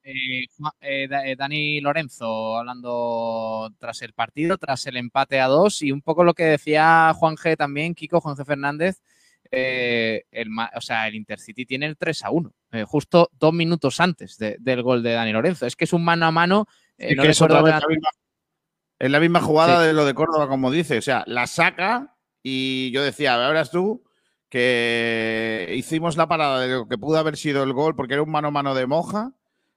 Eh, eh, eh, Dani Lorenzo hablando tras el partido, tras el empate a dos y un poco lo que decía Juan G también, Kiko, Juan G Fernández, eh, el, o sea, el Intercity tiene el 3 a 1, eh, justo dos minutos antes de- del gol de Dani Lorenzo. Es que es un mano a mano. eh, Es no la misma, es la misma jugada Sí. de lo de Córdoba, como dice. O sea, la saca y yo decía, verás tú que hicimos la parada de lo que pudo haber sido el gol porque era un mano a mano de moja.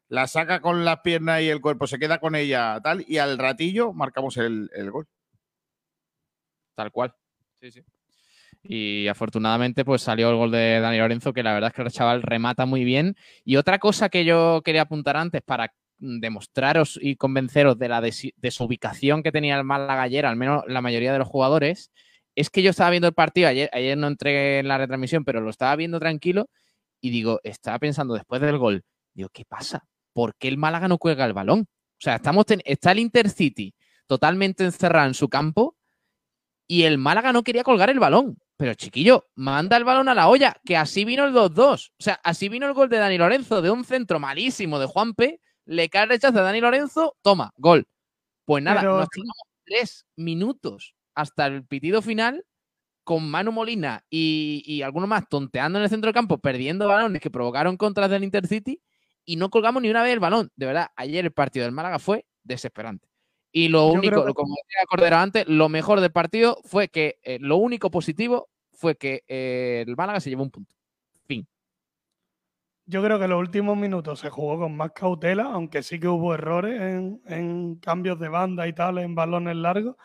La saca con las piernas y el cuerpo, se queda con ella tal, y al ratillo marcamos el, gol. Tal cual. Sí, sí. Y afortunadamente, pues salió el gol de Dani Lorenzo, que la verdad es que el chaval remata muy bien. Y otra cosa que yo quería apuntar antes para demostraros y convenceros de la desubicación que tenía el Málaga ayer, al menos la mayoría de los jugadores, es que yo estaba viendo el partido, ayer, ayer no entré en la retransmisión, pero lo estaba viendo tranquilo y digo, estaba pensando después del gol, digo, ¿qué pasa? ¿Por qué el Málaga no cuelga el balón? O sea, estamos está el Intercity totalmente encerrado en su campo y el Málaga no quería colgar el balón. Pero chiquillo, manda el balón a la olla, que así vino el 2-2. O sea, así vino el gol de Dani Lorenzo, de un centro malísimo de Juanpe, le cae el rechazo a Dani Lorenzo, toma, gol. Pues nada, Pero nos tiramos tres minutos hasta el pitido final con Manu Molina y, y alguno más tonteando en el centro del campo, perdiendo balones que provocaron contras del Intercity y no colgamos ni una vez el balón. De verdad, ayer el partido del Málaga fue desesperante. Y lo Yo único, que- como decía Cordero antes, lo mejor del partido fue que eh, lo único positivo fue que eh, el Málaga se llevó un punto. Fin. Yo creo que los últimos minutos se jugó con más cautela, aunque sí que hubo errores en, en cambios de banda y tal, en balones largos,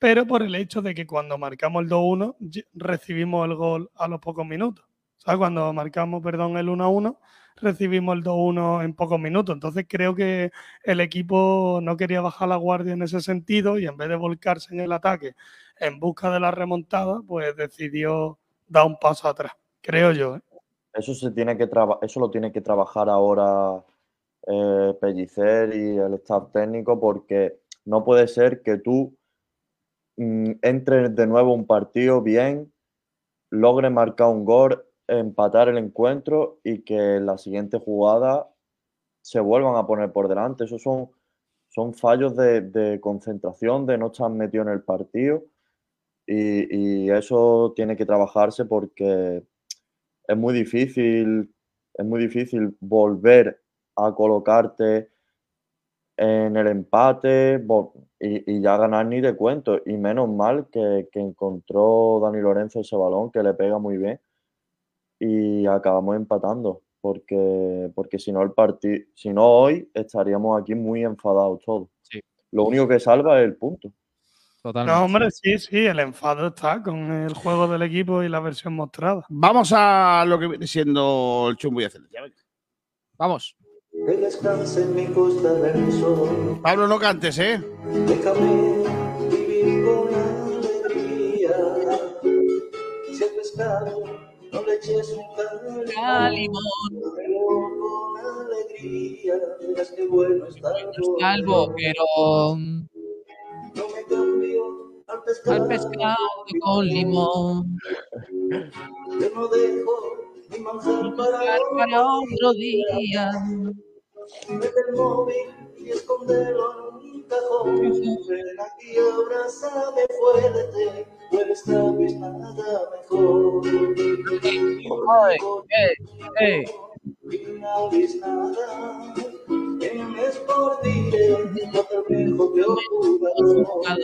pero por el hecho de que cuando marcamos el 2-1 ye- recibimos el gol a los pocos minutos. O sea, cuando marcamos, perdón, el 1-1, recibimos el 2-1 en pocos minutos. Entonces creo que el equipo no quería bajar la guardia en ese sentido y en vez de volcarse en el ataque en busca de la remontada, pues decidió dar un paso atrás, creo yo. ¿eh? Eso se tiene que eso lo tiene que trabajar ahora eh, Pellicer y el staff técnico, porque no puede ser que tú mm, entres de nuevo un partido bien, logres marcar un gol, empatar el encuentro y que en la siguiente jugada se vuelvan a poner por delante. Esos son, son fallos de, concentración, de no estar metido en el partido. Y, eso tiene que trabajarse porque es muy difícil, es muy difícil volver a colocarte en el empate y ya ganar ni de cuento. Y menos mal que, que encontró Dani Lorenzo ese balón que le pega muy bien y acabamos empatando. Porque, porque si no el partido, si no hoy estaríamos aquí muy enfadados todos. Lo único que salva es el punto. No, hombre, sí, sí, el enfado está con el juego del equipo y la versión mostrada. Vamos a lo que viene siendo el chumbo y venga. Vamos. Que descanse en mi costa del sol. Pablo, no cantes, ¿eh? Déjame vivir con alegría. Si el pescado no le eches un calimón. Con alegría. Verás qué bueno Está el boquerón No me cambio al pescado. al pescado con limón. Yo no dejo mi manjar para, Para otro día. Mete el móvil y escondelo en un cajón. Ven aquí, abrázame fuerte. No esta vez nada mejor. Ay, ey, ey. No tienes por directo el mejor peor jugador.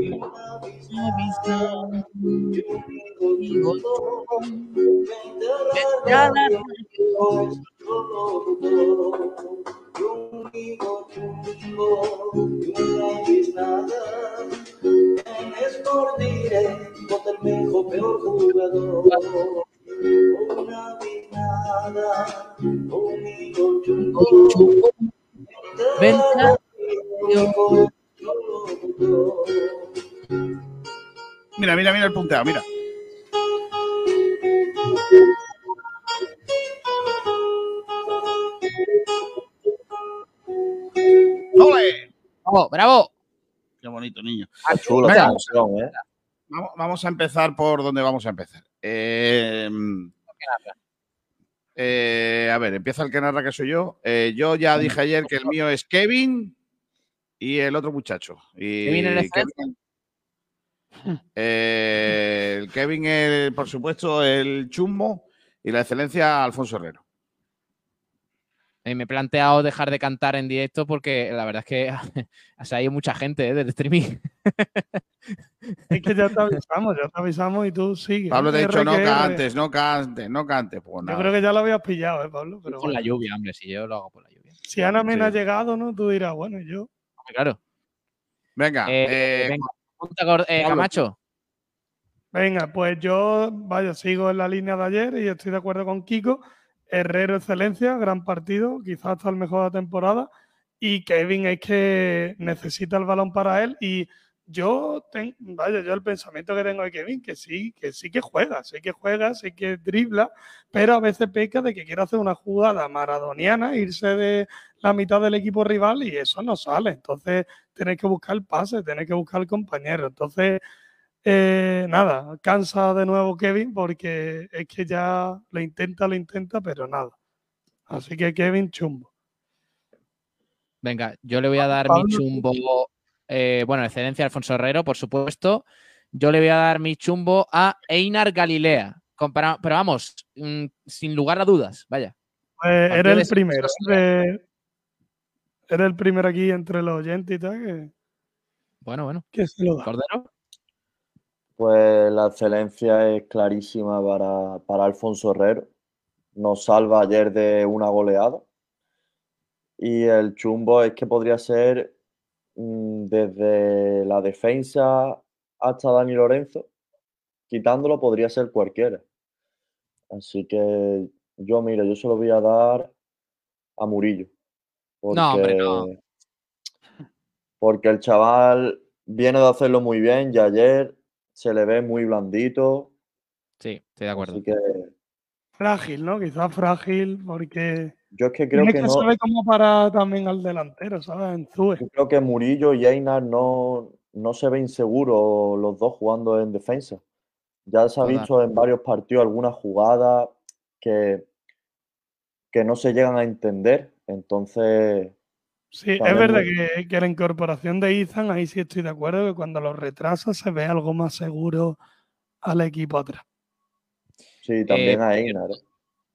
Y una amistad y un locutor. Y un hijo chulo, y peor jugador. Una vinada, un chungo, vente a Mira, mira, mira el punteo, mira. ¡Ole! ¡Bravo, bravo! Qué bonito, niño. esta canción, ¿eh? Vamos, vamos a empezar por donde vamos a empezar. Eh, eh, a ver, empieza el que narra, que soy yo. Eh, yo ya dije ayer que el mío es Kevin y el otro muchacho. Y Kevin el Kevin- el Kevin, el- por supuesto, el chumbo y la excelencia Alfonso Herrero. Eh, me he planteado dejar de cantar en directo porque la verdad es que o sea, hay mucha gente eh, del streaming. Es que ya te avisamos, ya te avisamos y tú sigues. Pablo te ha R dicho no cantes, no cantes, no cantes. Pues Yo creo que ya lo habías pillado, ¿eh, Pablo? Pero por la bueno. lluvia, hombre, si yo lo hago por la lluvia. Si Ana Mena ha Sí. llegado, ¿no? Tú dirás, bueno, ¿y yo. Claro. Venga, Eh, eh, venga, eh. Camacho. Venga, pues yo, vaya, sigo en la línea de ayer y estoy de acuerdo con Kiko. Herrero excelencia, gran partido, quizás hasta el mejor de la temporada. Y Kevin es que necesita el balón para él. Y yo, vaya, yo el pensamiento que tengo de Kevin, que sí, que sí que juega, sí que juega, sí que dribla, pero a veces peca de que quiere hacer una jugada maradoniana, irse de la mitad del equipo rival y eso no sale. Entonces, tenés que buscar el pase, tenés que buscar el compañero. Entonces, eh, nada, cansa de nuevo Kevin porque es que ya lo intenta, lo intenta, pero nada. Así que Kevin chumbo. Venga, yo le voy a dar Pablo. mi chumbo. eh, bueno, excelencia Alfonso Herrero, por supuesto. Yo le voy a dar mi chumbo a Einar Galilea. Compara- pero vamos, mm, sin lugar a dudas, vaya. Eres de el primero. Eres, eres el primero aquí entre los oyentes y tal que, Bueno, bueno. que se lo da. Cordero. Pues la excelencia es clarísima para, para Alfonso Herrero. Nos salva ayer de una goleada. Y el chumbo es que podría ser mm, desde la defensa hasta Dani Lorenzo. Quitándolo podría ser cualquiera. Así que yo, mira, yo se lo voy a dar a Murillo. No, hombre, no. porque- Porque el chaval viene de hacerlo muy bien y ayer se le ve muy blandito. Sí, estoy de acuerdo. Así que Frágil, ¿no? Quizás frágil porque yo es que creo tiene que que no. saber cómo parar también al delantero, ¿sabes? En Zue. Yo creo que Murillo y Einar no, no se ven seguros los dos jugando en defensa. Ya se ha Total. visto en varios partidos algunas jugadas que, que no se llegan a entender. Entonces, Sí, es verdad que, que la incorporación de Ethan, ahí sí estoy de acuerdo, que cuando lo retrasa se ve algo más seguro al equipo atrás. sí, también Eh, a Einar. ¿eh?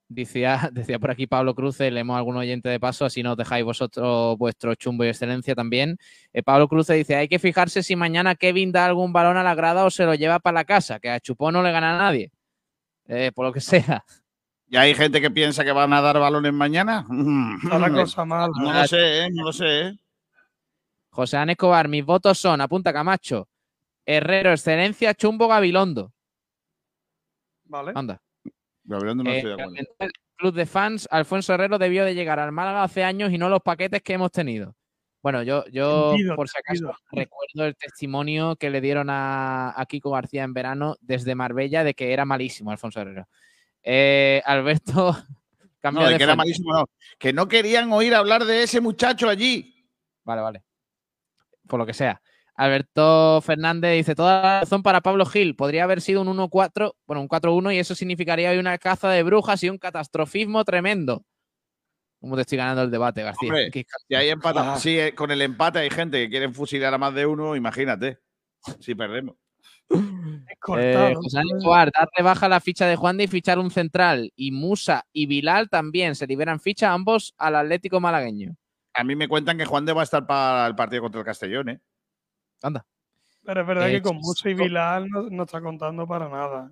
Decía, decía por aquí Pablo Cruce, leemos a algún oyente de paso, así nos dejáis vosotros vuestro chumbo y excelencia también. Eh, Pablo Cruce dice, hay que fijarse si mañana Kevin da algún balón a la grada o se lo lleva para la casa, que a Chupón no le gana a nadie. Eh, por lo que sea. ¿Y hay gente que piensa que van a dar balones mañana? Está la cosa mal. No lo sé, ¿eh? no lo sé. ¿eh? José Ana Escobar, mis votos son, apunta Camacho, Herrero, excelencia, Chumbo, Gabilondo. Vale. Anda. Gabriel, no Eh, estoy de acuerdo. en el club de fans, Alfonso Herrero debió de llegar al Málaga hace años y no los paquetes que hemos tenido. Bueno, yo, yo Entendido, por si acaso, entendido. recuerdo el testimonio que le dieron a, a Kiko García en verano desde Marbella de que era malísimo Alfonso Herrero. Eh, Alberto, cambia No, de de que era fuente. malísimo, no. Que no querían oír hablar de ese muchacho allí. Vale, vale. Por lo que sea. Alberto Fernández dice, toda la razón para Pablo Gil. Podría haber sido un 1-4, bueno, un 4-1 y eso significaría hoy una caza de brujas y un catastrofismo tremendo. ¿Cómo te estoy ganando el debate, García? Hombre, si hay empate, Ah. si eh, con el empate hay gente que quiere fusilar a más de uno, imagínate. Si perdemos. cortado. Eh, José Escobar, la ficha de Juan de y fichar un central. Y Musa y Bilal también se liberan ficha, ambos al Atlético malagueño. A mí me cuentan que Juan de va a estar para el partido contra el Castellón, ¿eh? Anda. Pero es verdad Eh, que con Chisto- Musa y Bilal no, no está contando para nada.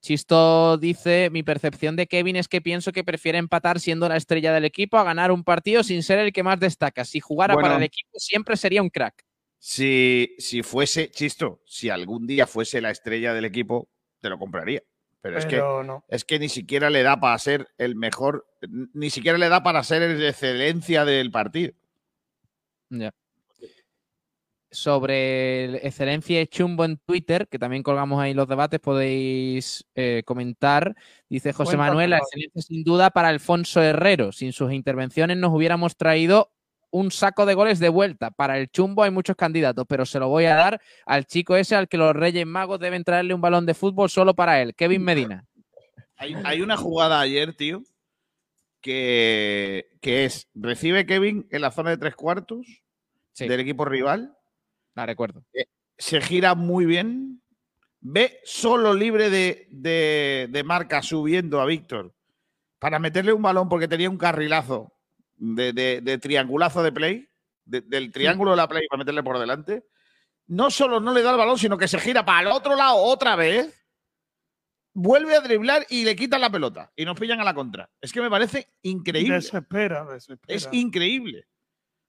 Chisto dice, mi percepción de Kevin es que pienso que prefiere empatar siendo la estrella del equipo a ganar un partido sin ser el que más destaca. Si jugara Bueno. para el equipo siempre sería un crack. Si, si fuese, Chisto, si algún día fuese la estrella del equipo, te lo compraría. Pero, es, que, no. es que ni siquiera le da para ser el mejor, ni siquiera le da para ser el excelencia del partido. Ya. Sobre el excelencia y chumbo en Twitter, que también colgamos ahí los debates, podéis eh, comentar. Dice José Cuéntanos. Manuel, la excelencia sin duda para Alfonso Herrero. Sin sus intervenciones nos hubiéramos traído un saco de goles de vuelta. Para el chumbo hay muchos candidatos, pero se lo voy a dar al chico ese al que los Reyes Magos deben traerle un balón de fútbol solo para él, Kevin Medina. Hay, hay una jugada ayer, tío, que, que es, recibe Kevin en la zona de tres cuartos Sí. del equipo rival, La recuerdo. se gira muy bien, ve solo libre de, de- de marca subiendo a Víctor para meterle un balón porque tenía un carrilazo de, de- de triangulazo de play, de- del triángulo de la play para meterle por delante. No solo no le da el balón, sino que se gira para el otro lado otra vez, vuelve a driblar y le quitan la pelota y nos pillan a la contra. Es que me parece increíble. Desespera, desespera. Es increíble.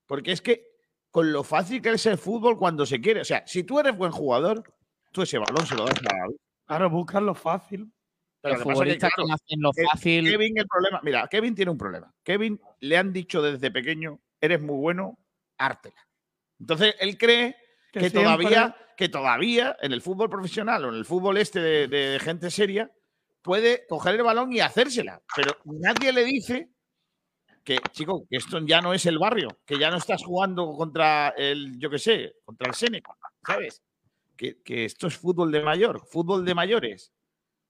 Porque es que con lo fácil que es el fútbol cuando se quiere. O sea, si tú eres buen jugador, tú ese balón se lo das a Claro, buscan lo fácil. Pero Los lo que claro, que hacen fácil. Kevin, el problema. Mira, Kevin tiene un problema. Kevin le han dicho desde pequeño, eres muy bueno, ártela. Entonces él cree Que todavía, que todavía en el fútbol profesional o en el fútbol este de, de gente seria puede coger el balón y hacérsela. Pero nadie le dice que, chico, que esto ya no es el barrio, que ya no estás jugando contra el, yo qué sé, contra el Seneca, ¿sabes? Que, que esto es fútbol de mayor, fútbol de mayores.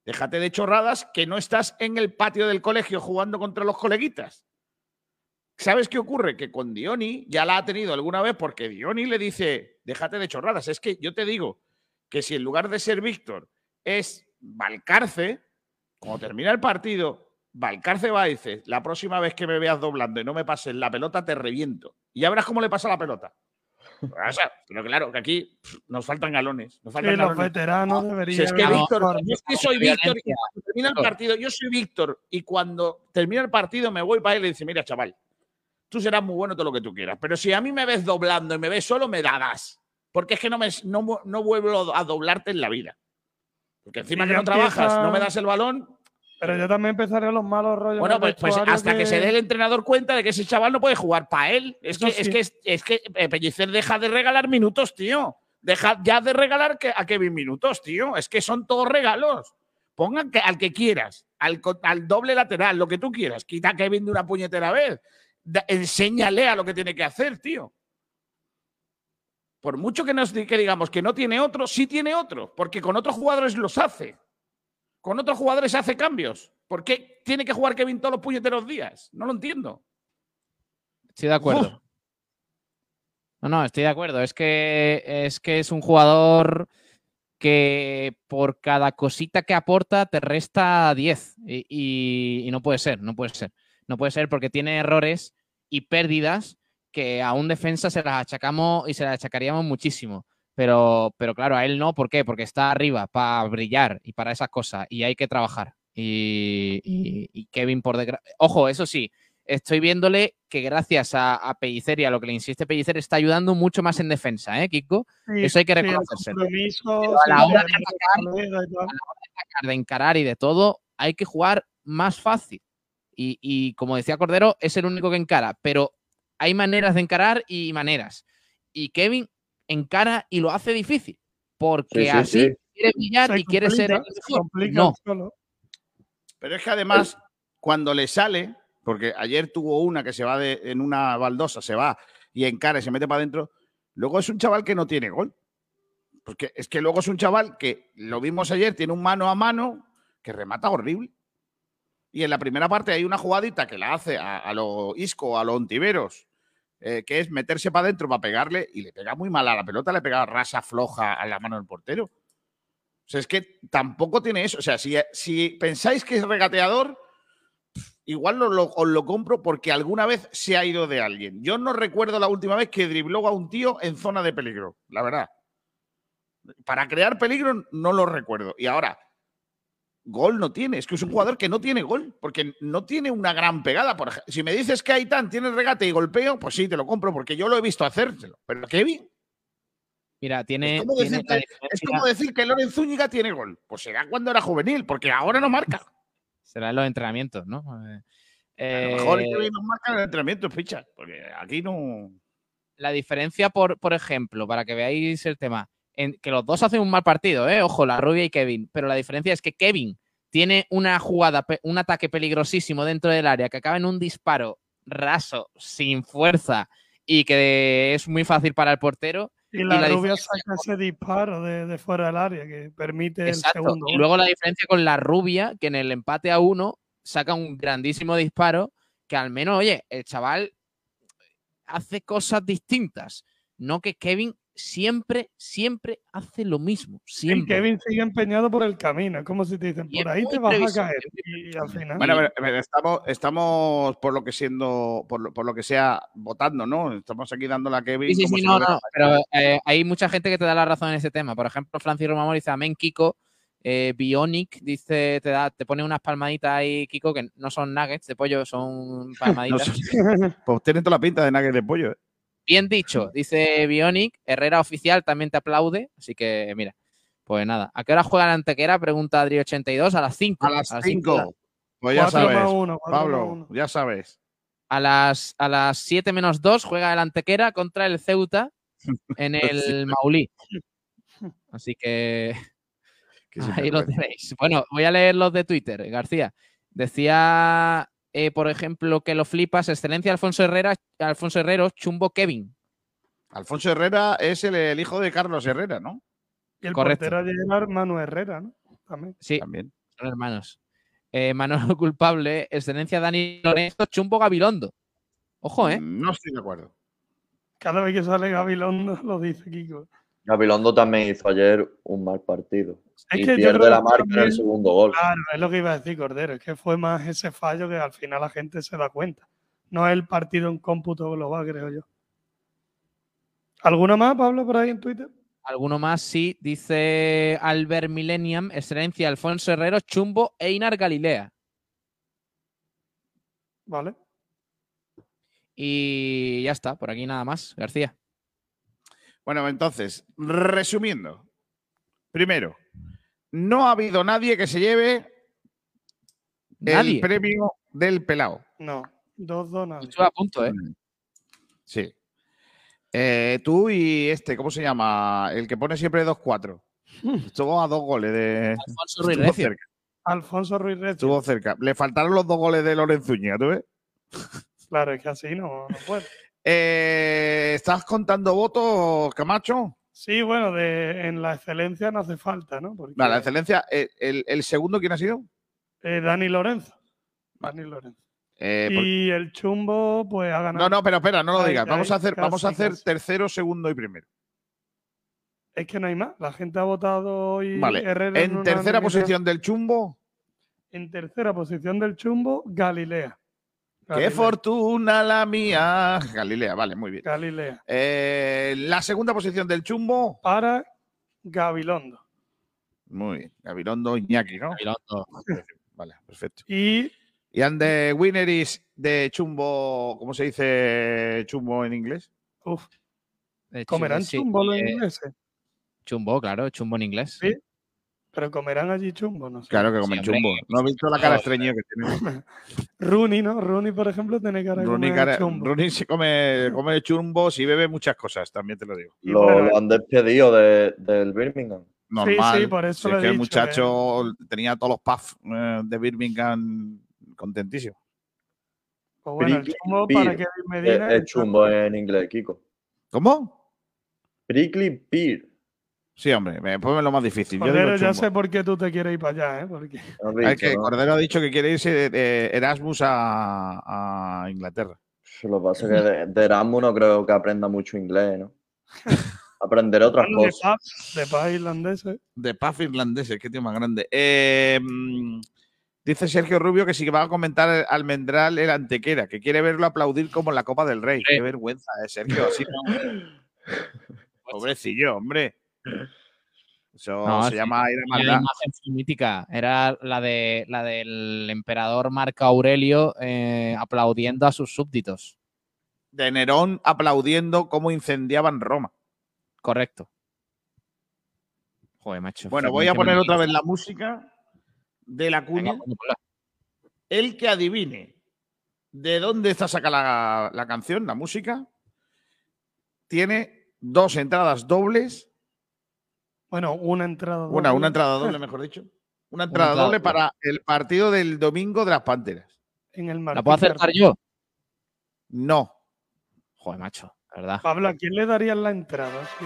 Déjate de chorradas que no estás en el patio del colegio jugando contra los coleguitas. ¿Sabes qué ocurre? Que con Dioni ya la ha tenido alguna vez porque Dioni le dice, déjate de chorradas. Es que yo te digo que si en lugar de ser Víctor es Valcarce, cuando termina el partido, Valcarce va y dice, la próxima vez que me veas doblando y no me pases la pelota, te reviento. Y ya verás cómo le pasa la pelota. O sea, pero claro, que aquí nos faltan galones. Nos Sí, faltan los galones. veteranos Si deberían. es que No, Víctor, no, yo es que soy. Víctor y cuando termina el partido, yo soy Víctor y cuando termina el partido me voy para él y le dice, mira, chaval, tú serás muy bueno todo lo que tú quieras, pero si a mí me ves doblando y me ves solo, me darás. Porque es que no, me, no, vuelvo a doblarte en la vida. Porque encima que no trabajas, no me das el balón. Pero yo también empezaré los malos rollos. Bueno, pues, pues hasta que... se dé el entrenador cuenta de que ese chaval no puede jugar para él. Es que, es que, es, es que eh, Pellicer deja de regalar minutos, tío. Deja ya de regalar a Kevin minutos, tío. Es que son todos regalos. Pongan que, al que quieras, al, al doble lateral, lo que tú quieras. Quita a Kevin de una puñetera vez. Da- enséñale a lo que tiene que hacer, tío. Por mucho que, nos, que digamos que no tiene otro, sí tiene otro. Porque con otros jugadores los hace. Con otros jugadores hace cambios. ¿Por qué tiene que jugar Kevin todos los puñeteros días? No lo entiendo. Estoy de acuerdo. No, no, estoy de acuerdo. Es que es que es un jugador que por cada cosita que aporta te resta 10. Y, y- y no puede ser, no puede ser. No puede ser porque tiene errores y pérdidas que a un defensa se las achacamos y se las achacaríamos muchísimo. Pero, pero claro, a él no, ¿por qué? Porque está arriba para brillar y para esas cosas. Y hay que trabajar. Y, y- y Kevin, por desgracia. Ojo, eso sí, estoy viéndole que gracias a, a Pellicer y a lo que le insiste Pellicer está ayudando mucho más en defensa, ¿eh, Kiko? Sí, Eso hay que sí, el reconocérselo. Pero a la sí, hora de de atacar, tal. de encarar y de todo, hay que jugar más fácil. Y, y como decía Cordero, es el único que encara, pero hay maneras de encarar y maneras. Y Kevin encara y lo hace difícil, porque Sí, sí, así sí. quiere brillar Se y quiere ser el mejor. No, solo. Pero es que además, cuando le sale, porque ayer tuvo una que se va de- en una baldosa, se va y encara y se mete para adentro, luego es un chaval que no tiene gol. Porque es que luego es un chaval que lo vimos ayer, tiene un mano a mano que remata horrible. Y en la primera parte hay una jugadita que la hace a, a lo Isco, a los Ontiveros, eh, que es meterse para adentro para pegarle y le pega muy mal a la pelota, le pega rasa floja a la mano del portero. sea, es que tampoco tiene eso. O sea, si, pensáis que es regateador, igual lo- os lo compro porque alguna vez se ha ido de alguien. Yo no recuerdo la última vez que dribló a un tío en zona de peligro, la verdad. Para crear peligro no lo recuerdo. Y ahora, gol no tiene. Es que es un jugador que no tiene gol, porque no tiene una gran pegada. Por si me dices que Aitán tiene regate y golpeo, pues sí, te lo compro, porque yo lo he visto hacérselo. Pero Kevin, Mira, tiene. es como, tiene decirte- la es diferencia- como decir que Loren Zúñiga tiene gol. Pues será cuando era juvenil, porque ahora no marca. Será en los entrenamientos, ¿no? Eh, A lo mejor eh, Kevin no marca en el entrenamiento, ficha, porque aquí no. la diferencia, por, por ejemplo, para que veáis el tema, en que los dos hacen un mal partido, ¿eh? Ojo, la rubia y Kevin, pero la diferencia es que Kevin tiene una jugada, un ataque peligrosísimo dentro del área que acaba en un disparo raso, sin fuerza y que es muy fácil para el portero. Y la, rubia saca ese disparo de, de fuera del área que permite Exacto. el segundo. Y luego la diferencia con la rubia, que en el empate a uno saca un grandísimo disparo, que al menos, oye, el chaval hace cosas distintas. No que Kevin siempre, siempre hace lo mismo. Y. Kevin sigue empeñado por el camino. Es como si te dicen, por ahí te vas a caer. Y al final. Bueno, pero, pero estamos, estamos por lo que siendo, por lo, por lo que sea, votando, ¿no? Estamos aquí dándole a Kevin. Sí, sí, como sí, si no, no, pero eh, hay mucha gente que te da la razón en ese tema. Por ejemplo, Francis Romamor dice, amén, Kiko. Eh, Bionic dice, te da, te pone unas palmaditas ahí, Kiko, que no son nuggets de pollo, son No palmaditas. pues tiene toda la pinta de nugget de pollo. ¿eh? Bien dicho, dice Bionic. Herrera oficial también te aplaude. Así que, mira, pues nada. ¿A qué hora juega la Antequera? Pregunta Adri82. A las 5. A las 5. Pues ya sabes. uno, Pablo, uno. ya sabes. A las, a las 7 menos 2 juega el Antequera contra el Ceuta en el Sí. Maulí. Así que ahí lo tenéis. Bueno, voy a leer los de Twitter, García. Decía, eh, por ejemplo, que lo flipas. Excelencia Alfonso Herrera, Alfonso Herrero, chumbo Kevin. Alfonso Herrera es el, el hijo de Carlos Herrera, ¿no? Y el Correcto. portero era Manu Herrera, ¿no? También. Sí, También. son hermanos. Eh, Manolo culpable, excelencia Dani Lorenzo, Chumbo Gabilondo. Ojo, ¿eh? No estoy de acuerdo. Cada vez que sale Gabilondo lo dice Kiko. Gabilondo también hizo ayer un mal partido. Es y que yo pierde creo la que marca en el segundo gol. Claro, es lo que iba a decir Cordero. Es que fue más ese fallo que al final la gente se da cuenta. No es el partido en cómputo global, creo yo. ¿Alguna más, Pablo, por ahí en Twitter? Alguno más, sí, dice Albert Millennium, excelencia Alfonso Herrero, Chumbo, Einar Galilea. Vale. Y ya está, por aquí nada más, García. Bueno, entonces, resumiendo. Primero, no ha habido nadie que se lleve Nadie. el premio del pelao. No, dos donas. Estuve a punto, ¿eh? Sí. Eh, tú y este, ¿cómo se llama? El que pone siempre 2-4. Estuvo a dos goles de. Alfonso Ruiz Estuvo Recio. cerca. Alfonso Ruiz Recio. Estuvo cerca. Le faltaron los dos goles de Lorenzuña, ¿tú ves? Claro, es que así no, no puede. Eh, ¿Estás contando votos, Camacho? Sí, bueno, de, en la excelencia no hace falta, ¿no? Porque Vale, la excelencia. eh, El, el segundo, ¿quién ha sido? eh, Dani Lorenzo. Dani Lorenzo. Eh, por- Y el chumbo, pues ha ganado. No, no, pero espera, no lo digas. Vamos a hacer, vamos a hacer casi. tercero, segundo y primero. Es que no hay más. La gente ha votado hoy. Vale. Herrera En tercera posición del chumbo. En tercera posición del chumbo, Galilea. ¡Qué fortuna la mía! Galilea, vale, muy bien. Galilea. Eh, la segunda posición del chumbo. Para Gabilondo. Muy bien. Gabilondo Iñaki, ¿no? Gabilondo. Vale, perfecto. Y Y and the winner is de chumbo. ¿Cómo se dice chumbo en inglés? uf, Eh, comerán sí, chumbo los eh, ingleses. Chumbo, claro, chumbo en inglés. Sí. Pero comerán allí chumbo, no sé. Claro que comen Sí, chumbo. No he visto la cara estreñida que tiene. Rooney, ¿no? Rooney, por ejemplo, tiene cara de Rooney, comer cara- chumbo. Rooney se come, come chumbos y bebe muchas cosas, también te lo digo. Lo, bueno, lo han despedido de- del Birmingham. Normal. sí, por eso Si lo es he que el muchacho tenía todos los puffs eh, de Birmingham contentísimo. Pues bueno, el Prickly chumbo para Es, Medina. es chumbo en inglés, Kiko. ¿Cómo? Prickly Pear. Sí, hombre, me ponme lo más difícil. Cordero, ya sé por qué tú te quieres ir para allá, ¿eh? Porque ¿Has Es visto, que no? Cordero ha dicho que quiere irse de, de Erasmus a, a Inglaterra. Lo que pasa es que de, de Erasmus no creo que aprenda mucho inglés, ¿no? Aprenderé otras de cosas. de pubs irlandeses. De pub irlandeses, qué tío más grande. Eh, mm, dice Sergio Rubio que sí que va a comentar Almendral el Antequera, que quiere verlo aplaudir como en la Copa del Rey. Qué vergüenza, eh, Sergio. Así no. Pobrecillo, hombre. Eso No, se sí, llama ir a tenía la maldad. mítica. Era la de la del emperador Marco Aurelio eh, aplaudiendo a sus súbditos. De Nerón aplaudiendo cómo incendiaban Roma. Correcto. Joder, macho. Bueno, voy a poner otra vez la música de la ponla. El que adivine de dónde está sacada la, la canción, la música, tiene dos entradas dobles. Bueno, una entrada. Una, doble. una entrada doble, mejor dicho. Una entrada doble doble. para el partido del domingo de las Panteras. En el ¿La puedo acertar yo? No. Joder, macho, la verdad. Pablo, ¿a quién le darías la entrada? Sí.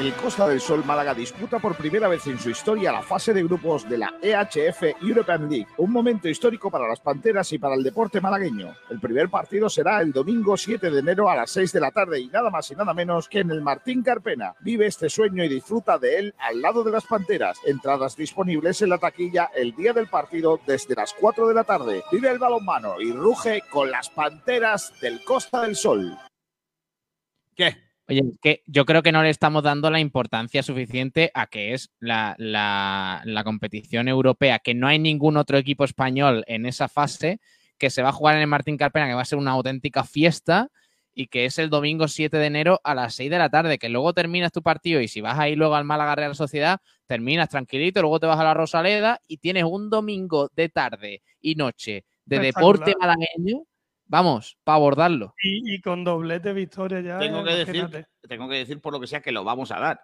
El Costa del Sol Málaga disputa por primera vez en su historia la fase de grupos de la EHF European League, un momento histórico para las Panteras y para el deporte malagueño. El primer partido será el domingo 7 de enero a las 6 de la tarde y nada más y nada menos que en el Martín Carpena. Vive este sueño y disfruta de él al lado de las Panteras. Entradas disponibles en la taquilla el día del partido desde las 4 de la tarde. Vive el balonmano y ruge con las Panteras del Costa del Sol. ¿Qué? Oye, es que yo creo que no le estamos dando la importancia suficiente a que es la, la- la competición europea, que no hay ningún otro equipo español en esa fase, que se va a jugar en el Martín Carpena, que va a ser una auténtica fiesta y que es el domingo 7 de enero a las 6 de la tarde, que luego terminas tu partido y si vas ahí luego al Málaga Real Sociedad, terminas tranquilito, luego te vas a la Rosaleda y tienes un domingo de tarde y noche de deporte malagueño, vamos, para abordarlo. Y, y con doblete victoria ya. Tengo que, decir, tengo que decir por lo que sea que lo vamos a dar.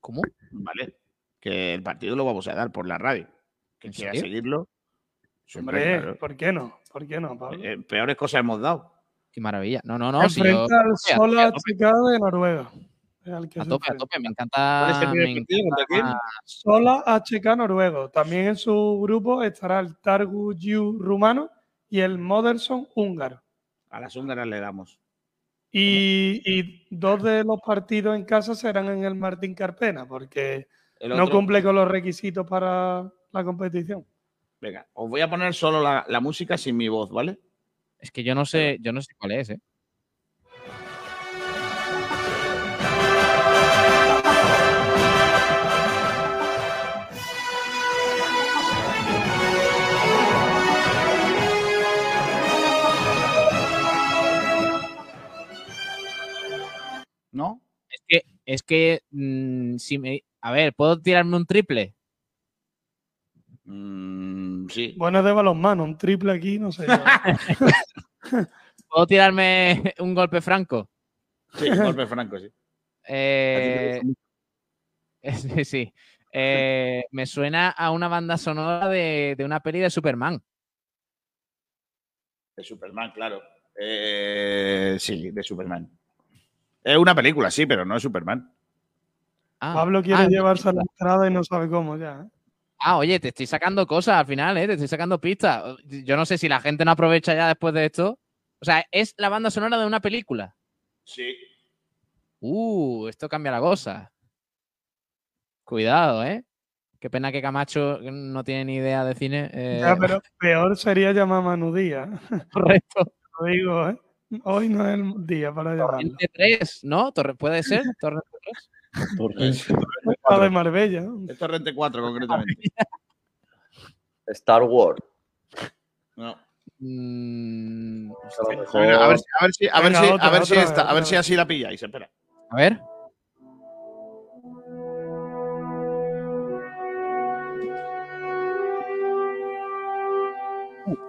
¿Cómo? Vale. Que el partido lo vamos a dar por la radio. Que ¿En quiera serio? seguirlo. Hombre, claro. ¿por qué no? ¿Por qué no, Pablo? Eh, peores cosas hemos dado. Qué maravilla. No, no, no. si yo- Enfrenta al a de Noruega. Es al que a tope, a tope. Me encanta. ¿Cuál es el primer me encanta- Sola HK noruego. También en su grupo estará el Targu Yu rumano y el Moderson húngaro. A las húngaras le damos. Y, y dos de los partidos en casa serán en el Martín Carpena, porque no cumple con los requisitos para la competición. Venga, os voy a poner solo la, la música sin mi voz, ¿vale? Es que yo no sé, yo no sé cuál es, ¿eh? Es que, mm, si me. A ver, ¿puedo tirarme un triple? Mm, sí. Bueno, es de balonmano, un triple aquí, no sé. ¿Puedo tirarme un golpe franco? Sí, golpe franco, sí. Eh, sí, sí. Eh, me suena a una banda sonora de, de una peli de Superman. De Superman, claro. Eh, sí, de Superman. Es una película, sí, pero no es Superman. Ah, Pablo quiere ah, llevarse a la entrada y no sabe cómo ya. ¿eh? Ah, oye, te estoy sacando cosas al final, ¿eh? Te estoy sacando pistas. Yo no sé si la gente no aprovecha ya después de esto. O sea, es la banda sonora de una película. Sí. Uh, esto cambia la cosa. Cuidado, ¿eh? Qué pena que Camacho no tiene ni idea de cine. eh, Ya, pero peor sería llamar a Manu Díaz. Correcto. Lo digo, ¿eh? Hoy no es el día para llamarlo. Torrente 3, ¿no? Torre- ¿Puede ser? Torrente 3. La de Marbella. ¿no? Es Torrente 4, concretamente. Star Wars. No. Mm, A ver, si- a ver si, a ver Venga, si, a otra, ver si otra esta- vez, a ver otra si vez. así la pilláis. Espera. a ver.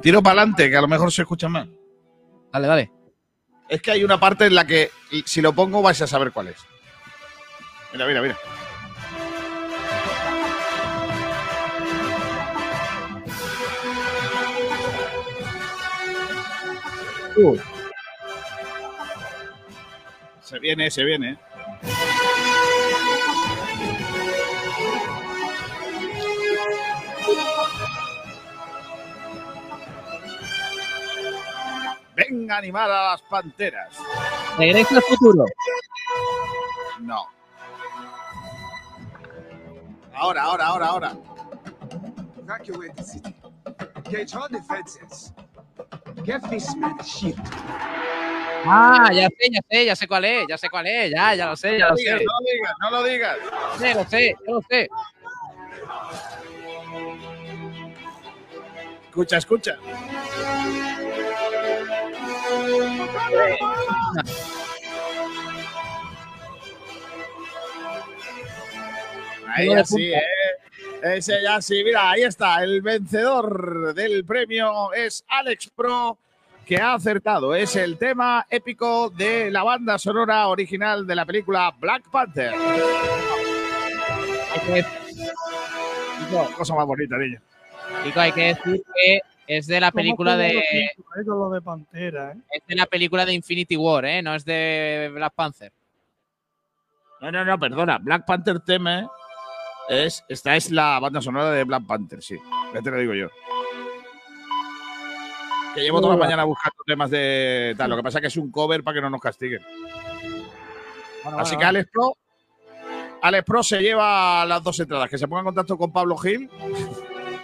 Tiro para adelante, que a lo mejor se escucha más. Dale, dale. Es que hay una parte en la que si lo pongo vais a saber cuál es. Mira, mira, mira. Se viene, se viene. Venga a animar a las panteras. Regreso al futuro. No. Ahora, ahora, ahora, ahora. Evacuate the city. Engage all defenses. Get this man a shield. Ah, ya sé, ya sé, ya sé cuál es, ya sé cuál es, ya, ya lo sé, ya No lo sé. no lo digas, no lo digas. Sí, lo sé, yo lo sé. Escucha, escucha. Ahí Uno de ya sí, punta. ¿eh? Ese ya sí, mira, ahí está. El vencedor del premio es Alex Pro, que ha acertado. Es el tema épico de la banda sonora original de la película Black Panther. No, cosa más bonita, niño. Chico, hay que decir que es de la ¿Cómo película de. eh, con lo de Pantera, ¿eh? Es de la película de Infinity War, ¿eh? No es de Black Panther. No, no, no, perdona. Black Panther Theme es. Esta es la banda sonora de Black Panther, sí. Ya te lo digo yo. Que llevo toda la mañana buscando temas de tal. Lo que pasa es que es un cover para que no nos castiguen. Así que. Alex Pro. Alex Pro se lleva las dos entradas. Que se ponga en contacto con Pablo Gil,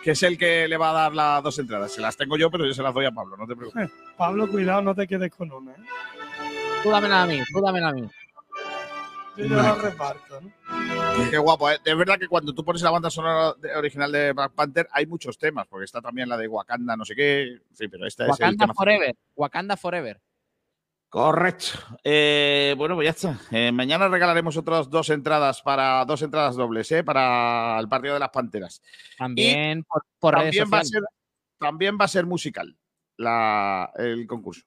que es el que le va a dar las dos entradas. Se las tengo yo, pero yo se las doy a Pablo, no te preocupes. Pablo, cuidado, no te quedes con una. ¿eh? Tú dámela a mí, tú dámela a mí. Yo ya la reparto, ¿no? Qué guapo, ¿eh? Es verdad que cuando tú pones la banda sonora original de Black Panther hay muchos temas, porque está también la de Wakanda, no sé qué. Sí, pero esta es el Wakanda tema. Forever. Wakanda Forever. Correcto. Eh, bueno, pues ya está. Eh, mañana regalaremos otras dos entradas para dos entradas dobles, ¿eh? Para el partido de las Panteras. También por, por redes también va, a ser, también va a ser musical la, el concurso.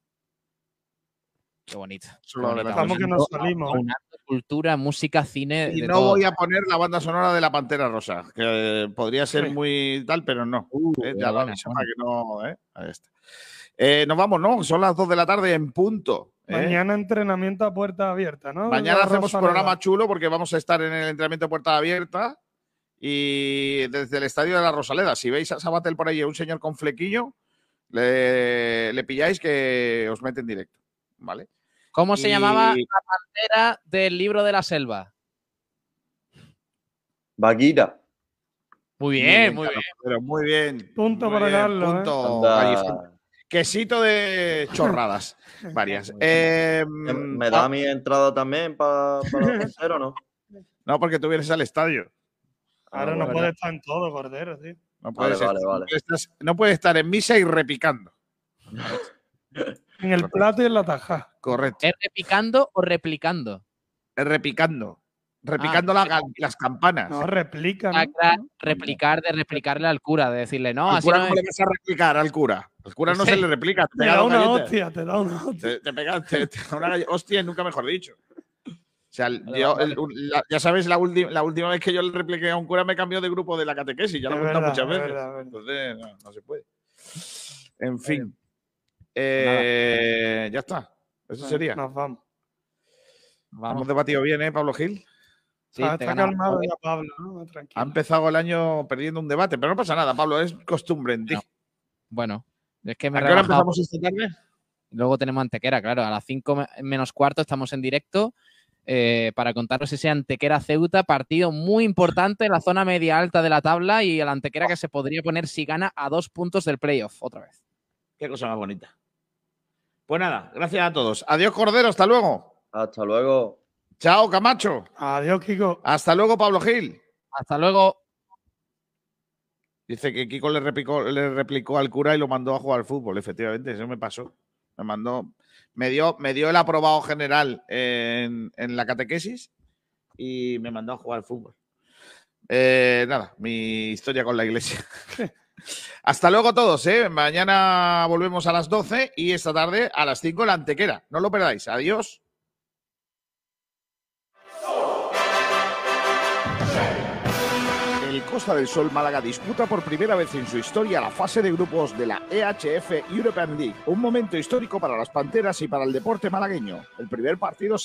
Qué bonito. Solo Qué bonito. Vamos que nos salimos. Aunando cultura, música, cine. Y de no todo. voy a poner la banda sonora de la Pantera Rosa, que podría ser Sí. muy tal, pero no. Eh, ya lo aviso para que no, ¿eh? Ahí está. Eh, nos vamos, ¿no? Son las 2 de la tarde en punto. ¿eh? Mañana entrenamiento a puerta abierta, ¿no? Mañana La hacemos un Rosaleda. programa chulo porque vamos a estar en el entrenamiento de puerta abierta y desde el estadio de la Rosaleda. Si veis a Sabatel por ahí, un señor con flequillo, le, le pilláis que os mete en directo. ¿Vale? ¿Cómo se Y- llamaba la pantera del libro de la selva? Baguira. Muy bien, muy Carlos, bien. Pero muy bien. Punto muy para bien, Carlos, ¿eh? punto. Quesito de chorradas. varias. Eh, ¿Me, da mi entrada también para hacer o no? no, porque tú vienes al estadio. Ahora Ah, no bueno. puede estar en todo, Cordero, tío. No Vale, puedes, vale, estar, vale. no puedes estar en misa y repicando. En el plato y en la taja. Correcto. ¿Es repicando o replicando? Es repicando. Repicando Ah, la- las campanas. No, replica, Ah, ¿no? claro, replicar de replicarle al cura, de decirle, no, ¿Al así cura no cómo es. le vas a replicar al cura? Al cura no Sí. se le replica. Te Te da una hostia, te da una hostia. Te, te pega te- te da una galle- hostia, nunca mejor dicho. O sea, Vale, yo, vale. el- un- la- ya sabes, la, ulti- la última vez que yo le repliqué a un cura me cambió de grupo de la catequesis. Ya lo he contado muchas es veces. verdad. Entonces, no, no se puede. En fin. Eh, ya está. Eso sería. Nos vamos. Hemos Vamos. debatido bien, ¿eh, Pablo Gil? Sí, Ah, está calmado ya Pablo, ¿no? Ha empezado el año perdiendo un debate, pero no pasa nada, Pablo, es costumbre en ti. No. Bueno, es que me ¿A he qué hora empezamos esta tarde? Luego tenemos Antequera, claro. A las 5 menos cuarto estamos en directo eh, para contaros ese Antequera Ceuta, partido muy importante en la zona media alta de la tabla y el Antequera que se podría poner si gana a dos puntos del playoff otra vez. Qué cosa más bonita. Pues nada, gracias a todos. Adiós, Cordero, hasta luego. Hasta luego. Chao, Camacho. Adiós, Kiko. Hasta luego, Pablo Gil. Hasta luego. Dice que Kiko le replicó, le replicó al cura y lo mandó a jugar al fútbol. Efectivamente, eso me pasó. Me mandó, me dio, me dio el aprobado general en, la catequesis y me mandó a jugar al fútbol. Eh, nada, mi historia con la iglesia. Hasta luego todos, ¿eh? Mañana volvemos a las 12 y esta tarde a las 5 la antequera. No lo perdáis. Adiós. El Costa del Sol Málaga disputa por primera vez en su historia la fase de grupos de la EHF European League. Un momento histórico para las Panteras y para el deporte malagueño. El primer partido